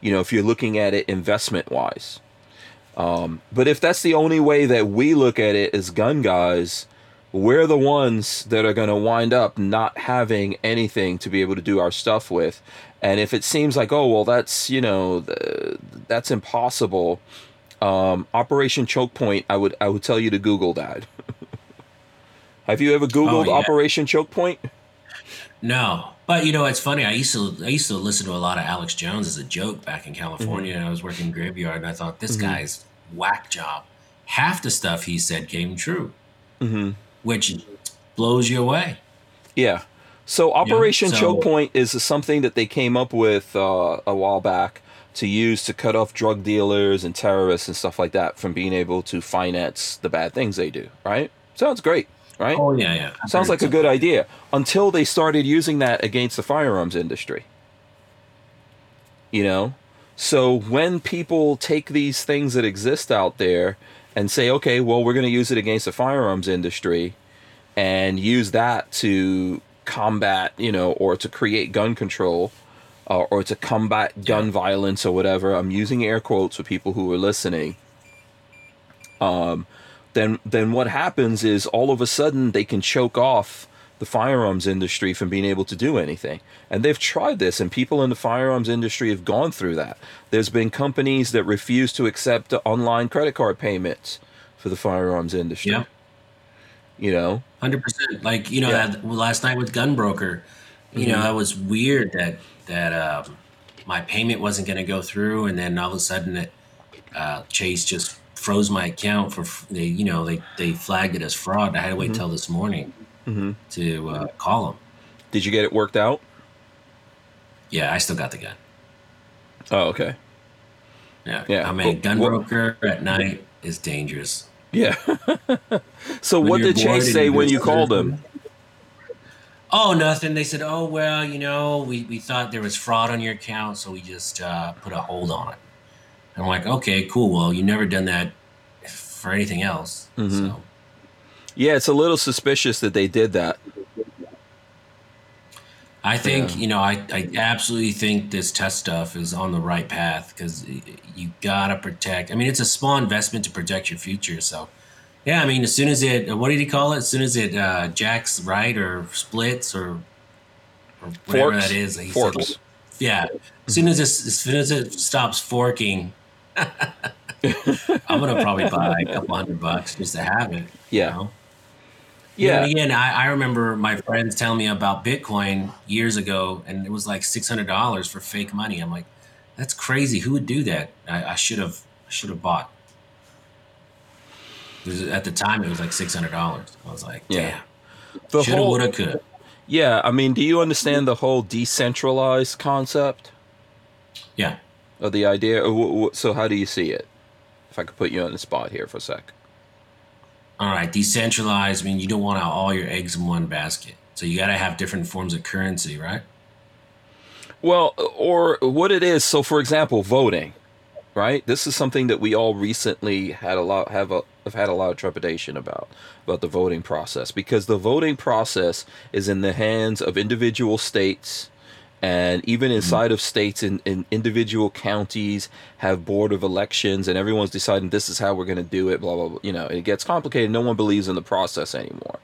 you know, if you're looking at it investment wise. Um, but if that's the only way that we look at it as gun guys, we're the ones that are going to wind up not having anything to be able to do our stuff with. And if it seems like, oh, well, that's, you know, th- that's impossible. Um, Operation Choke Point, I would, I would tell you to Google that. Have you ever Googled yeah. Operation Choke Point? No, but you know it's funny. I used to I used to listen to a lot of Alex Jones as a joke back in California. Mm-hmm. and I was working graveyard, and I thought this guy's whack job. Half the stuff he said came true, Mm-hmm. which blows you away. Yeah. So Operation so- Choke Point is something that they came up with uh, a while back to use to cut off drug dealers and terrorists and stuff like that from being able to finance the bad things they do. Right? Sounds great, right? Oh yeah, yeah. I've Sounds like a good idea until they started using that against the firearms industry. You know? So when people take these things that exist out there and say, okay, well, we're going to use it against the firearms industry and use that to combat, you know, or to create gun control uh, or to combat gun Yeah. violence or whatever. I'm using air quotes for people who are listening. Um, then then what happens is all of a sudden they can choke off the firearms industry from being able to do anything. And they've tried this and people in the firearms industry have gone through that. There's been companies that refuse to accept online credit card payments for the firearms industry. Yeah. You know? Hundred percent. Like you know Yeah. that last night with Gunbroker, you know that was weird that that um, my payment wasn't going to go through, and then all of a sudden it, uh, Chase just froze my account for they you know they they flagged it as fraud. I had to wait till this morning Mhm. to uh, call them. Did you get it worked out? Yeah, I still got the gun. Oh, okay. Yeah, Yeah. I mean, Well, what- Gunbroker at night is dangerous. Yeah. so When what did Chase say when you called him? Oh, nothing. They said, oh, well, you know, we, we thought there was fraud on your account, so we just uh, put a hold on it. And I'm like, okay, cool. Well, you've never done that for anything else. Mhm. So, Yeah, it's a little suspicious that they did that. I think, Yeah. you know, I, I absolutely think this Tusk stuff is on the right path because you got to protect. I mean, it's a small investment to protect your future. So, yeah, I mean, as soon as it, what did he call it? As soon as it uh, jacks right or splits or, or whatever Forks. that is. he said- Forks. Yeah. As soon as this, as soon as it stops forking, I'm gonna probably buy a couple hundred bucks just to have it. you Yeah. know? Yeah. And again, I, I remember my friends telling me about Bitcoin years ago, and it was like six hundred dollars for fake money. I'm like, that's crazy. Who would do that? I, I should have. I should have bought. Because at the time, it was like six hundred dollars. I was like, Yeah. damn. The Shoulda, whole woulda, coulda. Yeah, I mean, do you understand the whole decentralized concept Yeah. of the idea? Or wh- wh- So how do you see it? If I could put you on the spot here for a sec. All right, decentralized. I mean, you don't want all your eggs in one basket. So you got to have different forms of currency, right? Well, or what it is. So, for example, voting, right? This is something that we all recently had a lot have a have had a lot of trepidation about about the voting process because the voting process is in the hands of individual states and even mm-hmm. inside of states in, in individual counties have board of elections and everyone's deciding this is how we're going to do it blah blah blah you know it gets complicated. No one believes in the process anymore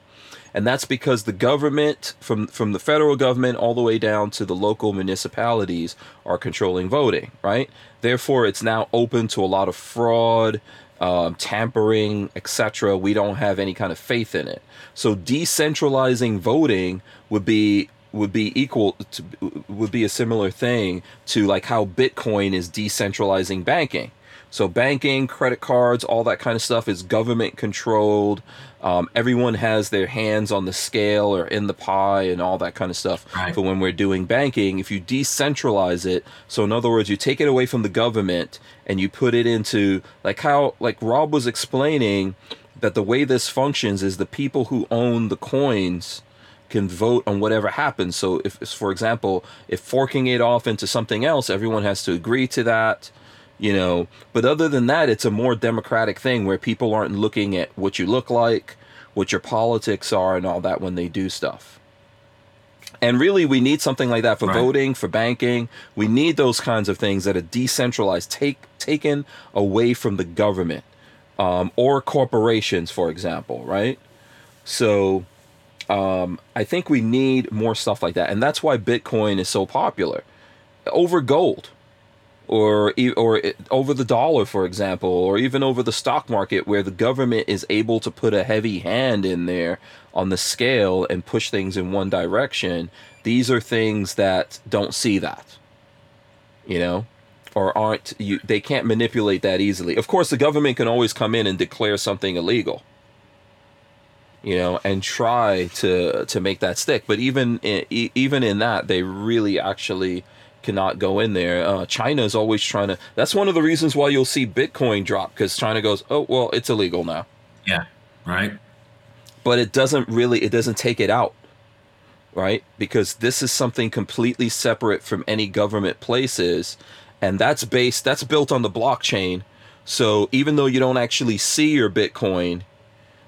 and that's because the government from from the federal government all the way down to the local municipalities are controlling voting right? Therefore it's now open to a lot of fraud um, tampering etc we don't have any kind of faith in it. So decentralizing voting would be would be equal to would be a similar thing to like how bitcoin is decentralizing banking. So banking, credit cards, all that kind of stuff is government controlled. Um, everyone has their hands on the scale or in the pie and all that kind of stuff. Right. But when we're doing banking, if you decentralize it, so in other words, you take it away from the government and you put it into like how like Rob was explaining that the way this functions is the people who own the coins can vote on whatever happens. So if, for example, if forking it off into something else, everyone has to agree to that you know? But other than that it's a more democratic thing where people aren't looking at what you look like what your politics are and all that when they do stuff. And really we need something like that for Right. voting for banking. We need those kinds of things that are decentralized take taken away from the government um, or corporations for example right? So um, i think we need more stuff like that. And that's why bitcoin is so popular. Over gold or or over the dollar for example or even over the stock market where the government is able to put a heavy hand in there on the scale and push things in one direction these are things that don't see that you know or aren't you they can't manipulate that easily. Of course the government can always come in and declare something illegal you know and try to to make that stick. But even in, even in that they really actually cannot go in there uh, china is always trying to that's one of the reasons why you'll see bitcoin drop because china goes oh well it's illegal now Yeah. Right. but it doesn't really it doesn't take it out right because this is something completely separate from any government places and that's based that's built on the blockchain so even though you don't actually see your bitcoin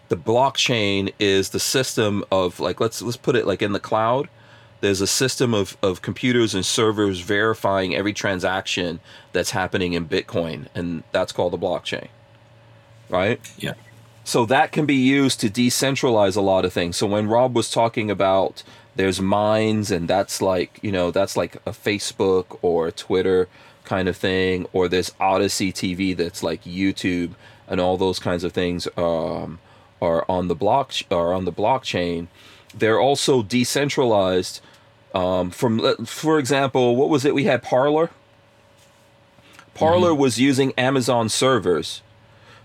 the blockchain is the system of like let's let's put it like in the cloud there's a system of, of computers and servers verifying every transaction that's happening in bitcoin and that's called the blockchain right Yeah. so that can be used to decentralize a lot of things. So when Rob was talking about there's Minds and that's like, you know, that's like a Facebook or a Twitter kind of thing, or there's Odysee TV that's like YouTube and all those kinds of things um, are on the block are on the blockchain. They're also decentralized um, from, for example, what was it? We had Parler. Parler was using Amazon servers.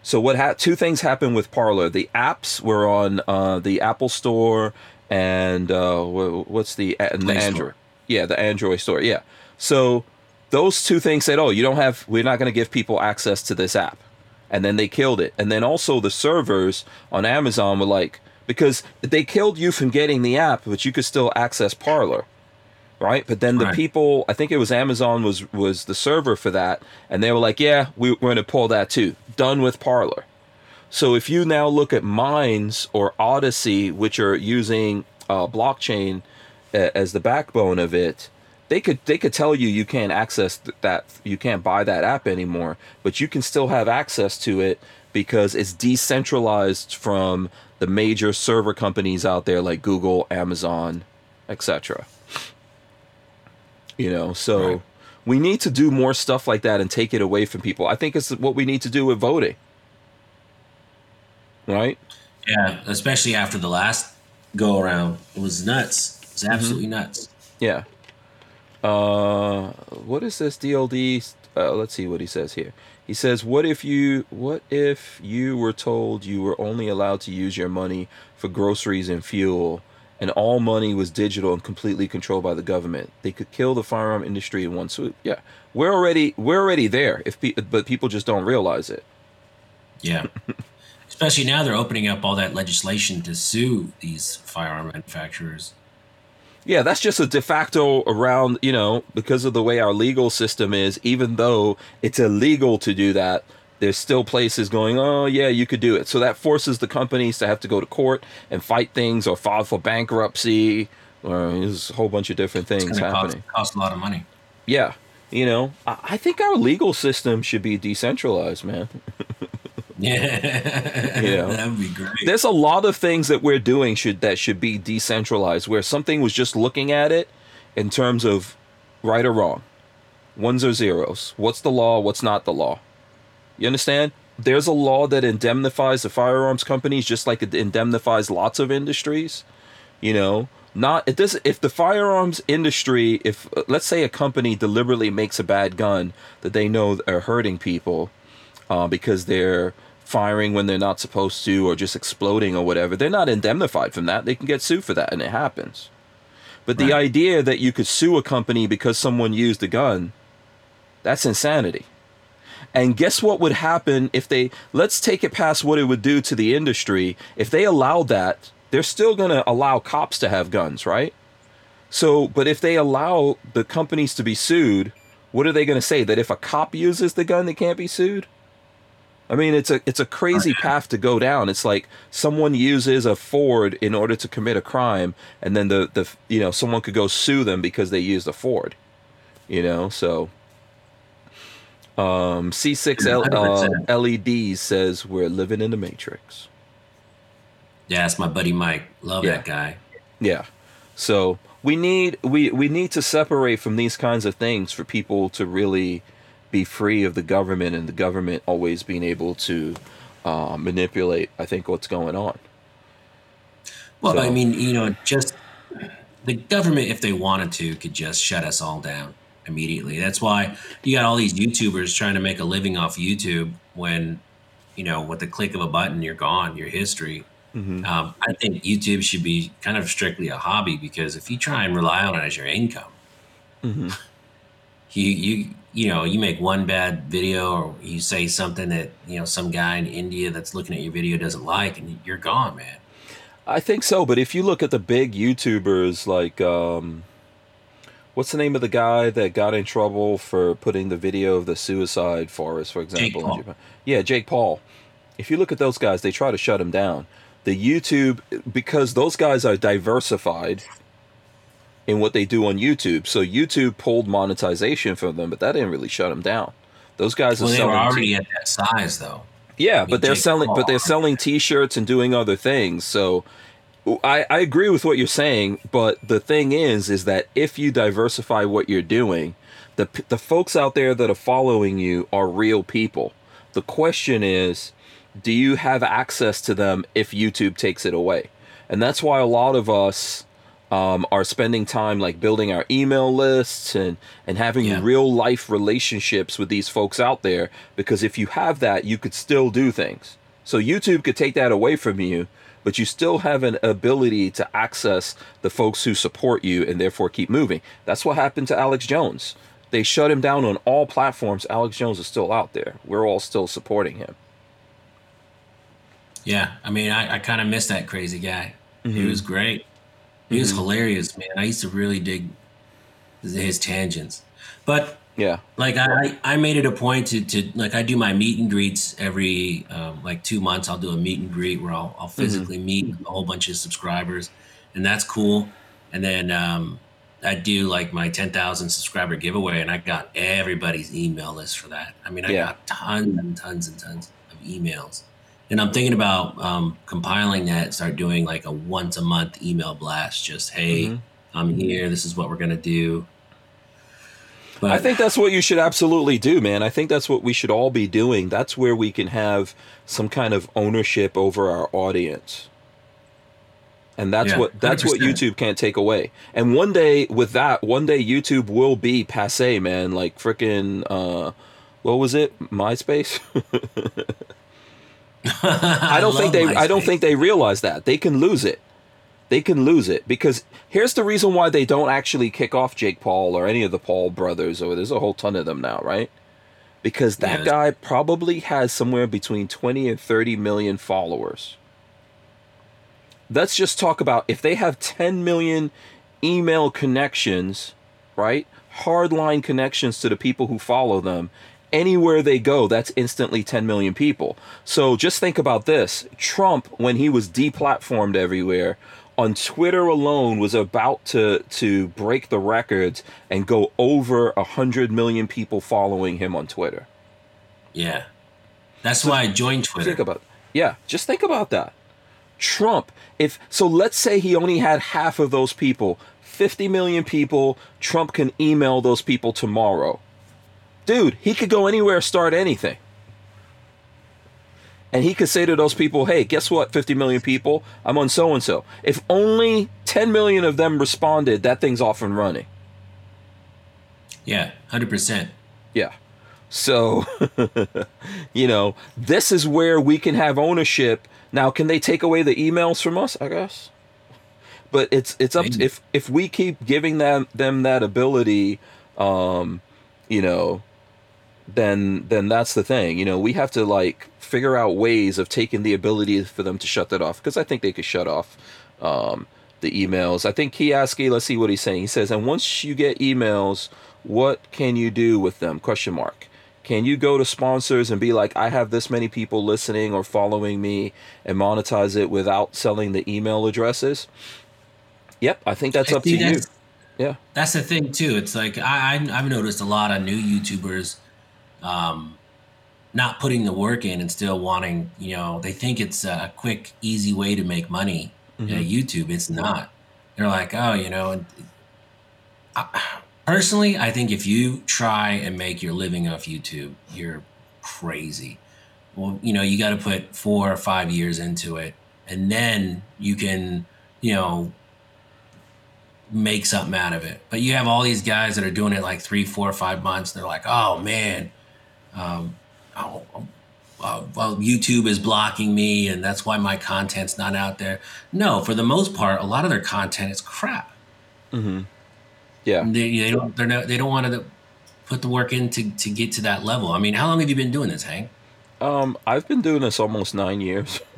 So what ha- two things happened with Parler. The apps were on uh, the Apple Store and uh, what's the, and the. Android? Yeah, the Android store. Yeah. So those two things said, "Oh, you don't have. We're not going to give people access to this app," and then they killed it. And then also the servers on Amazon were like, because they killed you from getting the app, but you could still access Parler right? But then the Right. people, I think it was Amazon was was the server for that, and they were like, "Yeah, we, we're going to pull that too." Done with Parler. So if you now look at Minds or Odysee, which are using uh, blockchain as the backbone of it, they could they could tell you you can't access th- that you can't buy that app anymore, but you can still have access to it because it's decentralized from the major server companies out there like Google, Amazon, etc. You know, so Right. we need to do more stuff like that and take it away from people. I think it's what we need to do with voting. Right? Yeah. Especially after the last go around, it was nuts. It's absolutely nuts. Yeah. Uh, what is this DLD? Uh, let's see what he says here. He says, "What if you what if you were told you were only allowed to use your money for groceries and fuel, and all money was digital and completely controlled by the government? They could kill the firearm industry in one swoop." Yeah, we're already we're already there. If pe- but people just don't realize it. Yeah. Especially now they're opening up all that legislation to sue these firearm manufacturers. Yeah, that's just a de facto around, you know, because of the way our legal system is, even though it's illegal to do that, there's still places going, oh, yeah, you could do it. So that forces the companies to have to go to court and fight things or file for bankruptcy. Or there's a whole bunch of different things to cost, happening. cost a lot of money. Yeah, you know, I, I think our legal system should be decentralized, man. Yeah, Yeah. that would be great. there's a lot of things that we're doing should that should be decentralized where something was just looking at it in terms of right or wrong ones or zeros what's the law what's not the law you understand? There's a law that indemnifies the firearms companies just like it indemnifies lots of industries you know? Not it does if the firearms industry if let's say a company deliberately makes a bad gun that they know are hurting people uh, because they're firing when they're not supposed to or just exploding or whatever they're not indemnified from that. They can get sued for that and it happens. But the idea that you could sue a company because someone used a gun that's insanity and guess what would happen if they let's take it past what it would do to the industry. If they allowed that they're still going to allow cops to have guns right? So but if they allow the companies to be sued what are they going to say? That if a cop uses the gun they can't be sued? I mean, it's a it's a crazy path to go down. It's like someone uses a Ford in order to commit a crime, and then the the you know someone could go sue them because they used a Ford. You know, so um, C6 L, uh, LED says we're living in the Matrix. yeah, that's my buddy Mike. Love Yeah. that guy. Yeah. So we need we we need to separate from these kinds of things for people to really be free of the government and the government always being able to uh, manipulate. I think what's going on. Well, So- I mean, you know, just the government, if they wanted to, could just shut us all down immediately. That's why you got all these YouTubers trying to make a living off YouTube when, you know, with the click of a button, you're gone, your history. Mhm. Um, I think YouTube should be kind of strictly a hobby because if you try and rely on it as your income, Mhm. you you you know you make one bad video or you say something that you know some guy in India that's looking at your video doesn't like, and you're gone, man. I think so, but if you look at the big YouTubers like um what's the name of the guy that got in trouble for putting the video of the suicide forest, for example? in Paul. Japan? Yeah, Jake Paul. If you look at those guys, they try to shut him down. The YouTube because those guys are diversified in what they do on YouTube. So YouTube pulled monetization from them, but that didn't really shut them down. Those guys Well, are they were selling already at that size, though. yeah, mean, but they're Jake selling, Paul. but they're selling T-shirts and doing other things. So, I I agree with what you're saying, but the thing is, is that if you diversify what you're doing, the the folks out there that are following you are real people. The question is, do you have access to them if YouTube takes it away? And that's why a lot of us um, are spending time like building our email lists and and having Yeah. real life relationships with these folks out there. Because if you have that, you could still do things. So YouTube could take that away from you, but you still have an ability to access the folks who support you and therefore keep moving. That's what happened to Alex Jones. They shut him down on all platforms. Alex Jones is still out there. We're all still supporting him. Yeah, I mean, I, I kind of miss that crazy guy. He Mhm. was great. He was Mhm. hilarious, man. I used to really dig his tangents. But Yeah. like I, I made it a point to, to like I do my meet and greets every um, like two months. I'll do a meet and greet where I'll, I'll physically meet a whole bunch of subscribers, and that's cool. And then um, I do like my ten thousand subscriber giveaway, and I got everybody's email list for that. I mean, I Yeah. got tons and tons and tons of emails. And I'm thinking about um, compiling that, start doing like a once a month email blast. Just hey, Mhm. I'm here. This is what we're gonna do. But I think that's what you should absolutely do, man. I think that's what we should all be doing. That's where we can have some kind of ownership over our audience. And that's Yeah, what that's what 100%. YouTube can't take away. And one day with that, one day YouTube will be passe, man. Like freaking uh what was it? MySpace? I don't think they I don't think they realize that. They can lose it. They can lose it because here's the reason why they don't actually kick off Jake Paul or any of the Paul brothers or there's a whole ton of them now, right? Because that Yes. guy probably has somewhere between 20 and 30 million followers. Let's just talk about if they have 10 million email connections, right? Hardline connections to the people who follow them. Anywhere they go, that's instantly 10 million people. So just think about this. Trump, when he was deplatformed everywhere, on Twitter alone was about to to break the records and go over a hundred million people following him on Twitter. Yeah. That's why I joined Twitter. Think about. Yeah, just think about that. Trump, if so let's say he only had half of those people, 50 million people, Trump can email those people tomorrow. Dude, he could go anywhere, start anything. And he could say to those people, hey, guess what, 50 million people? I'm on so and so. If only 10 million of them responded, that thing's off and running. Yeah, 100%. Yeah. So, you know, this is where we can have ownership. Now, can they take away the emails from us? I guess. But it's it's up to, if if we keep giving them them that ability, um, you know, then then that's the thing. You know, we have to like figure out ways of taking the ability for them to shut that off because I think they could shut off um, the emails. I think Kiyaski, let's see what he's saying. He says, and once you get emails, what can you do with them? Question mark. Can you go to sponsors and be like, I have this many people listening or following me and monetize it without selling the email addresses? Yep, I think that's up to you. Yeah. That's the thing too. It's like I, I I've noticed a lot of new YouTubers, um, not putting the work in and still wanting. You know, they think it's a quick, easy way to make money. Mhm. at YouTube, it's not. They're like, oh, you know. I, personally, I think if you try and make your living off YouTube, you're crazy. Well, you know, you got to put four or five years into it, and then you can, you know, make something out of it. But you have all these guys that are doing it like three, four, five months. They're like, oh man, um, oh, uh, well, YouTube is blocking me, and that's why my content's not out there. No, for the most part, a lot of their content is crap. Mm-hmm. Yeah. They, they don't. They're not. They don't want to put the work in to, to get to that level. I mean, how long have you been doing this, Hank? Um, I've been doing this almost nine years.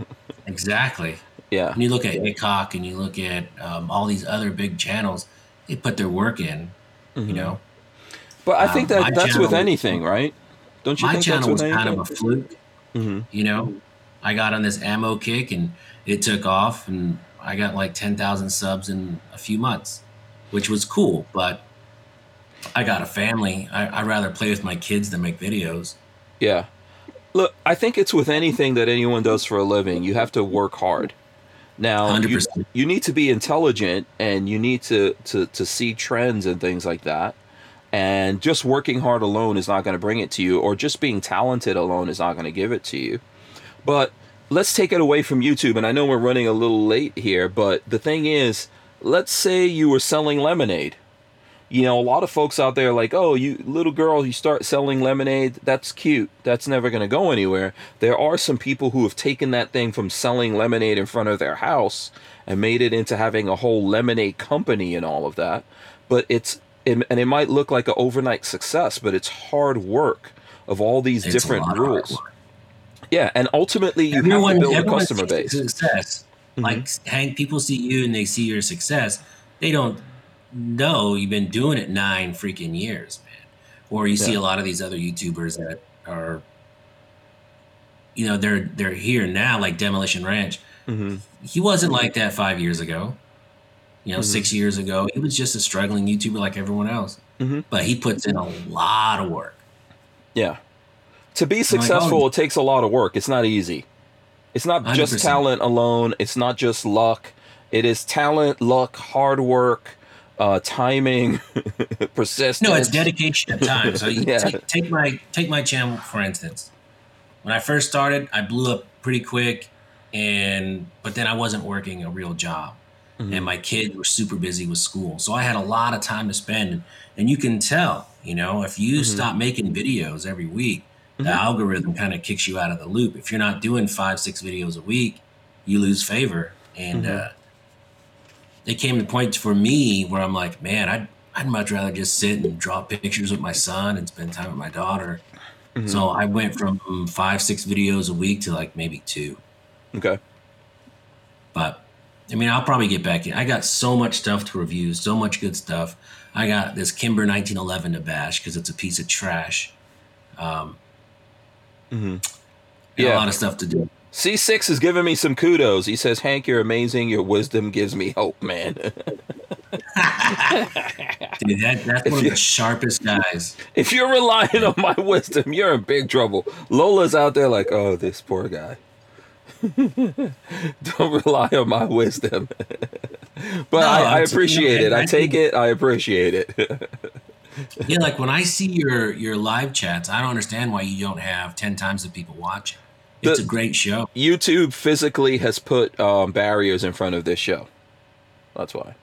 Exactly. yeah. And you look at Hickok and you look at um, all these other big channels. They put their work in. You Mhm. know, But I think Um, that that's with anything, right? Don't you my think channel was kind of a fluke. hmm You know, I got on this ammo kick and it took off, and I got like ten thousand subs in a few months, which was cool. But I got a family. I, I'd rather play with my kids than make videos. Yeah. Look, I think it's with anything that anyone does for a living. You have to work hard. Now, you, 100%. you need to be intelligent and you need to, to, to see trends and things like that. And just working hard alone is not going to bring it to you, or just being talented alone is not going to give it to you. But let's take it away from YouTube. And I know we're running a little late here, but the thing is, let's say you were selling lemonade. You know, a lot of folks out there like, oh, you little girl, you start selling lemonade. That's cute. That's never going to go anywhere. There are some people who have taken that thing from selling lemonade in front of their house and made it into having a whole lemonade company and all of that. But it's, it, and it might look like an overnight success, but it's hard work of all these It's different lot of hard rules. Yeah, and ultimately you have to Everyone, build a customer base. Success. Mhm. Like Hank, people see you and they see your success. They don't know you've been doing it nine freaking years, man. Or you see a lot of these other YouTubers that are, you know, they're they're here now, like Demolition Ranch. hmm He wasn't like that five years ago. You know, Mhm. six years ago, he was just a struggling YouTuber like everyone else. Mhm. But he puts in a lot of work. Yeah. To be like, successful, oh- it takes a lot of work. It's not easy. It's not just 100%. talent alone. It's not just luck. It is talent, luck, hard work, uh, timing, persistence. No, it's dedication at time. So you Yeah. take, take my take my channel for instance. When I first started, I blew up pretty quick, and but then I wasn't working a real job, Mhm. and my kids were super busy with school, so I had a lot of time to spend. And you can tell, you know, if you Mhm. stop making videos every week, Mhm. the algorithm kind of kicks you out of the loop. If you're not doing five, six videos a week, you lose favor. And Mhm. uh, it came to points for me where I'm like, man, I'd I'd much rather just sit and draw pictures with my son and spend time with my daughter. Mhm. So I went from five, six videos a week to like maybe two. okay. But I mean, I'll probably get back in. I got so much stuff to review, so much good stuff. I got this Kimber 1911 to bash because it's a piece of trash. Um, Mhm. got Yeah. a lot of stuff to do. C6 is giving me some kudos. He says, Hank, you're amazing. Your wisdom gives me hope, man. Dude, that, that's one of the sharpest guys. if you're relying on my wisdom, you're in big trouble. Lola's out there like, oh, this poor guy. Don't rely on my wisdom. but No, I, I appreciate it. I I take it. I appreciate it. Yeah, like when I see your your live chats, I don't understand why you don't have ten times the people watching. It's The- a great show. YouTube physically has put um, barriers in front of this show. That's why.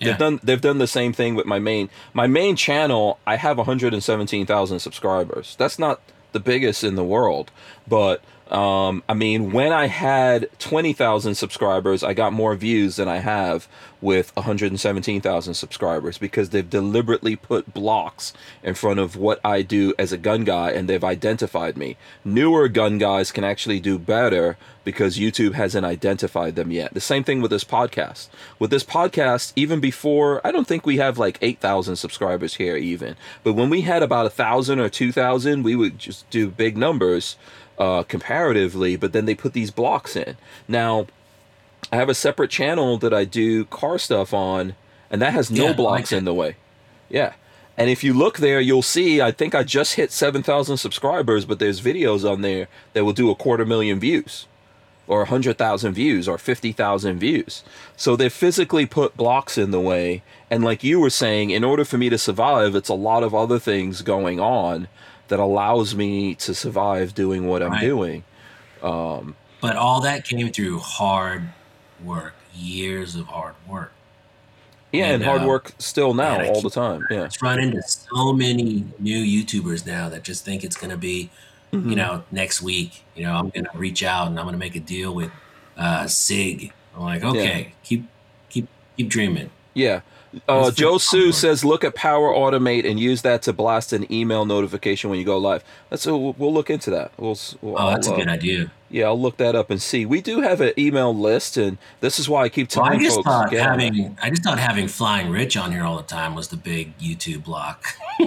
Yeah. They've done they've done the same thing with my main my main channel. I have 117,000 subscribers. That's not the biggest in the world, but um, I mean, when I had 20,000 subscribers, I got more views than I have with 117,000 subscribers because they've deliberately put blocks in front of what I do as a gun guy and they've identified me. Newer gun guys can actually do better because YouTube hasn't identified them yet. The same thing with this podcast. With this podcast, even before, I don't think we have like 8,000 subscribers here even. But when we had about a 1,000 or 2,000, we would just do big numbers uh, comparatively, but then they put these blocks in. Now, I have a separate channel that I do car stuff on, and that has no Yeah, like blocks in the way. Yeah. And if you look there, you'll see, I think I just hit 7,000 subscribers, but there's videos on there that will do a quarter million views or 100,000 views or 50,000 views. So they physically put blocks in the way. And like you were saying, in order for me to survive, it's a lot of other things going on that allows me to survive doing what I'm Right. doing. But all that came through hard work, years of hard work. Yeah, and, And, hard uh, work still now, all keep- the time. Yeah. It's run into so many new YouTubers now that just think it's going to be, Mm-hmm. you know, next week. You know, I'm going to reach out and I'm going to make a deal with uh, Sig. I'm like, okay, keep keep keep dreaming. Yeah. Uh, Joe Sue says, look at Power Automate and use that to blast an email notification when you go live. That's a, we'll we'll look into that. We'll, we'll Oh, that's I'll, a good uh, idea. Yeah, I'll look that up and see. We do have an email list, and this is why I keep Well, I telling just folks. thought having I just thought having Flying Rich on here all the time was the big YouTube block.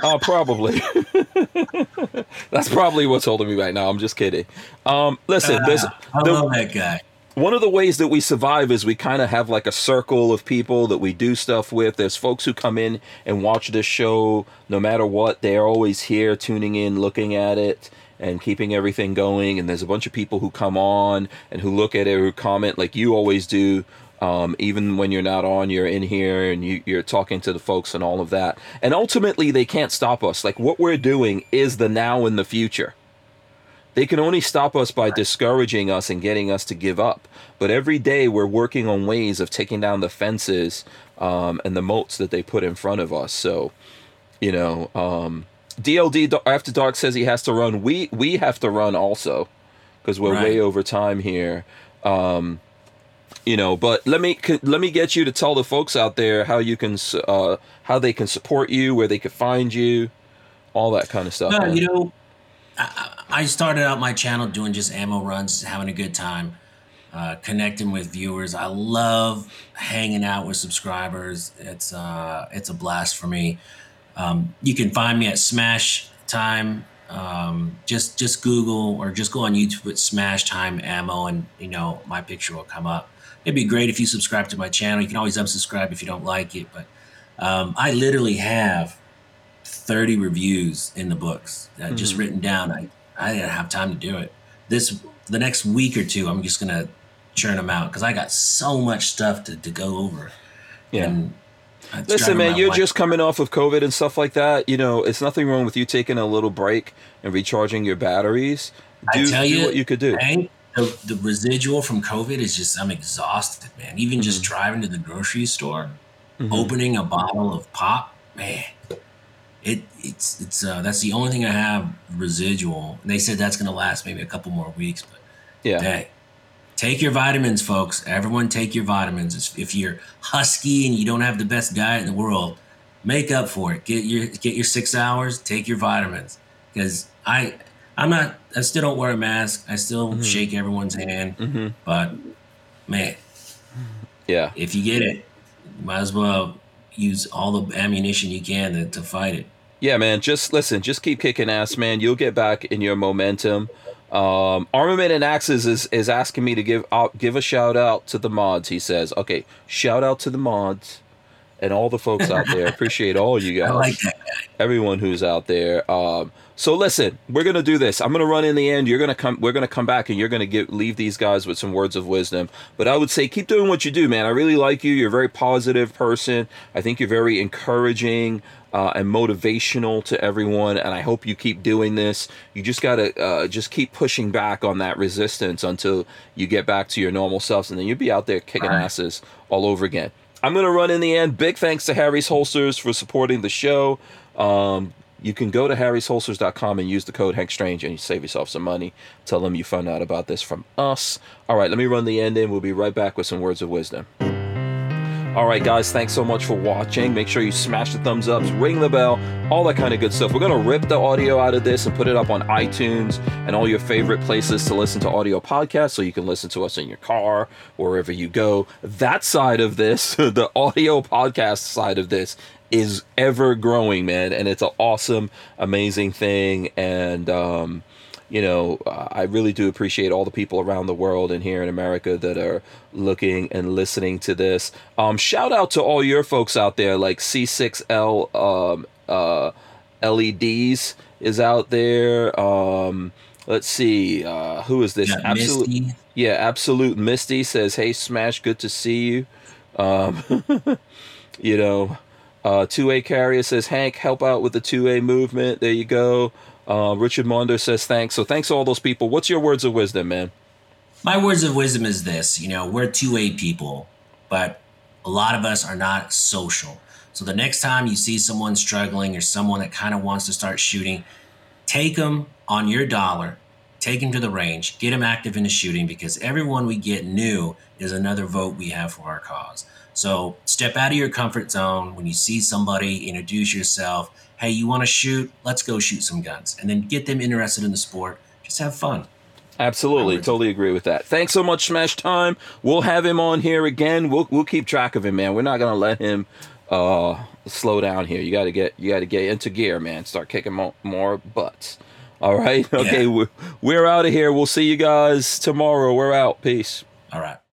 Oh, probably. That's probably what's holding me back now. I'm just kidding. Um, listen, there's I the- love that guy. One of the ways that we survive is we kind of have like a circle of people that we do stuff with. There's folks who come in and watch this show no matter what. They're always here tuning in, looking at it, and keeping everything going. And there's a bunch of people who come on and who look at it, who comment like you always do. Um, even when you're not on, you're in here and you, you're talking to the folks and all of that. And ultimately, they can't stop us. Like what we're doing is the now and the future. They can only stop us by discouraging us and getting us to give up. But every day we're working on ways of taking down the fences um, and the moats that they put in front of us. So, you know, um, DLD After Dark says he has to run. We we have to run also because we're Right. way over time here. Um, you know, but let me let me get you to tell the folks out there how you can uh, how they can support you, where they can find you, all that kind of stuff. No, you know, I, started out my channel doing just ammo runs, having a good time, uh, connecting with viewers. I love hanging out with subscribers. It's uh, it's a blast for me. Um, you can find me at Smash Time. Um, just just Google or just go on YouTube with Smash Time Ammo, and you know my picture will come up. It'd be great if you subscribe to my channel. You can always unsubscribe if you don't like it, but um, I literally have 30 reviews in the books uh, just Mm-hmm. written down. I, I didn't have time to do it. This the next week or two, I'm just gonna churn them out because I got so much stuff to, to go over. Yeah. And Listen, man, you're just coming off of COVID and stuff like that. You know, it's nothing wrong with you taking a little break and recharging your batteries. I Do, tell do you, what you could do. Hank, the, the residual from COVID is just I'm exhausted, man. Even just Mm-hmm. driving to the grocery store, opening a bottle of pop, man. It it's it's uh that's the only thing I have residual. And they said that's gonna last maybe a couple more weeks, but Yeah. Take your vitamins, folks. Everyone take your vitamins. If you're husky and you don't have the best diet in the world, make up for it. Get your get your six hours. Take your vitamins. Because I I'm not. I still don't wear a mask. I still shake everyone's hand. Mhm. But man, Yeah. if you get it, might as well use all the ammunition you can to, to fight it. Yeah, man. Just listen. Just keep kicking ass, man. You'll get back in your momentum. Um, Armament and Axes is, is asking me to give out give a shout out to the mods. He says, "Okay, shout out to the mods and all the folks out there. Appreciate all you guys, I like that everyone who's out there." Um, so listen, we're gonna do this. I'm gonna run in the end. You're gonna come. We're gonna come back, and you're gonna give leave these guys with some words of wisdom. But I would say keep doing what you do, man. I really like you. You're a very positive person. I think you're very encouraging uh, and motivational to everyone. And I hope you keep doing this. You just gotta uh, just keep pushing back on that resistance until you get back to your normal selves, and then you'll be out there kicking Right. asses all over again. I'm gonna run in the end. Big thanks to Harry's Holsters for supporting the show. Um, you can go to harrysholsters.com and use the code Hank Strange and you save yourself some money. Tell them you found out about this from us. All right, let me run the end in. We'll be right back with some words of wisdom. All right, guys, thanks so much for watching. Make sure you smash the thumbs ups, ring the bell, all that kind of good stuff. We're going to rip the audio out of this and put it up on iTunes and all your favorite places to listen to audio podcasts so you can listen to us in your car, wherever you go. That side of this, the audio podcast side of this, is ever growing, man. And it's an awesome, amazing thing. And, um, you know, I really do appreciate all the people around the world and here in America that are looking and listening to this. Um, shout out to all your folks out there, like C6L um, uh, LEDs is out there. Um, let's see, uh, who is this? Yeah, Absolute, Misty. yeah, Absolute Misty says, "Hey, Smash, good to see you." Um, you know, uh, 2A Carrier says, Hank, help out with the 2A movement. There you go. Uh, Richard Mondo says, thanks. So thanks to all those people. What's your words of wisdom, man? My words of wisdom is this you know, we're two A people, but a lot of us are not social. So the next time you see someone struggling or someone that kind of wants to start shooting, take them on your dollar, take them to the range, get them active in the shooting because everyone we get new is another vote we have for our cause. So step out of your comfort zone. When you see somebody, introduce yourself. Hey, you want to shoot? Let's go shoot some guns. And then get them interested in the sport. Just have fun. Absolutely, totally agree with that. Thanks so much, Smash Time. We'll have him on here again. We'll we'll keep track of him, man. We're not gonna let him uh slow down here. You got to get you got to get into gear, man. Start kicking mo- more butts. All right, okay. Yeah. We're, we're out of here. We'll see you guys tomorrow. We're out. Peace. All right.